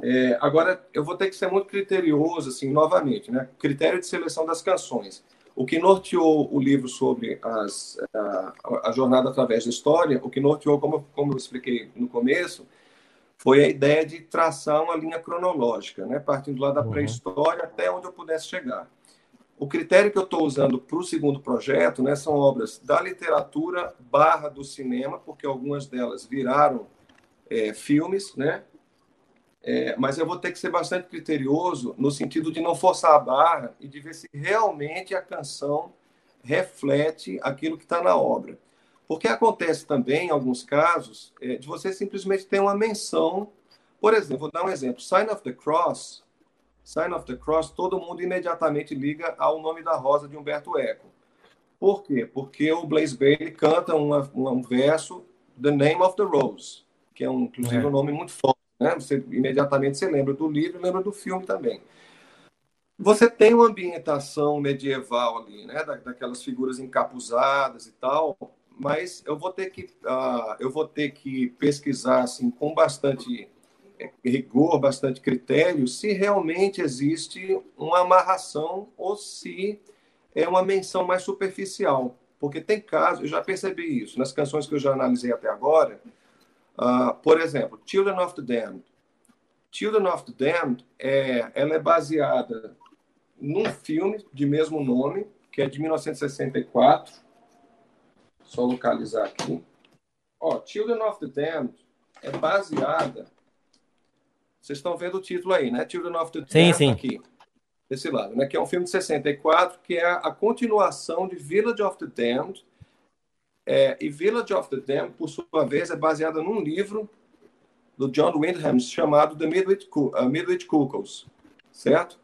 É, agora eu vou ter que ser muito criterioso, assim, novamente, né? Critério de seleção das canções. O que norteou o livro sobre as, a, a, jornada através da história, o que norteou, como, como eu expliquei no começo, foi a ideia de traçar uma linha cronológica, né? partindo lá da uhum. pré-história até onde eu pudesse chegar. O critério que eu estou usando para o segundo projeto né, são obras da literatura barra do cinema, porque algumas delas viraram é, filmes, né? É, mas eu vou ter que ser bastante criterioso no sentido de não forçar a barra e de ver se realmente a canção reflete aquilo que está na obra. Porque acontece também, em alguns casos, é, de você simplesmente ter uma menção. Por exemplo, vou dar um exemplo: Sign of the Cross. Sign of the Cross, todo mundo imediatamente liga ao nome da rosa de Humberto Eco. Por quê? Porque o Blaze Bailey canta uma, um verso, The Name of the Rose, que é, um, inclusive, é. um nome muito forte. Né? Você imediatamente você lembra do livro lembra do filme também. Você tem uma ambientação medieval ali, né? Da, daquelas figuras encapuzadas e tal, mas eu vou ter que, uh, eu vou ter que pesquisar assim, com bastante é, rigor, bastante critério, se realmente existe uma amarração ou se é uma menção mais superficial. Porque tem casos, eu já percebi isso, nas canções que eu já analisei até agora, uh, por exemplo, Children of the Damned. Children of the Damned, é, ela é baseada num filme de mesmo nome, que é de 1964. Só localizar aqui. Ó, Children of the Damned é baseada. Vocês estão vendo o título aí, né? Children of the Damned sim, sim. aqui. Desse lado, né? Que é um filme de 64, que é a continuação de Village of the Damned. É, e Village of the Damned, por sua vez, é baseada num livro do John Wyndham chamado The Midwich, uh, Midwich Cuckoos, certo?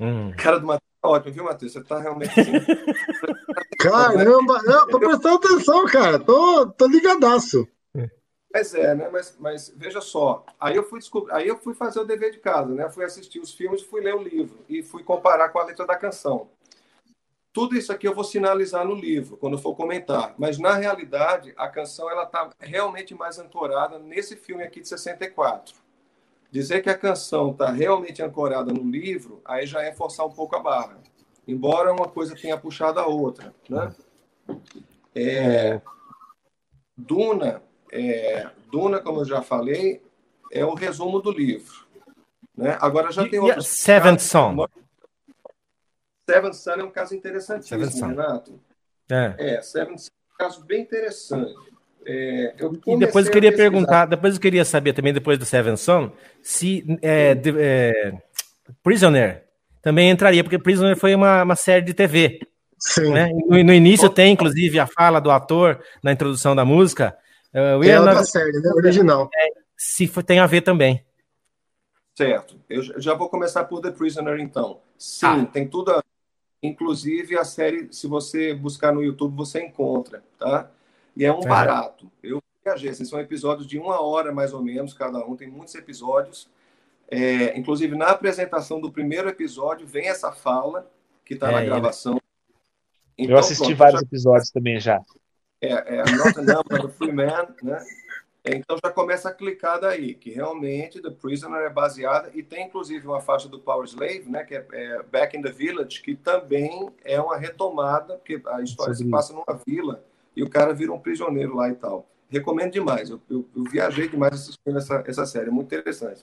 Hum. Cara do Matheus tá ótimo, viu, Matheus? Você tá realmente. Assim... Caramba, não, tô prestando atenção, cara. Tô, tô ligadaço. Mas é, né? Mas, mas veja só, aí eu fui descobrir, aí eu fui fazer o dever de casa, né? Fui assistir os filmes, fui ler o livro e fui comparar com a letra da canção. Tudo isso aqui eu vou sinalizar no livro quando for comentar, mas na realidade a canção ela tá realmente mais ancorada nesse filme aqui de 64. Dizer que a canção está realmente ancorada no livro, aí já é forçar um pouco a barra. Embora uma coisa tenha puxado a outra. Né? É, Duna, é, Duna, como eu já falei, é o resumo do livro. Né? Agora já tem outros. Seventh Song. Seventh Son é um caso interessantíssimo, Renato. É. é, Seventh Son é um caso bem interessante. É, e depois eu queria perguntar, depois eu queria saber também, depois do Seven Son, se é, de, é, Prisoner também entraria, porque Prisoner foi uma, uma série de TV. Sim. Né? No, no, início tem, inclusive, a fala do ator na introdução da música. Uh, é outra série, né? Original. É, se for, tem a ver também. Certo. Eu já vou começar por The Prisoner, então. Sim, ah. tem tudo a... Inclusive, a série, se você buscar no YouTube, você encontra, tá? E é um barato. Eu viajei, assim, são episódios de uma hora mais ou menos cada um, tem muitos episódios. É, inclusive, na apresentação do primeiro episódio, vem essa fala que está é, na gravação. Então, eu assisti pronto, vários já... episódios também já. É, é a Not a Number Free Man, né? Então já começa a clicar daí, que realmente The Prisoner é baseada, e tem inclusive uma faixa do Power Slave, né, que é, é Back in the Village, que também é uma retomada, porque a história Sobre se passa numa vila, e o cara vira um prisioneiro lá e tal. Recomendo demais. Eu, eu, eu viajei demais assistindo essa, essa série, é muito interessante.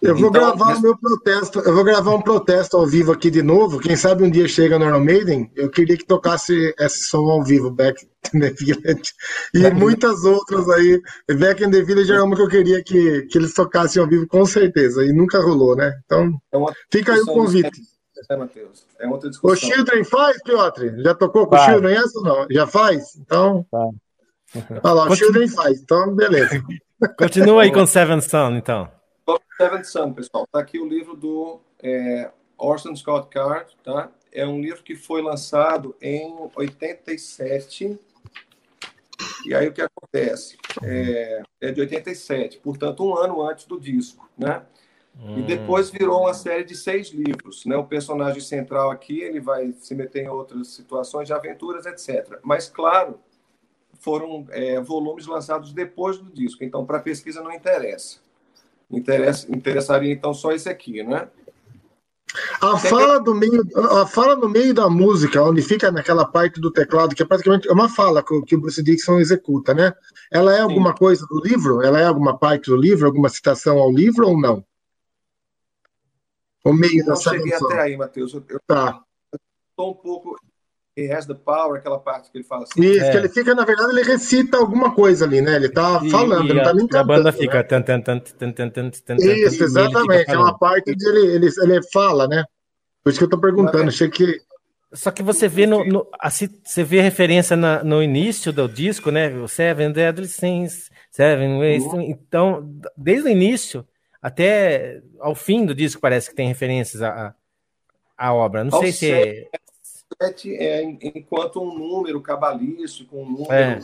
Eu vou então, gravar o meu protesto, eu vou gravar um protesto ao vivo aqui de novo. Quem sabe um dia chega no Iron Maiden, eu queria que tocasse esse som ao vivo, Back in the Village. E muitas outras aí. Back in the Village era uma que eu queria que, que eles tocassem ao vivo, com certeza. E nunca rolou, né? Então, é fica aí o convite né, Matheus? É outra discussão. O Children faz, Piotr? Já tocou com o Children essa ou não? Já faz? Então. Tá. Olha lá, o Children faz, então beleza. Continua aí com Seven Son, então. Seven Son, pessoal. Tá aqui o livro do é, Orson Scott Card, tá? É um livro que foi lançado em 87. E aí o que acontece? É, é de 87, portanto, um ano antes do disco, né? Hum. E depois virou uma série de seis livros. Né? O personagem central aqui ele vai se meter em outras situações de aventuras, etc. Mas, claro, foram é, volumes lançados depois do disco. Então, para pesquisa não interessa. interessa. Interessaria, então, só esse aqui, né? A fala, do meio, a fala no meio da música, onde fica naquela parte do teclado, que é praticamente uma fala que o Bruce Dixon executa, né? Ela é alguma Sim. coisa do livro? Ela é alguma parte do livro? Alguma citação ao livro ou não? O meio não cheguei até aí, Matheus. Eu, eu tá. um pouco. He has the power, aquela parte que ele fala assim. Isso, é. que ele fica, na verdade, ele recita alguma coisa ali, né? Ele tá e, falando, e ele a, tá nem cantando. A banda fica. Né? Tan, tan, tan, tan, tan, tan, tan, Isso, exatamente. É uma parte que ele, ele, ele fala, né? Por isso que eu tô perguntando. Mas, Achei que. Só que você vê no, no assim, você vê referência na, no início do disco, né? O Seven Deadly Sins, Seven Ways. Uhum. Então, desde o início, até ao fim do disco parece que tem referências à, à obra. Não Ao sei se é... Sete é enquanto um número cabalístico, um número é.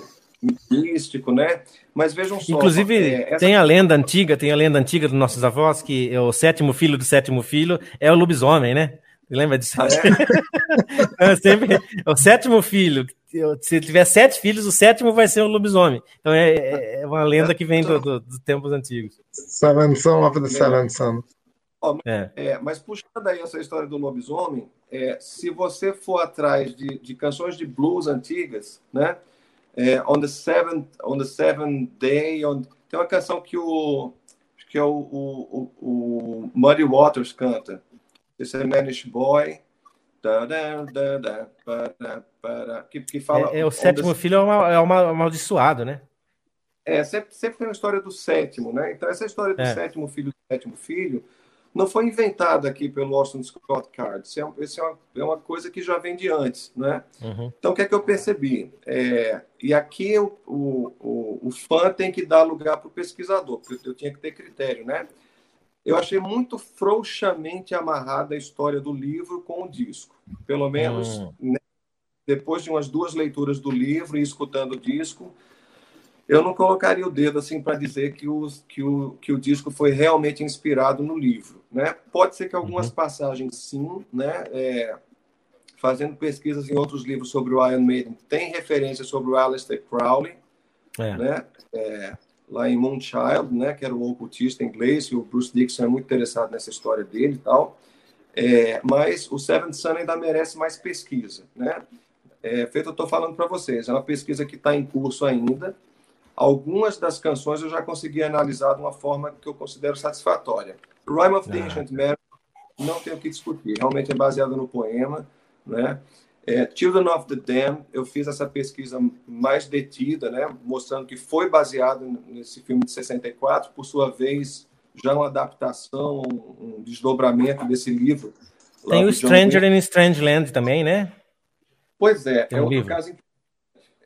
místico, né? Mas vejam só. Inclusive, é, essa... tem a lenda antiga, tem a lenda antiga dos nossos avós, que é o sétimo filho do sétimo filho é o lobisomem, né? Lembra disso? Ah, é? é sempre, o sétimo filho se tiver sete filhos, o sétimo vai ser um lobisomem. Então é, é uma lenda que vem dos do, do tempos antigos. Seven Son of the Seven Son. É. É, mas puxando aí essa história do lobisomem, é, se você for atrás de, de canções de blues antigas, né? É, on the seventh, on the seventh day, on... tem uma canção que o que é o, o, o, o Muddy Waters canta. Esse é Manish Boy. Que, que fala, é, é o sétimo the... filho é, uma, é uma amaldiçoado, né? É, sempre, sempre tem uma história do sétimo, né? Então, essa história do é. sétimo filho do sétimo filho não foi inventada aqui pelo Austin Scott Card. Isso, é, isso é, uma, é, uma, coisa que já vem de antes, né? Uhum. Então, o que é que eu percebi? É, e aqui o, o, o, fã tem que dar lugar para o pesquisador, porque eu tinha que ter critério, né? Eu achei muito frouxamente amarrada a história do livro com o disco. Pelo menos uhum. né, depois de umas duas leituras do livro e escutando o disco, eu não colocaria o dedo assim para dizer que o, que, o, que o disco foi realmente inspirado no livro. Né? Pode ser que algumas uhum. passagens sim, né? É, fazendo pesquisas em outros livros sobre o Iron Maiden, tem referência sobre o Aleister Crowley, é. né? É, lá em Moonchild, né? que era o ocultista inglês, e o Bruce Dixon é muito interessado nessa história dele e tal. É, mas o Seventh Son ainda merece mais pesquisa. Né? É, feito, eu estou falando para vocês, é uma pesquisa que está em curso ainda, Algumas das canções eu já consegui analisar de uma forma que eu considero satisfatória. Rhyme of the ah. Ancient Mariner, não tenho o que discutir, realmente é baseado no poema, né? É, Children of the Dam, eu fiz essa pesquisa mais detida, né, mostrando que foi baseado nesse filme de 64, por sua vez, já uma adaptação, um desdobramento desse livro. Tem o Stranger in Strange Land também, né? Pois é, Tem é um outro livro. caso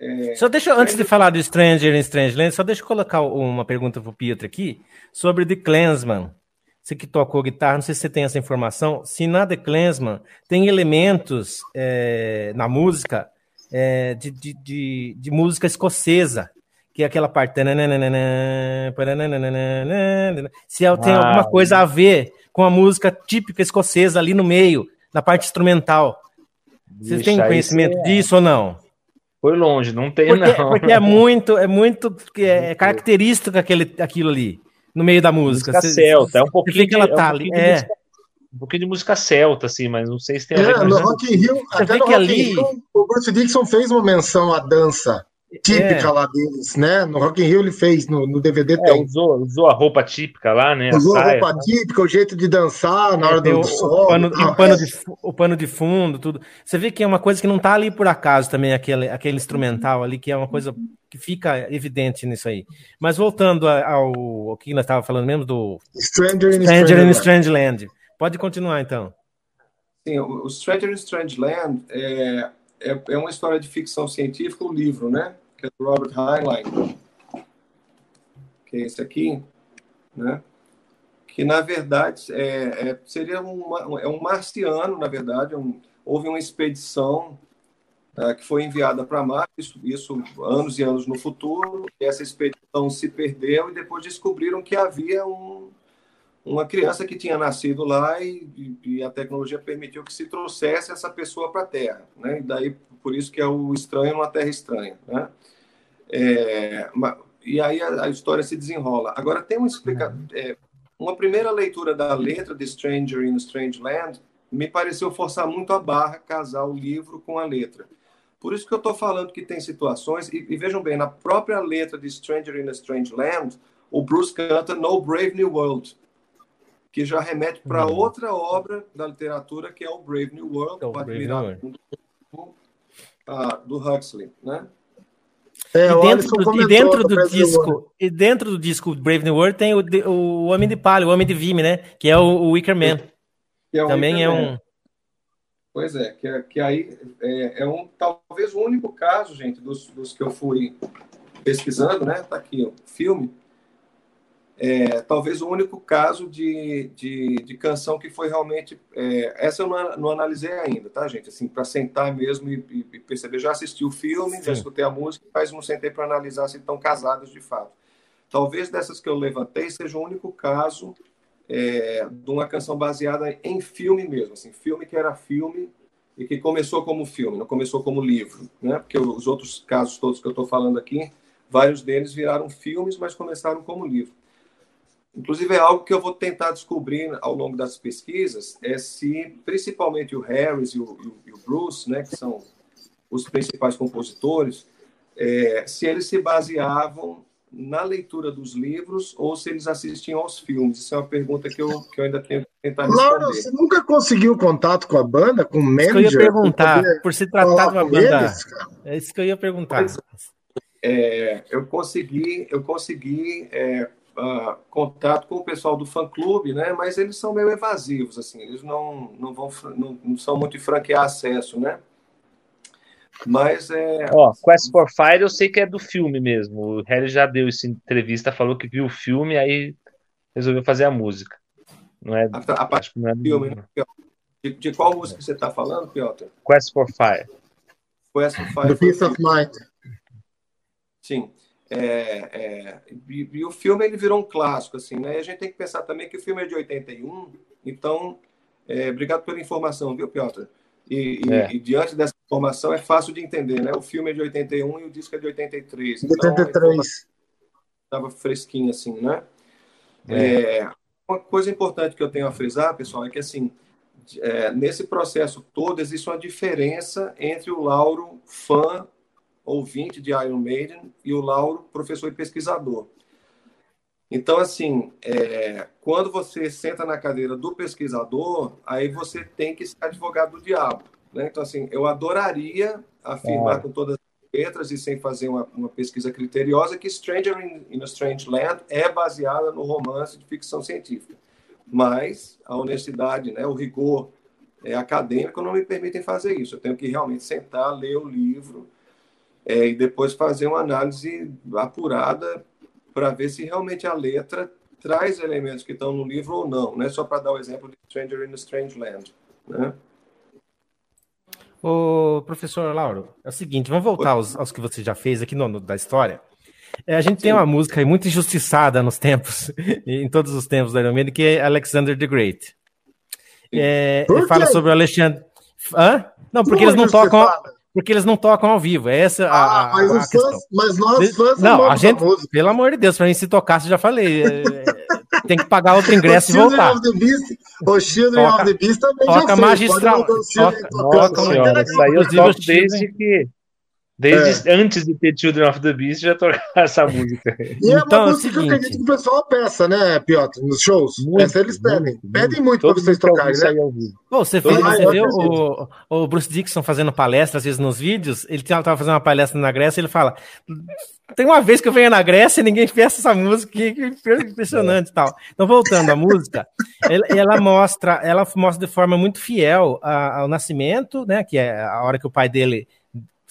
é, só deixa, antes de falar do Stranger in Strange Land, só deixa eu colocar uma pergunta para o Pietro aqui sobre The Clansman. Você que tocou guitarra, não sei se você tem essa informação. Se na The Clansman tem elementos é, na música é, de, de, de, de, música escocesa, que é aquela parte. Se tem alguma coisa a ver com a música típica escocesa ali no meio, na parte instrumental. Vocês têm conhecimento disso ou não? Foi longe, não tem porque, não. Porque é muito, é muito é, é característico aquele, aquilo ali, no meio da música. música você, celta, é um pouquinho de, ela tá é um ali, é. Música, um pouquinho de música celta, assim, mas não sei se tem a ver é, com no Rock in Rio, até no Rock ali... Rio, o Bruce Dixon fez uma menção à dança típica é. lá deles, né? No Rock in Rio ele fez, no, no DVD é, tem. Usou, usou a roupa típica lá, né? Usou a, a roupa né? típica, o jeito de dançar na é, hora do, o, sol. O pano, o, pano de, o pano de fundo, tudo. Você vê que é uma coisa que não tá ali por acaso também, aquele, aquele instrumental ali, que é uma coisa que fica evidente nisso aí. Mas voltando ao, ao que nós estávamos falando mesmo do Stranger in Stranger in Strange Land. Pode continuar, então. Sim, o Stranger in Strange Land é, é, é uma história de ficção científica, o livro, né? Que é do Robert Heinlein, que é esse aqui, né? que na verdade é, é seria um, é um marciano, na verdade, um, houve uma expedição é, que foi enviada para Marte, isso, isso, anos e anos no futuro, essa expedição se perdeu e depois descobriram que havia um, uma criança que tinha nascido lá e, e, a tecnologia permitiu que se trouxesse essa pessoa para a Terra, né? E daí por isso que é o estranho numa Terra estranha, né? É, e aí a, a, história se desenrola. Agora, tem uma explicação. Uhum. É, uma primeira leitura da letra de Stranger in a Strange Land me pareceu forçar muito a barra casar o livro com a letra. Por isso que eu estou falando que tem situações, e, e, vejam bem, na própria letra de Stranger in a Strange Land, o Bruce canta No Brave New World, que já remete para uhum. outra obra da literatura, que é o Brave New World, o Brave New World. Do, ah, do Huxley, né? É, e, dentro do, e dentro do disco, e dentro do disco Brave New World tem o, o Homem de Palha, o Homem de Vime, né? Que é o, o Wicker Man. É Também Wicker é um. Pois é, que, é, que aí é, é, um talvez o único caso, gente, dos, dos que eu fui pesquisando, né? Tá aqui o filme é, talvez o único caso de, de, de canção que foi realmente. É, essa eu não, não, analisei ainda, tá, gente? Assim, para sentar mesmo e, e, perceber. Já assisti o filme, Sim. já escutei a música, mas não sentei para analisar se estão casados de fato. Talvez dessas que eu levantei seja o único caso é, de uma canção baseada em filme mesmo, assim, filme que era filme e que começou como filme, não começou como livro, né? Porque os outros casos todos que eu estou falando aqui, vários deles viraram filmes, mas começaram como livro. Inclusive, é algo que eu vou tentar descobrir ao longo das pesquisas, é se, principalmente o Harris e o, e o Bruce, né, que são os principais compositores, é, se eles se baseavam na leitura dos livros ou se eles assistiam aos filmes. Isso é uma pergunta que eu, que eu ainda tenho que tentar responder. Laura, você nunca conseguiu contato com a banda, com o manager? Isso que eu ia perguntar, por se tratar de uma banda... Eles, é isso que eu ia perguntar. É, eu consegui, eu consegui é, uh, contato com o pessoal do fã-clube, né? Mas eles são meio evasivos, assim. Eles não, não, vão, não, não são muito de franquear acesso, né? Mas é. Ó, Quest for Fire eu sei que é do filme mesmo. O Harry já deu essa entrevista, falou que viu o filme, aí resolveu fazer a música. Não é. A, a parte do é filme, né? de, de, qual música você está falando, Piotr? Quest for Fire. Quest for Fire. The Peace of Mind. Sim. É, é, e, e, o filme ele virou um clássico, assim, né? E a gente tem que pensar também que o filme é de 81, então, é, obrigado pela informação, viu, Piotr? E, é. e, e, diante dessa informação é fácil de entender, né? O filme é de 81 e o disco é de 83. Então, 83. Estava fresquinho assim, né? É. é. uma coisa importante que eu tenho a frisar, pessoal, é que assim, é, nesse processo todo existe uma diferença entre o Lauro fã ouvinte de Iron Maiden e o Lauro professor e pesquisador. Então, assim, é, quando você senta na cadeira do pesquisador, aí você tem que ser advogado do diabo. Né? Então, assim, eu adoraria afirmar é. com todas as letras e sem fazer uma, uma pesquisa criteriosa que Stranger in, in, a Strange Land é baseada no romance de ficção científica. Mas a honestidade, né, o rigor é, acadêmico não me permitem fazer isso. Eu tenho que realmente sentar, ler o livro é, e depois fazer uma análise apurada para ver se realmente a letra traz elementos que estão no livro ou não, né? Só para dar o exemplo de Stranger in a Strange Land, né? O professor Lauro, é o seguinte, vamos voltar aos, aos que você já fez aqui no, no da história. É, a gente Sim. tem uma música muito injustiçada nos tempos, em todos os tempos da Iron que é Alexander the Great. É, fala sobre o Alexandre. Hã? Não, porque eles não tocam. Fala porque eles não tocam ao vivo. É essa ah, a, mas, a fãs, mas nós fãs não, a gente, pelo amor de Deus, para mim se tocasse já falei, é, é, tem que pagar outro ingresso e voltar. Of the Beast, o Children toca, of the Beast também toca já magistral, toca, toca, senhora, isso aí eu toco desde que Desde é. antes de ter Children of the Beast, já tocar essa música. E é então, uma música é que eu acredito que o pessoal peça, né, Piotr, nos shows. Muito, essa eles pedem. Muito, pedem muito para vocês tocarem, né? Pô, você, fez, você viu o, o, Bruce Dixon fazendo palestra, às vezes, nos vídeos? Ele estava fazendo uma palestra na Grécia e ele fala: tem uma vez que eu venho na Grécia e ninguém peça essa música, que, que impressionante e tal. Então, voltando à música, ela, ela, mostra, ela mostra de forma muito fiel ao nascimento, né, que é a hora que o pai dele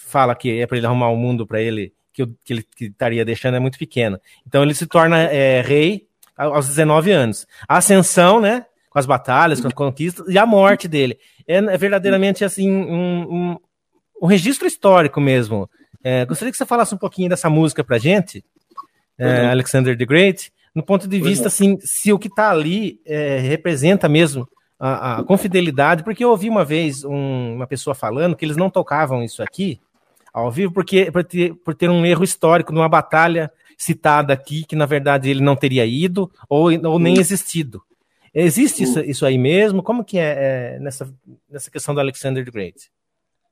fala que é para ele arrumar o um mundo para ele, que, que, ele que estaria deixando é muito pequeno. Então ele se torna é, rei aos 19 anos. A ascensão, né? Com as batalhas, com as conquistas, e a morte dele. É, é verdadeiramente assim um, um, um, registro histórico mesmo. É, gostaria que você falasse um pouquinho dessa música pra gente, é, Alexander the Great, no ponto de vista assim, se o que está ali é, representa mesmo a, a, confidelidade, porque eu ouvi uma vez um, uma pessoa falando que eles não tocavam isso aqui, ao vivo, porque por ter, por ter um erro histórico numa batalha citada aqui, que na verdade ele não teria ido ou, ou nem existido. Existe isso, isso aí mesmo? Como que é, é, nessa, nessa questão do Alexander the Great?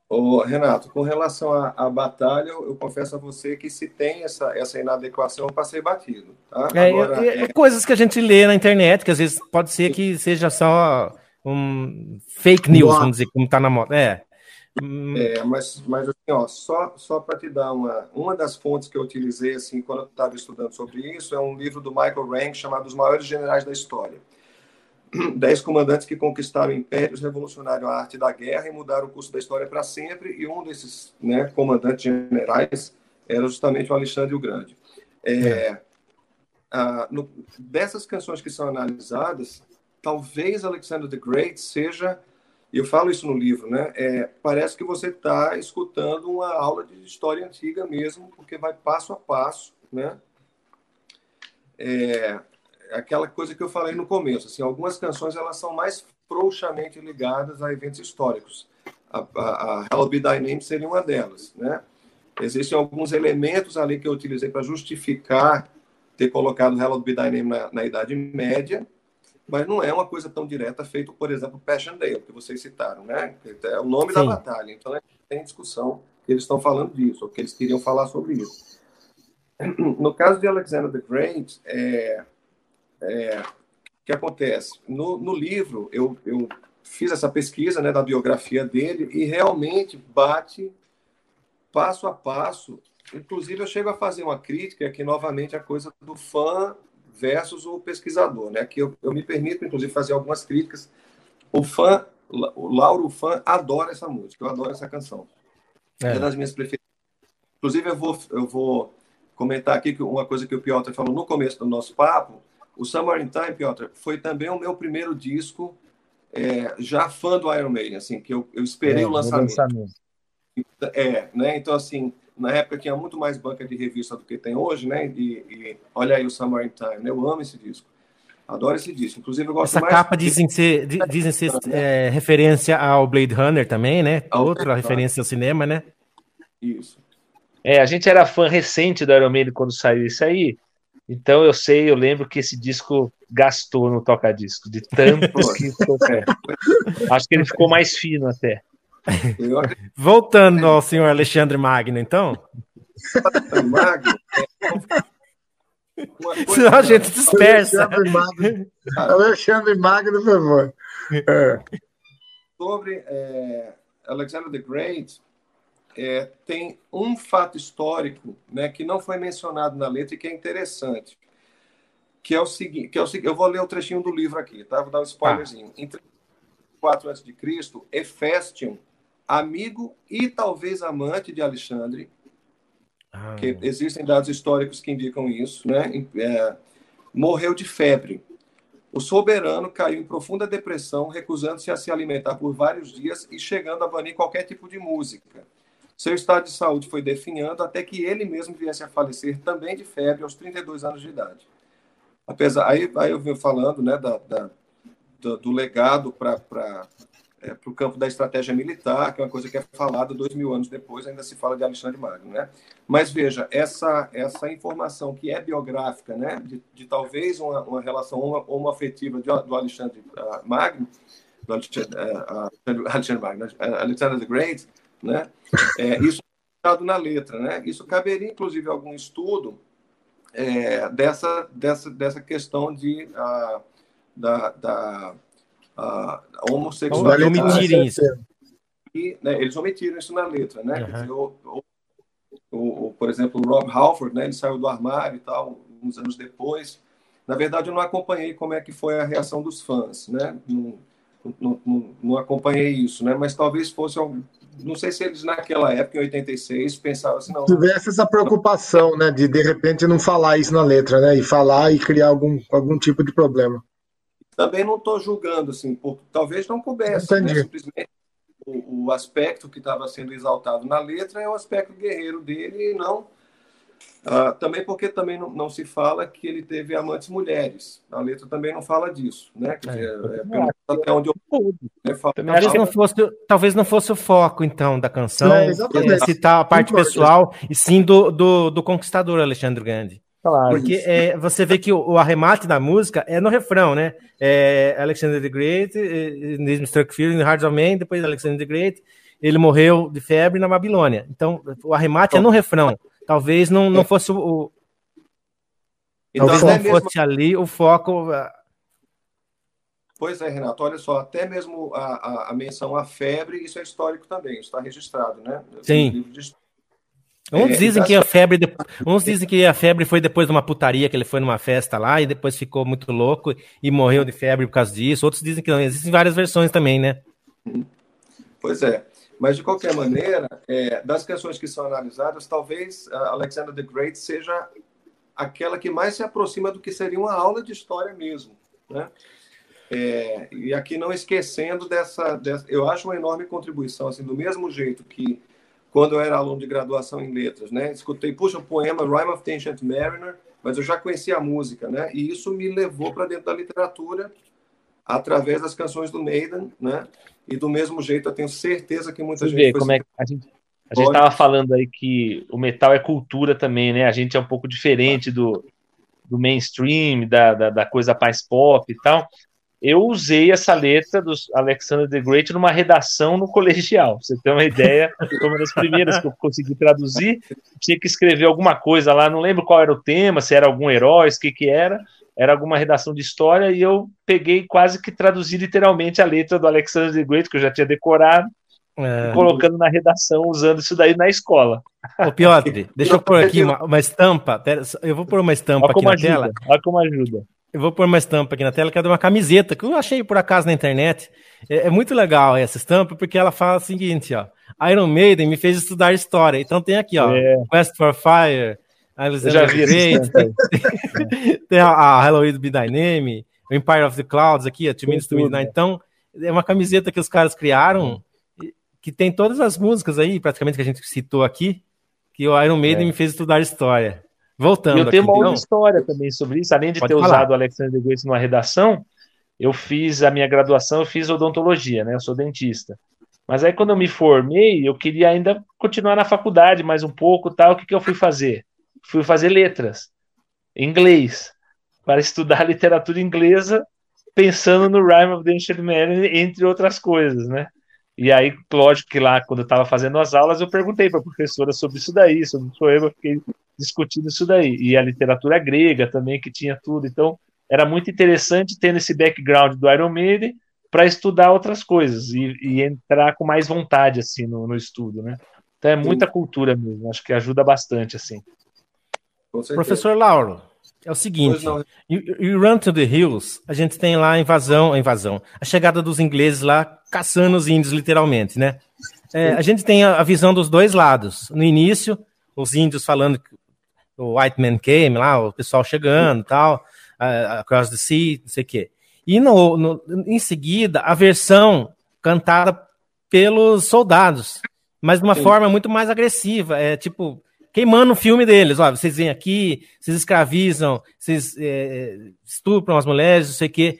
Ô, Renato, com relação à, à batalha, eu, eu, confesso a você que se tem essa, essa inadequação, eu passei batido. Tá? É, Agora, é, é, coisas que a gente lê na internet, que às vezes pode ser que seja só um fake news, vamos dizer, como está na moda. É. É, mas, mas assim, ó, só, só para te dar uma, uma das fontes que eu utilizei assim quando eu estava estudando sobre isso é um livro do Michael Rank chamado Os Maiores Generais da História. Dez comandantes que conquistaram impérios, revolucionaram a arte da guerra e mudaram o curso da história para sempre. E um desses né, comandantes generais era justamente o Alexandre o Grande. É, a, no, dessas canções que são analisadas, talvez Alexander the Great seja e eu falo isso no livro, né? É, parece que você está escutando uma aula de história antiga mesmo, porque vai passo a passo, né? É, aquela coisa que eu falei no começo, assim, algumas canções elas são mais frouxamente ligadas a eventos históricos. a, a, a Hell Be Thy Name seria uma delas, né? Existem alguns elementos ali que eu utilizei para justificar ter colocado Hell Be Thy Name na, na Idade Média, mas não é uma coisa tão direta feito, por exemplo, Passchendaele, que vocês citaram, né? É o nome Sim. da batalha, então é, tem discussão que eles estão falando disso, ou que eles queriam falar sobre isso. No caso de Alexander the Great, é, é, que acontece? No, no livro, eu, eu fiz essa pesquisa né, da biografia dele e realmente bate passo a passo. Inclusive, eu chego a fazer uma crítica que, novamente, é a coisa do fã versus o pesquisador, né? Que eu, eu me permito, inclusive, fazer algumas críticas. O fã, o Lauro o fã, adora essa música, eu adoro essa canção. É, é das minhas preferidas. Inclusive, eu vou, eu vou comentar aqui que uma coisa que o Piotr falou no começo do nosso papo. O Summer in Time, Piotr, foi também o meu primeiro disco é, já fã do Iron Maiden, assim, que eu, eu esperei é, o lançamento. lançamento. É, né? Então, assim, na época tinha muito mais banca de revista do que tem hoje, né? E, e olha aí o Summer in Time, né? Eu amo esse disco. Adoro esse disco. Inclusive, eu gosto Essa mais... capa dizem ser, dizem ser é, referência ao Blade Runner também, né? Outra referência ao cinema, né? Isso. É, a gente era fã recente do Iron Maiden quando saiu isso aí. Então eu sei, eu lembro que esse disco gastou no toca-disco, de tanto que é. Acho que ele ficou mais fino até. Voltando ao senhor Alexandre Magno, então. Magno. Senão a gente dispersa. Alexandre Magno, Alexandre Magno por favor. É. Sobre é, Alexander the Great, é, tem um fato histórico né, que não foi mencionado na letra e que é interessante. Que é o seguinte, que é o eu vou ler o trechinho do livro aqui, tá? Vou dar um spoilerzinho. Ah. Em 4 a.C., Hefestion amigo e talvez amante de Alexandre, ah. que existem dados históricos que indicam isso, né? É, morreu de febre. O soberano caiu em profunda depressão, recusando-se a se alimentar por vários dias e chegando a banir qualquer tipo de música. Seu estado de saúde foi definhando até que ele mesmo viesse a falecer também de febre aos 32 anos de idade. Apesar, aí, aí eu venho falando né, da, da do, do legado para é, para o campo da estratégia militar, que é uma coisa que é falada dois mil anos depois, ainda se fala de Alexandre Magno, né? Mas veja, essa, essa informação que é biográfica, né, de, de talvez uma, uma relação homoafetiva de, do Alexandre uh, Magno, do Alexandre, uh, Alexandre Magno, uh, Alexander the Great, né, é, isso é na letra, né? Isso caberia, inclusive, algum estudo é, dessa, dessa, dessa questão de, uh, da, da a homossexualidade. Omitirem isso. E, né, eles omitiram isso na letra, né? Uhum. Dizer, o, o, o, por exemplo, o Rob Halford, né? Ele saiu do armário e tal, uns anos depois. Na verdade, eu não acompanhei como é que foi a reação dos fãs, né? Não, não, não, não acompanhei isso, né? Mas talvez fosse algum, não sei se eles naquela época, em 86, pensavam assim, não. Tivesse essa preocupação, né, de de repente não falar isso na letra, né, e falar e criar algum, algum tipo de problema. Também não estou julgando, assim, por, talvez não coubesse. Né? Simplesmente o, o, aspecto que estava sendo exaltado na letra é o aspecto guerreiro dele e não. Uh, também porque também não, não, se fala que ele teve amantes mulheres. A letra também não fala disso, né? Quer dizer, é, é, pelo até onde eu né, falo, talvez, não fosse, talvez não fosse o foco, então, da canção. É, citar a parte pessoal, e sim do, do, do conquistador Alexandre Grande. Claro. Porque é, você vê que o, o, arremate da música é no refrão, né? É Alexander the Great, Nism Struck Fear in Hearts of Man, depois Alexander the Great, ele morreu de febre na Babilônia. Então, o arremate é no refrão. Talvez não, não fosse o. Então, talvez não mesmo... fosse ali o foco. Pois é, Renato, olha só, até mesmo a, a, a menção à febre, isso é histórico também, está registrado, né? Sim. Uns é, dizem que a febre, uns dizem que a febre foi depois de uma putaria que ele foi numa festa lá e depois ficou muito louco e morreu de febre por causa disso. Outros dizem que não. Existem várias versões também, né? Pois é. Mas de qualquer maneira, é, das canções que são analisadas, talvez Alexander the Great seja aquela que mais se aproxima do que seria uma aula de história mesmo, né? É, e aqui não esquecendo dessa, dessa, eu acho uma enorme contribuição, assim, do mesmo jeito que quando eu era aluno de graduação em letras, né? Escutei, puxa, o poema Rhyme of the Ancient Mariner, mas eu já conhecia a música, né? E isso me levou para dentro da literatura através das canções do Maiden, né? E do mesmo jeito, eu tenho certeza que muita Você gente. Vê como é que a gente a gente estava falando aí que o metal é cultura também, né? A gente é um pouco diferente do, do mainstream, da, da, da coisa mais pop e tal. Eu usei essa letra do Alexander the Great numa redação no colegial. Pra você ter uma ideia, foi uma das primeiras que eu consegui traduzir. Tinha que escrever alguma coisa lá, não lembro qual era o tema, se era algum herói, o que, que era. Era alguma redação de história e eu peguei quase que traduzi literalmente a letra do Alexander the Great, que eu já tinha decorado é. colocando na redação, usando isso daí na escola. Ô, Piotr, deixa eu pôr aqui uma, uma estampa. Eu vou pôr uma estampa aqui na ajuda, tela. Olha como ajuda. Eu vou pôr uma estampa aqui na tela, que é de uma camiseta, que eu achei por acaso na internet. É, é, muito legal essa estampa, porque ela fala o seguinte, ó. Iron Maiden me fez estudar história. Então tem aqui, ó. É. Quest for Fire, Alexander Great, tem a, a Halloween Be Thy Name, o Empire of the Clouds aqui, a Two Minutes to Midnight. Então, é uma camiseta que os caras criaram que tem todas as músicas aí, praticamente, que a gente citou aqui, que o Iron Maiden é. me fez estudar história. Voltando. E eu tenho aqui, uma outra história também sobre isso, além de Pode ter falar. usado o Alexander Grace numa redação, eu fiz a minha graduação, eu fiz odontologia, né? Eu sou dentista. Mas aí quando eu me formei, eu queria ainda continuar na faculdade mais um pouco, tal. O que, que eu fui fazer? Fui fazer letras, inglês, para estudar literatura inglesa, pensando no Rhyme of the Ancient Man, entre outras coisas, né? E aí, lógico que lá, quando eu estava fazendo as aulas, eu perguntei para a professora sobre isso daí, sobre o poema, fiquei discutindo isso daí. E a literatura grega também, que tinha tudo. Então, era muito interessante ter esse background do Iron Maiden para estudar outras coisas e, e, entrar com mais vontade, assim, no, no estudo, né? Então, é muita Sim. cultura mesmo, acho que ajuda bastante, assim. Professor Lauro, é o seguinte, em Run to the Hills, a gente tem lá a invasão, a invasão, a chegada dos ingleses lá caçando os índios, literalmente, né? É, a gente tem a, a, visão dos dois lados. No início, os índios falando que o White Man came lá, o pessoal chegando tal, uh, across the sea, não sei o quê. E no, no, em seguida, a versão cantada pelos soldados, mas de uma Sim. forma muito mais agressiva. É tipo, queimando o filme deles. Ó, vocês vêm aqui, vocês escravizam, vocês é, estupram as mulheres, não sei o quê.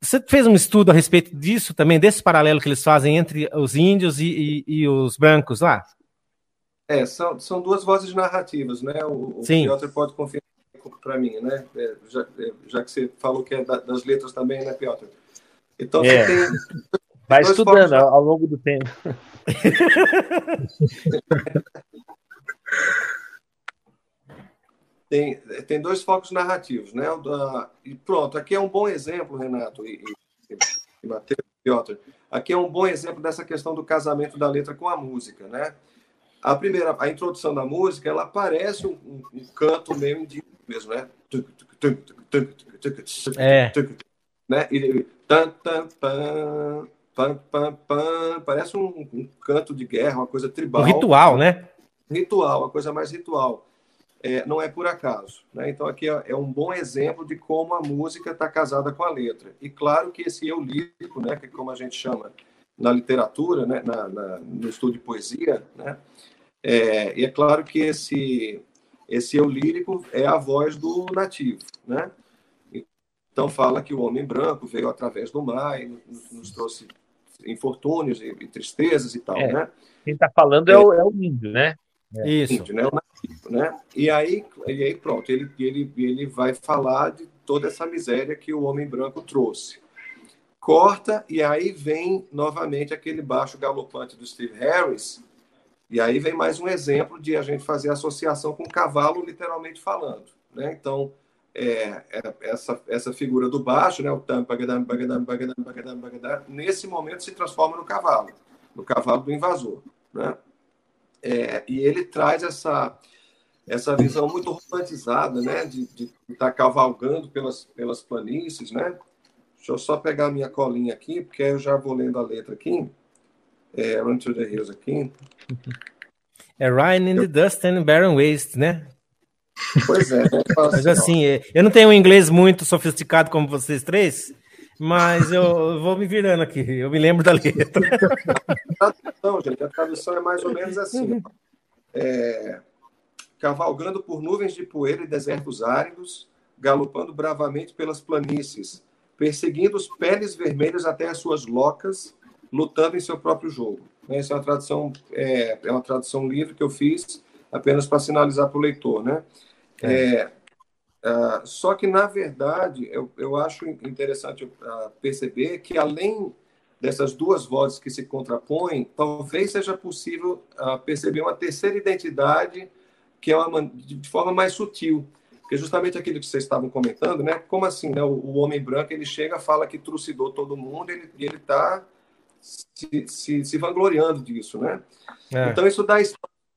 Você fez um estudo a respeito disso também, desse paralelo que eles fazem entre os índios e, e, e os brancos lá? É, são, são duas vozes narrativas, né? O, o Sim. Piotr pode confirmar para mim, né? É, já, é, já, que você falou que é da, das letras também, né, Piotr? Então, é. você tem. Vai estudando ao longo do tempo. tem, tem dois focos narrativos, né? e pronto, aqui é um bom exemplo, Renato e, e, e Matheus, Piotr. Aqui é um bom exemplo dessa questão do casamento da letra com a música, né? A primeira, a introdução da música, ela parece um, um, um canto meio indígena mesmo, né? É. Né? E, tan, tan, pan, pan, pan, pan, parece um, um, canto de guerra, uma coisa tribal. Um ritual, né? Ritual, a coisa mais ritual é, não é por acaso. Né? Então, aqui é, é, um bom exemplo de como a música está casada com a letra. E claro que esse eu lírico, né, que é como a gente chama na literatura, né, na, na, no estudo de poesia, né, é, e é claro que esse, esse eu lírico é a voz do nativo. Né? Então, fala que o homem branco veio através do mar e nos, nos trouxe infortúnios e, e, tristezas e tal. É, né? Quem está falando é, o, é o índio, né? Isso. Índio, né? Né? E aí, e aí pronto, ele, ele, ele vai falar de toda essa miséria que o homem branco trouxe. Corta, e aí vem novamente aquele baixo galopante do Steve Harris, e aí vem mais um exemplo de a gente fazer associação com cavalo, literalmente falando. Né? Então, é, é, essa, essa figura do baixo, né, o tam, bagadam, bagadam, bagadam, bagadam, bagadam, nesse momento se transforma no cavalo, no cavalo do invasor. Né? É, e ele traz essa, essa visão muito romantizada, né, de, de estar tá cavalgando pelas, pelas planícies, né? Deixa eu só pegar a minha colinha aqui, porque eu já vou lendo a letra aqui. É, Run to the Hills aqui. É Ryan in the Dust and Barren Waste, né? Pois é. Né? Mas assim, é, eu não tenho um inglês muito sofisticado como vocês três, mas eu vou me virando aqui, eu me lembro da letra. A tradução, gente, a tradução é mais ou menos assim. É, cavalgando por nuvens de poeira e desertos áridos, galopando bravamente pelas planícies, perseguindo os peles vermelhos até as suas locas, lutando em seu próprio jogo. Né? Essa é uma tradução, é, é uma tradução livre que eu fiz apenas para sinalizar para o leitor. Né? É. É, uh, só que, na verdade, eu, eu acho interessante uh, perceber que, além dessas duas vozes que se contrapõem, talvez seja possível uh, perceber uma terceira identidade que é uma, de forma mais sutil, porque justamente aquilo que vocês estavam comentando, né? Como assim, né? O, o homem branco ele chega, fala que trucidou todo mundo, ele, e ele está se, se, se, vangloriando disso, né? É. Então isso dá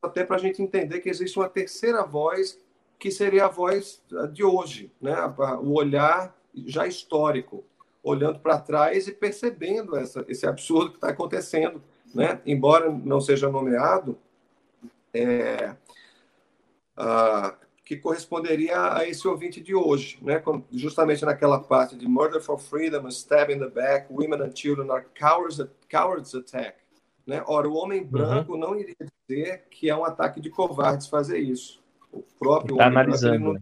até para a gente entender que existe uma terceira voz que seria a voz de hoje, né? O olhar já histórico, olhando para trás e percebendo essa, esse absurdo que está acontecendo, né? Embora não seja nomeado, é, ah, que corresponderia a esse ouvinte de hoje, né? justamente naquela parte de murder for freedom, stab in the back, women and children are cowards, cowards attack. Né? Ora, o homem uhum. branco uhum. não iria dizer que é um ataque de covardes fazer isso. O próprio tá homem analisando.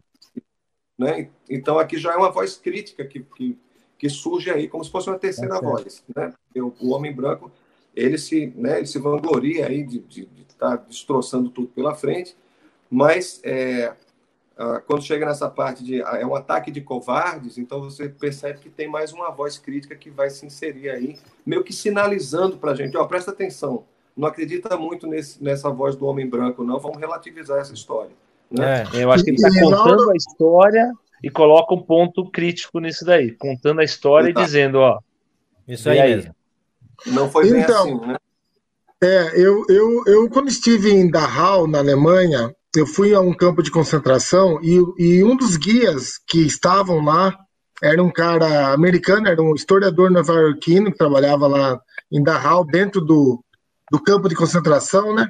Né? Então, aqui já é uma voz crítica que, que, que surge aí, como se fosse uma terceira é voz. Né? O, o, homem branco ele se, né, ele se vangloria aí de estar de, de tá destroçando tudo pela frente, mas é, quando chega nessa parte de é um ataque de covardes, então você percebe que tem mais uma voz crítica que vai se inserir aí, meio que sinalizando para a gente, ó, presta atenção, não acredita muito nesse, nessa voz do homem branco, não, vamos relativizar essa história. Né? É, eu acho que ele está contando a história e coloca um ponto crítico nisso daí, contando a história e, e dizendo, ó, isso aí, aí mesmo. Não foi bem então, assim, né? É, eu, eu, eu quando estive em Dachau, na Alemanha, eu fui a um campo de concentração e, e um dos guias que estavam lá era um cara americano, era um historiador nova-iorquino que trabalhava lá em Dachau, dentro do, do campo de concentração, né?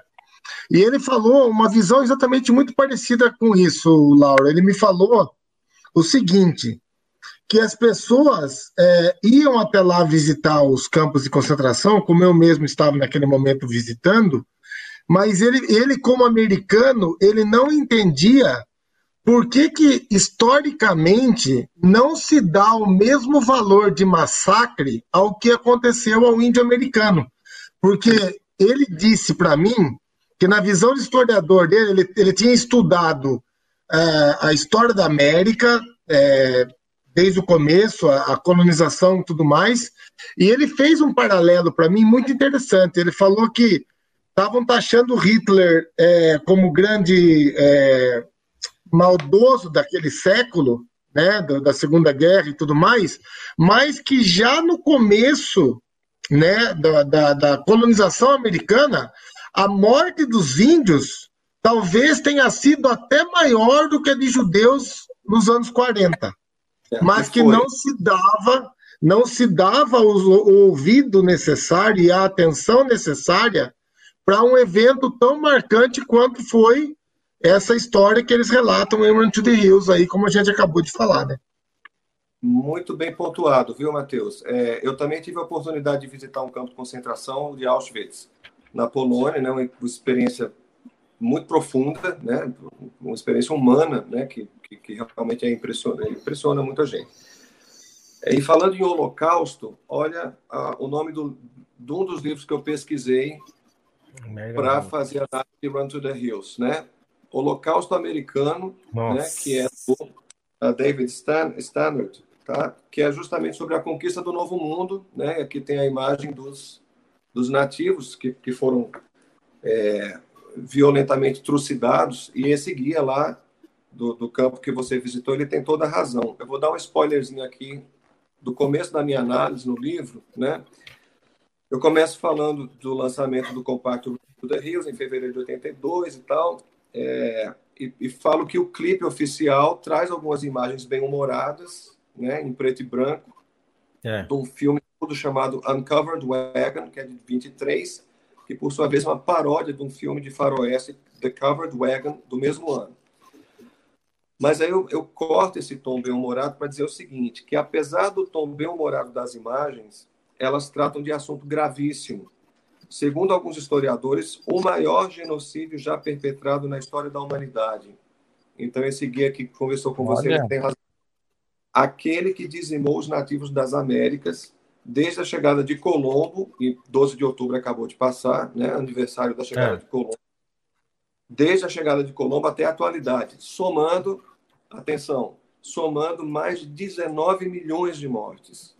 E ele falou uma visão exatamente muito parecida com isso, Laura. Ele me falou o seguinte, que as pessoas é, iam até lá visitar os campos de concentração, como eu mesmo estava naquele momento visitando, mas ele, ele como americano, ele não entendia por que, que historicamente não se dá o mesmo valor de massacre ao que aconteceu ao índio americano. Porque ele disse para mim que, na visão do historiador dele, ele, ele tinha estudado é, a história da América, é, desde o começo, a, a, colonização e tudo mais, e ele fez um paralelo para mim muito interessante. Ele falou que estavam taxando Hitler é, como grande é, maldoso daquele século, né, da Segunda Guerra e tudo mais, mas que já no começo né, da, da, da colonização americana, a morte dos índios talvez tenha sido até maior do que a de judeus nos anos 40, é, mas que não se dava não se dava o, o ouvido necessário e a atenção necessária para um evento tão marcante quanto foi essa história que eles relatam em Run to the Hills aí, como a gente acabou de falar, né? Muito bem pontuado, viu, Matheus? É, eu também tive a oportunidade de visitar um campo de concentração de Auschwitz, na Polônia, né? Uma experiência muito profunda, né? Uma experiência humana, né? Que, que, que realmente é impressiona, impressiona muita gente. E falando em Holocausto, olha a, o nome do, de um dos livros que eu pesquisei para fazer a análise de Run to the Hills, né? Holocausto Americano, né, que é do David Stan, Stannard, tá? que é justamente sobre a conquista do Novo Mundo, né? Aqui tem a imagem dos, dos nativos que, que foram é, violentamente trucidados, e esse guia lá do, do campo que você visitou, ele tem toda a razão. Eu vou dar um spoilerzinho aqui do começo da minha análise no livro, né? Eu começo falando do lançamento do compacto do The Hills em fevereiro de 82 e tal, é, e, e, falo que o clipe oficial traz algumas imagens bem humoradas, né, em preto e branco, é. de um filme chamado Uncovered Wagon, que é de 23, que por sua vez é uma paródia de um filme de faroeste, The Covered Wagon, do mesmo ano. Mas aí eu, eu corto esse tom bem humorado para dizer o seguinte, que apesar do tom bem humorado das imagens, elas tratam de assunto gravíssimo. Segundo alguns historiadores, o maior genocídio já perpetrado na história da humanidade. Então, esse guia que conversou com Olha. você tem razão. aquele que dizimou os nativos das Américas desde a chegada de Colombo, e 12 de outubro acabou de passar, né, aniversário da chegada é. de Colombo, desde a chegada de Colombo até a atualidade, somando, atenção, somando mais de 19 milhões de mortes.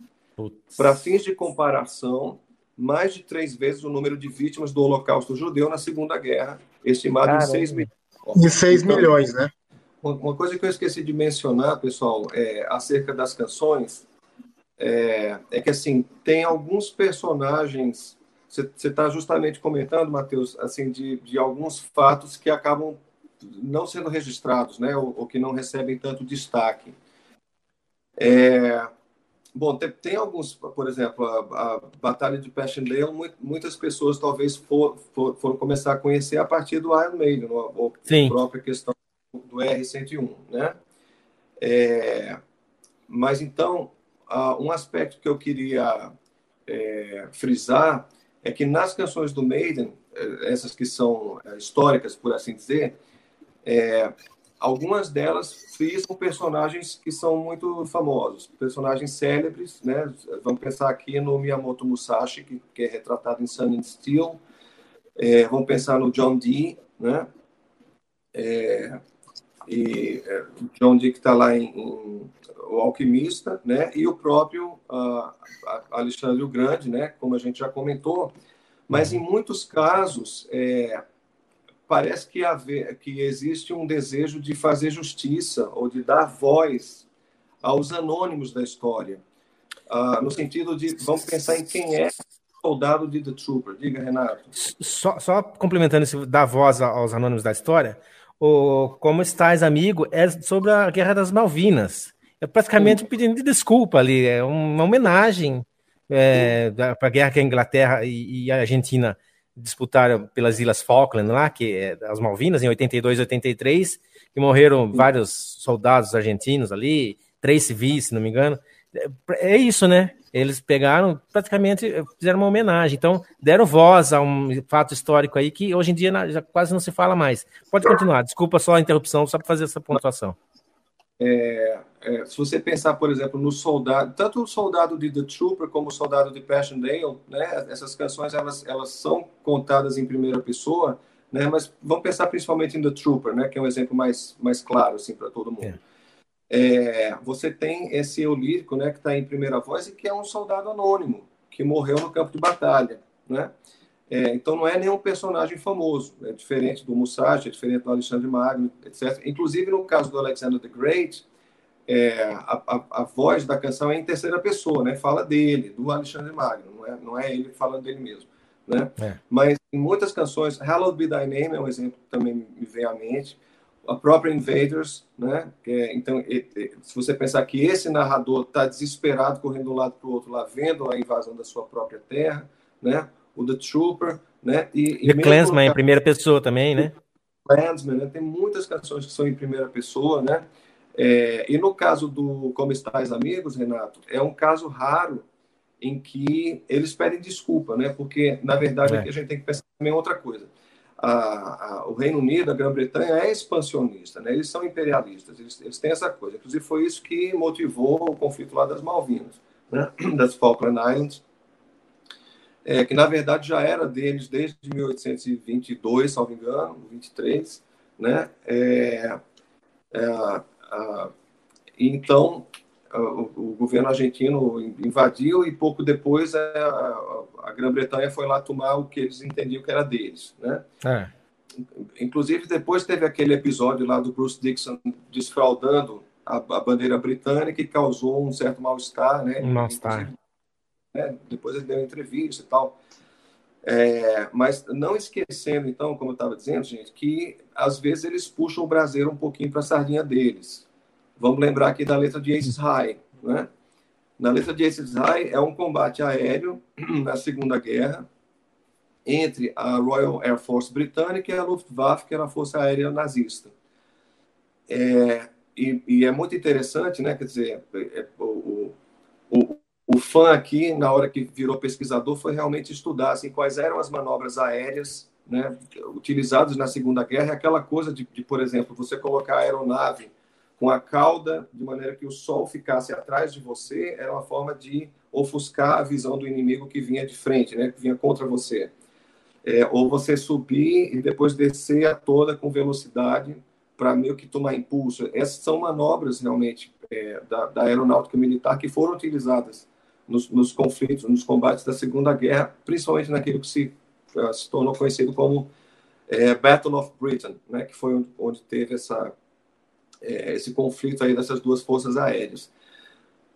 Para fins de comparação, mais de três vezes o número de vítimas do Holocausto judeu na Segunda Guerra, estimado Caramba. em 6 milhões. De 6 então, milhões, né? Uma coisa que eu esqueci de mencionar, pessoal, é, acerca das canções, é, é que assim tem alguns personagens. Você está justamente comentando, Matheus, assim de, de alguns fatos que acabam não sendo registrados, né, ou, ou que não recebem tanto destaque. É, bom, tem, tem, alguns, por exemplo, a, a Batalha de Passchendaele, muitas pessoas talvez for, for, foram começar a conhecer a partir do Iron Maiden, ou, ou a própria questão do R101, né? É, mas então, uh, um aspecto que eu queria é, frisar é que nas canções do Maiden, é, essas que são é, históricas, por assim dizer, é, algumas delas frisam personagens que são muito famosos, personagens célebres, né? Vamos pensar aqui no Miyamoto Musashi, que, que é retratado em Sun and Steel, é, vamos pensar no John Dee, né? É, e é, John Dee que está lá em, em, O Alquimista, né? E o próprio uh, Alexandre o Grande, né? Como a gente já comentou. Mas em muitos casos é, parece que, haver, que existe um desejo de fazer justiça ou de dar voz aos anônimos da história, uh, no sentido de vamos pensar em quem é soldado de The Trooper. Diga, Renato. Só, só complementando esse dar voz aos anônimos da história, o Como Estás, Amigo, é sobre a Guerra das Malvinas. É praticamente um pedido de desculpa ali, é uma homenagem é, para a guerra que a Inglaterra e, e, a Argentina disputaram pelas Ilhas Falkland lá, que é as Malvinas, em 82 e 83, que morreram vários soldados argentinos ali, três civis, se não me engano. É, é isso, né? Eles pegaram, praticamente fizeram uma homenagem. Então, deram voz a um fato histórico aí que hoje em dia já quase não se fala mais. Pode continuar, desculpa só a interrupção, só para fazer essa pontuação. É, é, se você pensar, por exemplo, no soldado, tanto o soldado de The Trooper como o soldado de Passchendaele, né, essas canções elas, elas são contadas em primeira pessoa, né, mas vamos pensar principalmente em The Trooper, né, que é um exemplo mais, mais claro assim, para todo mundo. É. É, você tem esse eu lírico, né, que está em primeira voz e que é um soldado anônimo que morreu no campo de batalha, né? É, então não é nenhum personagem famoso, é diferente do Musashi, é diferente do Alexandre Magno, etc. Inclusive no caso do Alexander the Great, é, a, a, a, voz da canção é em terceira pessoa, né? Fala dele, do Alexandre Magno, não é, não é ele falando dele mesmo, né? É. Mas em muitas canções, Hallowed Be Thy Name é um exemplo que também me vem à mente a própria Invaders, né? É, então, se você pensar que esse narrador está desesperado correndo de um lado para o outro lá, vendo a invasão da sua própria terra, né? O The Trooper, né? E, e Clansman em primeira pessoa também, né? Clansman, né? Tem muitas canções que são em primeira pessoa, né? É, e no caso do Como Estais Amigos, Renato, é um caso raro em que eles pedem desculpa, né? Porque, na verdade, é. aqui a gente tem que pensar também outra coisa a, a, o Reino Unido, a Grã-Bretanha é expansionista, né? eles são imperialistas, eles, eles, têm essa coisa. Inclusive, foi isso que motivou o conflito lá das Malvinas, né? das Falkland Islands, é, que na verdade já era deles desde 1822, salvo engano, 23, né? É, é, então, o, o, governo argentino invadiu e pouco depois a, a Grã-Bretanha foi lá tomar o que eles entendiam que era deles, né? É. Inclusive depois teve aquele episódio lá do Bruce Dixon desfraudando a, a bandeira britânica que causou um certo mal-estar, né? Um mal-estar. Né? Depois ele deu entrevista e tal. É, mas não esquecendo, então, como eu estava dizendo, gente, que às vezes eles puxam o braseiro um pouquinho para a sardinha deles. Vamos lembrar aqui da letra de Aces High, né? Na letra de Aces High é um combate aéreo na Segunda Guerra entre a Royal Air Force britânica e a Luftwaffe, que era a força aérea nazista. É, e, e, é muito interessante, né? Quer dizer, é, é, o, o, fã aqui, na hora que virou pesquisador, foi realmente estudar assim, quais eram as manobras aéreas né, utilizadas na Segunda Guerra, aquela coisa de, de, por exemplo, você colocar a aeronave com a cauda, de maneira que o sol ficasse atrás de você, era uma forma de ofuscar a visão do inimigo que vinha de frente, né, que vinha contra você. É, ou você subir e depois descer a toda com velocidade para meio que tomar impulso. Essas são manobras realmente é, da, da, aeronáutica militar que foram utilizadas nos, nos, conflitos, nos combates da Segunda Guerra, principalmente naquilo que se, uh, se tornou conhecido como é, Battle of Britain, né, que foi onde, onde teve essa, é, esse conflito aí dessas duas forças aéreas.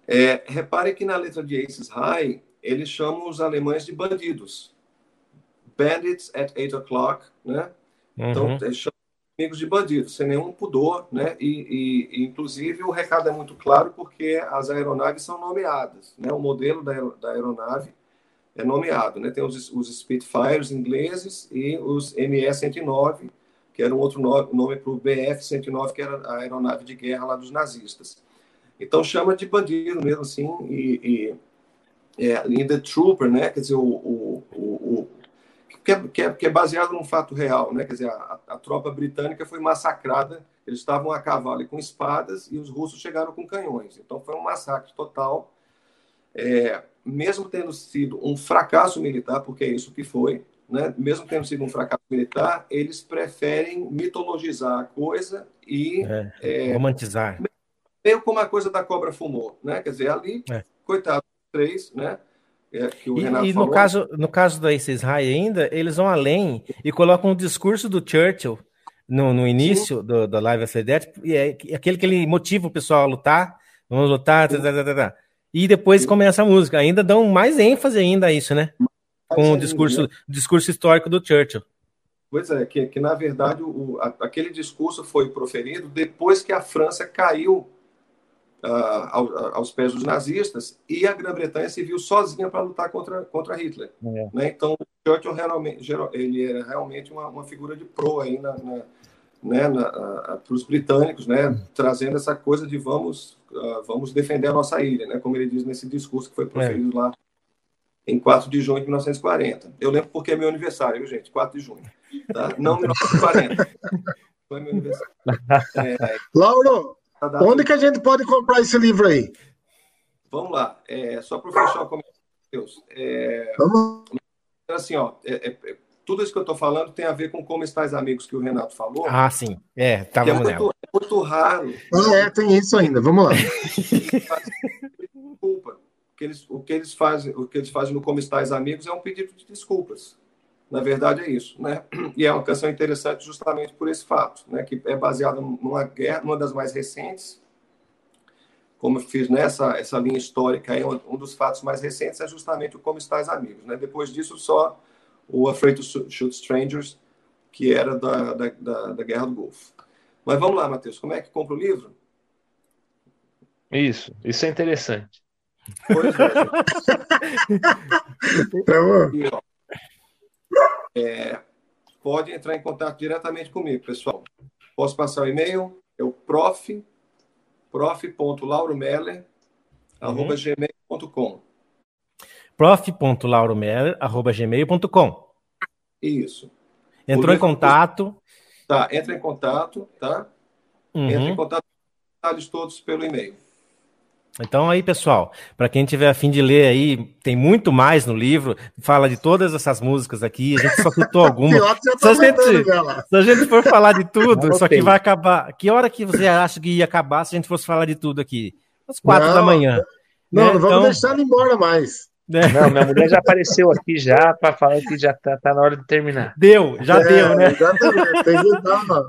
É, repare que na letra de Aces High, eles chamam os alemães de bandidos. Bandits at 8 o'clock, né? Então, uhum. Então, eles chamam amigos de bandidos, sem nenhum pudor, né? E, e, inclusive, o recado é muito claro porque as aeronaves são nomeadas, né? O modelo da, da aeronave é nomeado, né? Tem os, os Spitfires ingleses e os ME-109, que era um outro nome, nome para o BF-109, que era a aeronave de guerra lá dos nazistas. Então chama de bandido mesmo assim, e, e é, in the Trooper, né? Quer dizer, o, o, o, que é, que, é, é baseado num fato real, né? Quer dizer, a, a tropa britânica foi massacrada, eles estavam a cavalo e com espadas, e os russos chegaram com canhões. Então foi um massacre total. É, mesmo tendo sido um fracasso militar, porque é isso que foi, né? mesmo tendo sido um fracasso militar, eles preferem mitologizar a coisa e é, é, romantizar. Meio como a coisa da cobra fumou, né? Quer dizer, ali, é. coitado, três, né? É, e, e no, caso, no caso da Isis High ainda, eles vão além e colocam o discurso do Churchill no, no início do, da Live Acedete, e é aquele que ele motiva o pessoal a lutar, vamos lutar, tá, tá, tá, tá. e depois Sim. começa a música. Ainda dão mais ênfase ainda a isso, né? Com o discurso, né? discurso histórico do Churchill. Pois é, que, que na verdade o, a, aquele discurso foi proferido depois que a França caiu uh, aos pés dos nazistas e a Grã-Bretanha se viu sozinha para lutar contra, contra Hitler. É. Né? Então, Churchill realmente, ele era realmente uma, uma figura de pro aí na, na né, para os britânicos, né, trazendo essa coisa de vamos, uh, vamos defender a nossa ilha, né, como ele diz nesse discurso que foi proferido é. lá em 4 de junho de 1940. Eu lembro porque é meu aniversário, viu, gente? 4 de junho. Tá? Não 1940. Foi meu aniversário. É, Lauro, Onde que a gente pode comprar esse livro aí? Vamos lá. É, só para fechar o comentário, Deus. É, Vamos. Assim, ó, é, é, tudo isso que eu estou falando tem a ver com como estáis amigos que o Renato falou. Ah, sim. É, tá é muito, é muito raro. Ah, é, tem isso ainda. Vamos lá. Desculpa. O que eles, o que eles fazem, o que eles fazem no Como Estais Amigos é um pedido de desculpas. Na verdade é isso, né? E é uma canção interessante justamente por esse fato, né? Que é baseada numa guerra, uma das mais recentes. Como eu fiz nessa essa linha histórica, aí, um dos fatos mais recentes é justamente o Como Estás Amigos, né? Depois disso só o Afraid to Shoot Strangers, que era da, da, da, da Guerra do Golfo. Mas vamos lá, Matheus, como é que compra o livro? Isso, isso é interessante. Pois é. Tá e, ó, é, pode entrar em contato diretamente comigo, pessoal. Posso passar o e-mail? É o prof, prof.lauromeller, arroba uhum. gmail.com. prof.lauromeller, arroba gmail.com. Isso. Entrou em contato. Tá, entra em contato, tá? Uhum. Entra em contato detalhes todos pelo e-mail. Então aí, pessoal, para quem tiver a fim de ler aí, tem muito mais no livro, fala de todas essas músicas aqui, a gente só citou algumas. se, a gente, se a gente for falar de tudo, isso aqui vai acabar. Que hora que você acha que ia acabar se a gente fosse falar de tudo aqui? Às quatro não, da manhã. Não, né? não vamos então... deixar ele embora mais. É. Não, minha mulher já apareceu aqui já para falar que já tá, tá, na hora de terminar. Deu, já é, deu, né?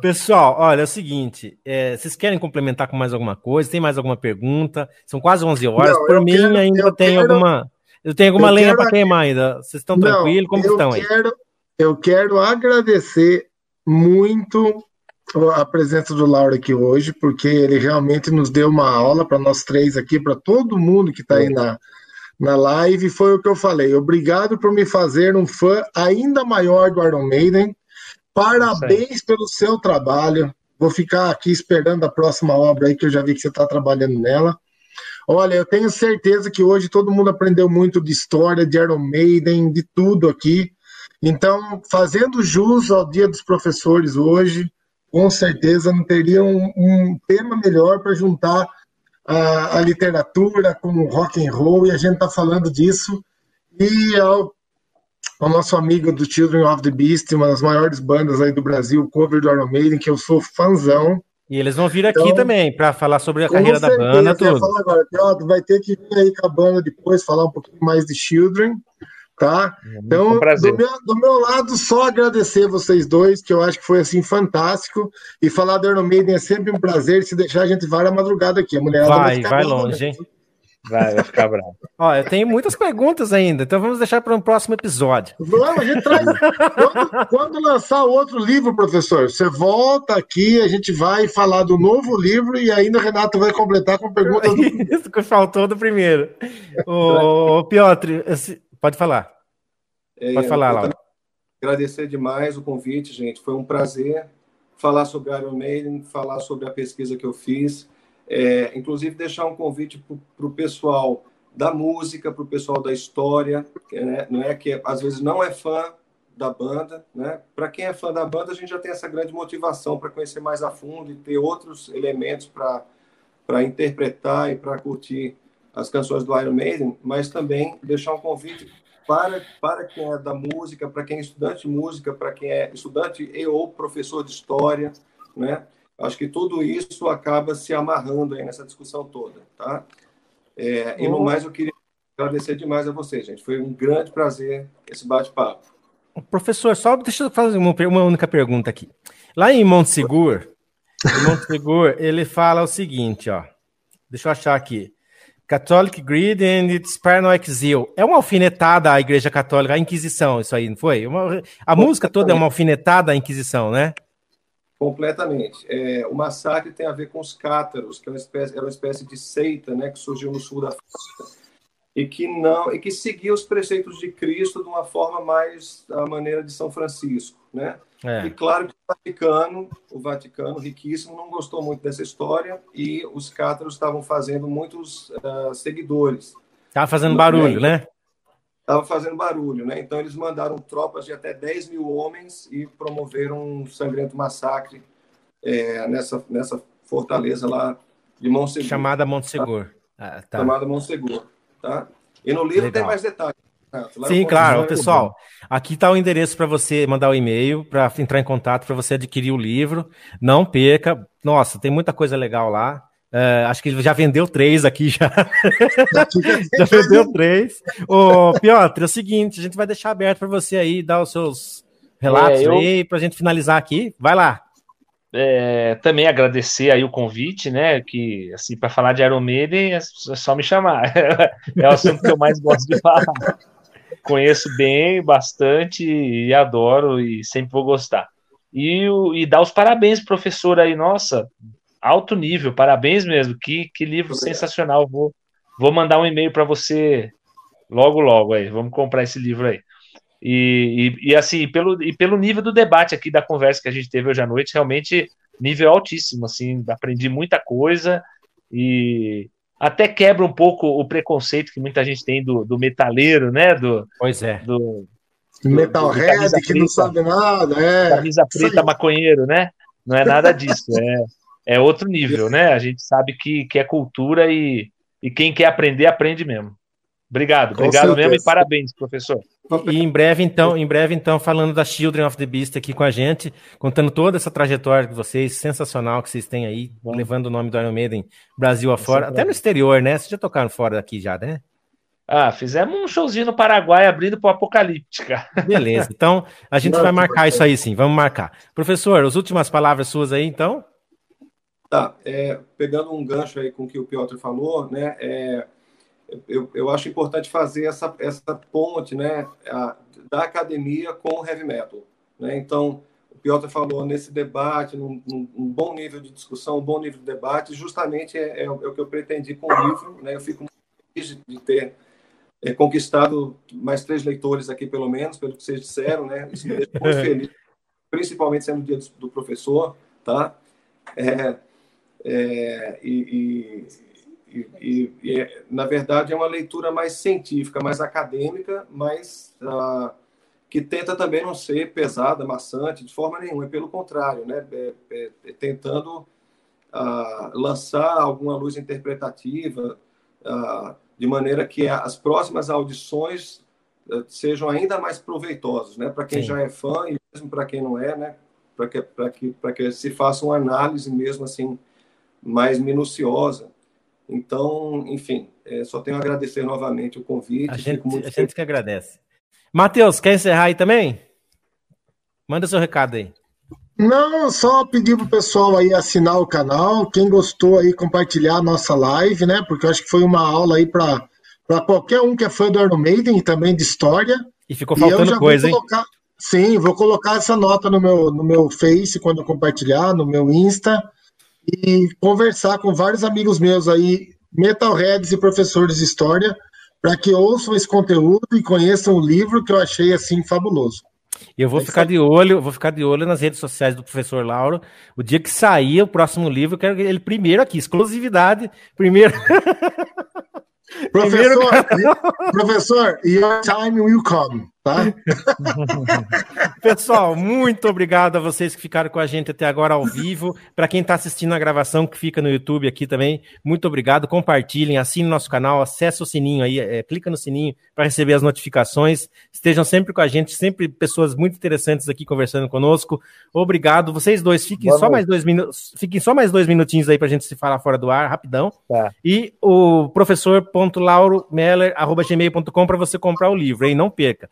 Pessoal, olha, é o seguinte, é, vocês querem complementar com mais alguma coisa? Tem mais alguma pergunta? São quase 11 horas. Não, Por mim, quero, ainda tem quero, alguma. Eu tenho alguma lenha para queimar ainda. Vocês estão tranquilos? Como estão aí? Quero, eu quero agradecer muito a presença do Lauro aqui hoje, porque ele realmente nos deu uma aula para nós três aqui, para todo mundo que está aí na na live foi o que eu falei. Obrigado por me fazer um fã ainda maior do Iron Maiden. Parabéns pelo seu trabalho. Vou ficar aqui esperando a próxima obra aí, que eu já vi que você está trabalhando nela. Olha, eu tenho certeza que hoje todo mundo aprendeu muito de história, de Iron Maiden, de tudo aqui. Então, fazendo jus ao Dia dos Professores hoje, com certeza não teria um, um tema melhor para juntar a, a, literatura com o rock and roll e a gente está falando disso e ao, ao, nosso amigo do Children of the Beast, uma das maiores bandas aí do Brasil, cover do Iron Maiden, que eu sou fãzão. E eles vão vir aqui então, também para falar sobre a carreira certeza, da banda, tudo. Agora, vai ter que vir aí com a banda depois falar um pouquinho mais de Children. Tá? É então, do meu, do meu, lado, só agradecer vocês dois, que eu acho que foi assim fantástico. E falar do Iron Maiden é sempre um prazer. Se deixar, a gente vai a madrugada aqui. A mulher vai, vai, vai longe, hein? Vai, vai ficar bravo. Ó, eu tenho muitas perguntas ainda, então vamos deixar para um próximo episódio. Vamos, a gente traz. quando, quando, lançar outro livro, professor, você volta aqui, a gente vai falar do novo livro e ainda o Renato vai completar com perguntas. Do... Isso que faltou do primeiro. Ô, Piotr, Pode falar. É, Pode falar, Laura. Agradecer demais o convite, gente. Foi um prazer falar sobre Iron Maiden, falar sobre a pesquisa que eu fiz. É, inclusive, deixar um convite para o pessoal da música, para o pessoal da história, que, né, não é que às vezes não é fã da banda, né? Para quem é fã da banda, a gente já tem essa grande motivação para conhecer mais a fundo e ter outros elementos para para interpretar e para curtir as canções do Iron Maiden, mas também deixar um convite para, para quem é da música, para quem é estudante de música, para quem é estudante e ou professor de história, né? Acho que tudo isso acaba se amarrando aí nessa discussão toda, tá? É, e no mais, eu queria agradecer demais a vocês, gente. Foi um grande prazer esse bate-papo. Professor, só deixa eu fazer uma, uma única pergunta aqui. Lá em Montsegur, em Montsegur, ele fala o seguinte, ó. Deixa eu achar aqui. Catholic Greed and its Paranoid Zeal. É uma alfinetada à Igreja Católica, a Inquisição, isso aí, não foi? Uma, a música toda é uma alfinetada à Inquisição, né? Completamente. É, o massacre tem a ver com os cátaros, que é uma espécie, era uma espécie de seita né, que surgiu no sul da França e que não e que seguia os preceitos de Cristo de uma forma mais a maneira de São Francisco, né? É. E claro que o Vaticano, o Vaticano riquíssimo, não gostou muito dessa história e os cátaros estavam fazendo muitos uh, seguidores. Estava fazendo barulho, né? Estava fazendo barulho, né? Então eles mandaram tropas de até 10 mil homens e promoveram um sangrento massacre é, nessa, nessa fortaleza lá de Monsegur. Chamada Monsegur. Tá? Ah, tá. Chamada Monsegur, tá? E no livro Legal. tem mais detalhes. Sim, claro, pessoal. Aqui está o endereço para você mandar o um e-mail, para entrar em contato, para você adquirir o livro. Não perca. Nossa, tem muita coisa legal lá. Uh, acho que ele já vendeu três aqui já. já vendeu três. Ô, Piotr, é o seguinte, a gente vai deixar aberto para você aí dar os seus relatos é, eu... aí para a gente finalizar aqui. Vai lá. É, também agradecer aí o convite, né? Que assim para falar de Iron Maiden é só me chamar. é o assunto que eu mais gosto de falar conheço bem, bastante e adoro e sempre vou gostar. E, e dar os parabéns, professor, aí, nossa, alto nível, parabéns mesmo, que, que livro Obrigado. sensacional. Vou, vou mandar um e-mail para você logo, logo aí, vamos comprar esse livro aí. E, e, e, assim, pelo, e pelo nível do debate aqui da conversa que a gente teve hoje à noite, realmente nível altíssimo, assim, aprendi muita coisa e, até quebra um pouco o preconceito que muita gente tem do, do metaleiro, né? Do, pois é. Do, do Metalhead que preta, não sabe nada, é. Camisa preta maconheiro, né? Não é nada disso, é, é outro nível, né? A gente sabe que, que é cultura e, e quem quer aprender, aprende mesmo. Obrigado, obrigado mesmo e parabéns, professor. E em breve, então, em breve, então, falando da Children of the Beast aqui com a gente, contando toda essa trajetória de vocês, sensacional que vocês têm aí, Bom. levando o nome do Iron Maiden Brasil afora, até no exterior, né? Vocês já tocaram fora daqui já, né? Ah, fizemos um showzinho no Paraguai abrindo para o Apocalíptica. Beleza, então a gente Não, vai marcar isso aí sim, vamos marcar. Professor, as últimas palavras suas aí, então? Tá, é, pegando um gancho aí com o que o Piotr falou, né? É, eu, eu acho importante fazer essa, essa ponte né, a, da academia com o heavy metal. Né? Então, o Piotr falou nesse debate, num, num, bom nível de discussão, um bom nível de debate, justamente é, é, é o que eu pretendi com o livro. Né? Eu fico muito feliz de ter é, conquistado mais três leitores aqui, pelo menos, pelo que vocês disseram. Né? Isso me deixa muito feliz, principalmente sendo o dia do, do professor. Tá? É, é, e, e e, e, e, na verdade, é uma leitura mais científica, mais acadêmica, mas uh, que tenta também não ser pesada, maçante, de forma nenhuma, é pelo contrário, né? É, é, é tentando uh, lançar alguma luz interpretativa, uh, de maneira que as próximas audições uh, sejam ainda mais proveitosas, né? Para quem Sim. já é fã e mesmo para quem não é, né? Para que, que, que se faça uma análise mesmo assim mais minuciosa. Então, enfim, é, só tenho a agradecer novamente o convite. A gente, a gente que agradece. Matheus, quer encerrar aí também? Manda seu recado aí. Não, só pedir pro pessoal aí assinar o canal, quem gostou aí compartilhar a nossa live, né? Porque eu acho que foi uma aula aí para qualquer um que é fã do Iron Maiden e também de história. E ficou faltando e coisa, colocar, hein? Sim, vou colocar essa nota no meu, no meu Face quando eu compartilhar, no meu Insta, e conversar com vários amigos meus aí, metalheads e professores de história, para que ouçam esse conteúdo e conheçam o livro que eu achei assim fabuloso. Eu vou é ficar de olho, vou ficar de olho nas redes sociais do professor Lauro. O dia que sair o próximo livro, eu quero ele primeiro aqui, exclusividade, primeiro. Professor, professor, your time will come, tá? Pessoal, muito obrigado a vocês que ficaram com a gente até agora ao vivo. Para quem está assistindo a gravação que fica no YouTube aqui também, muito obrigado. Compartilhem, assinem nosso canal, acesse o sininho aí, é, clica no sininho para receber as notificações. Estejam sempre com a gente, sempre pessoas muito interessantes aqui conversando conosco. Obrigado. Vocês dois fiquem Boa só noite. mais dois minutos, fiquem só mais dois minutinhos aí para a gente se falar fora do ar, rapidão. Tá. E o professor lauro.meller.gmail.com para você comprar o livro, hein? Não perca.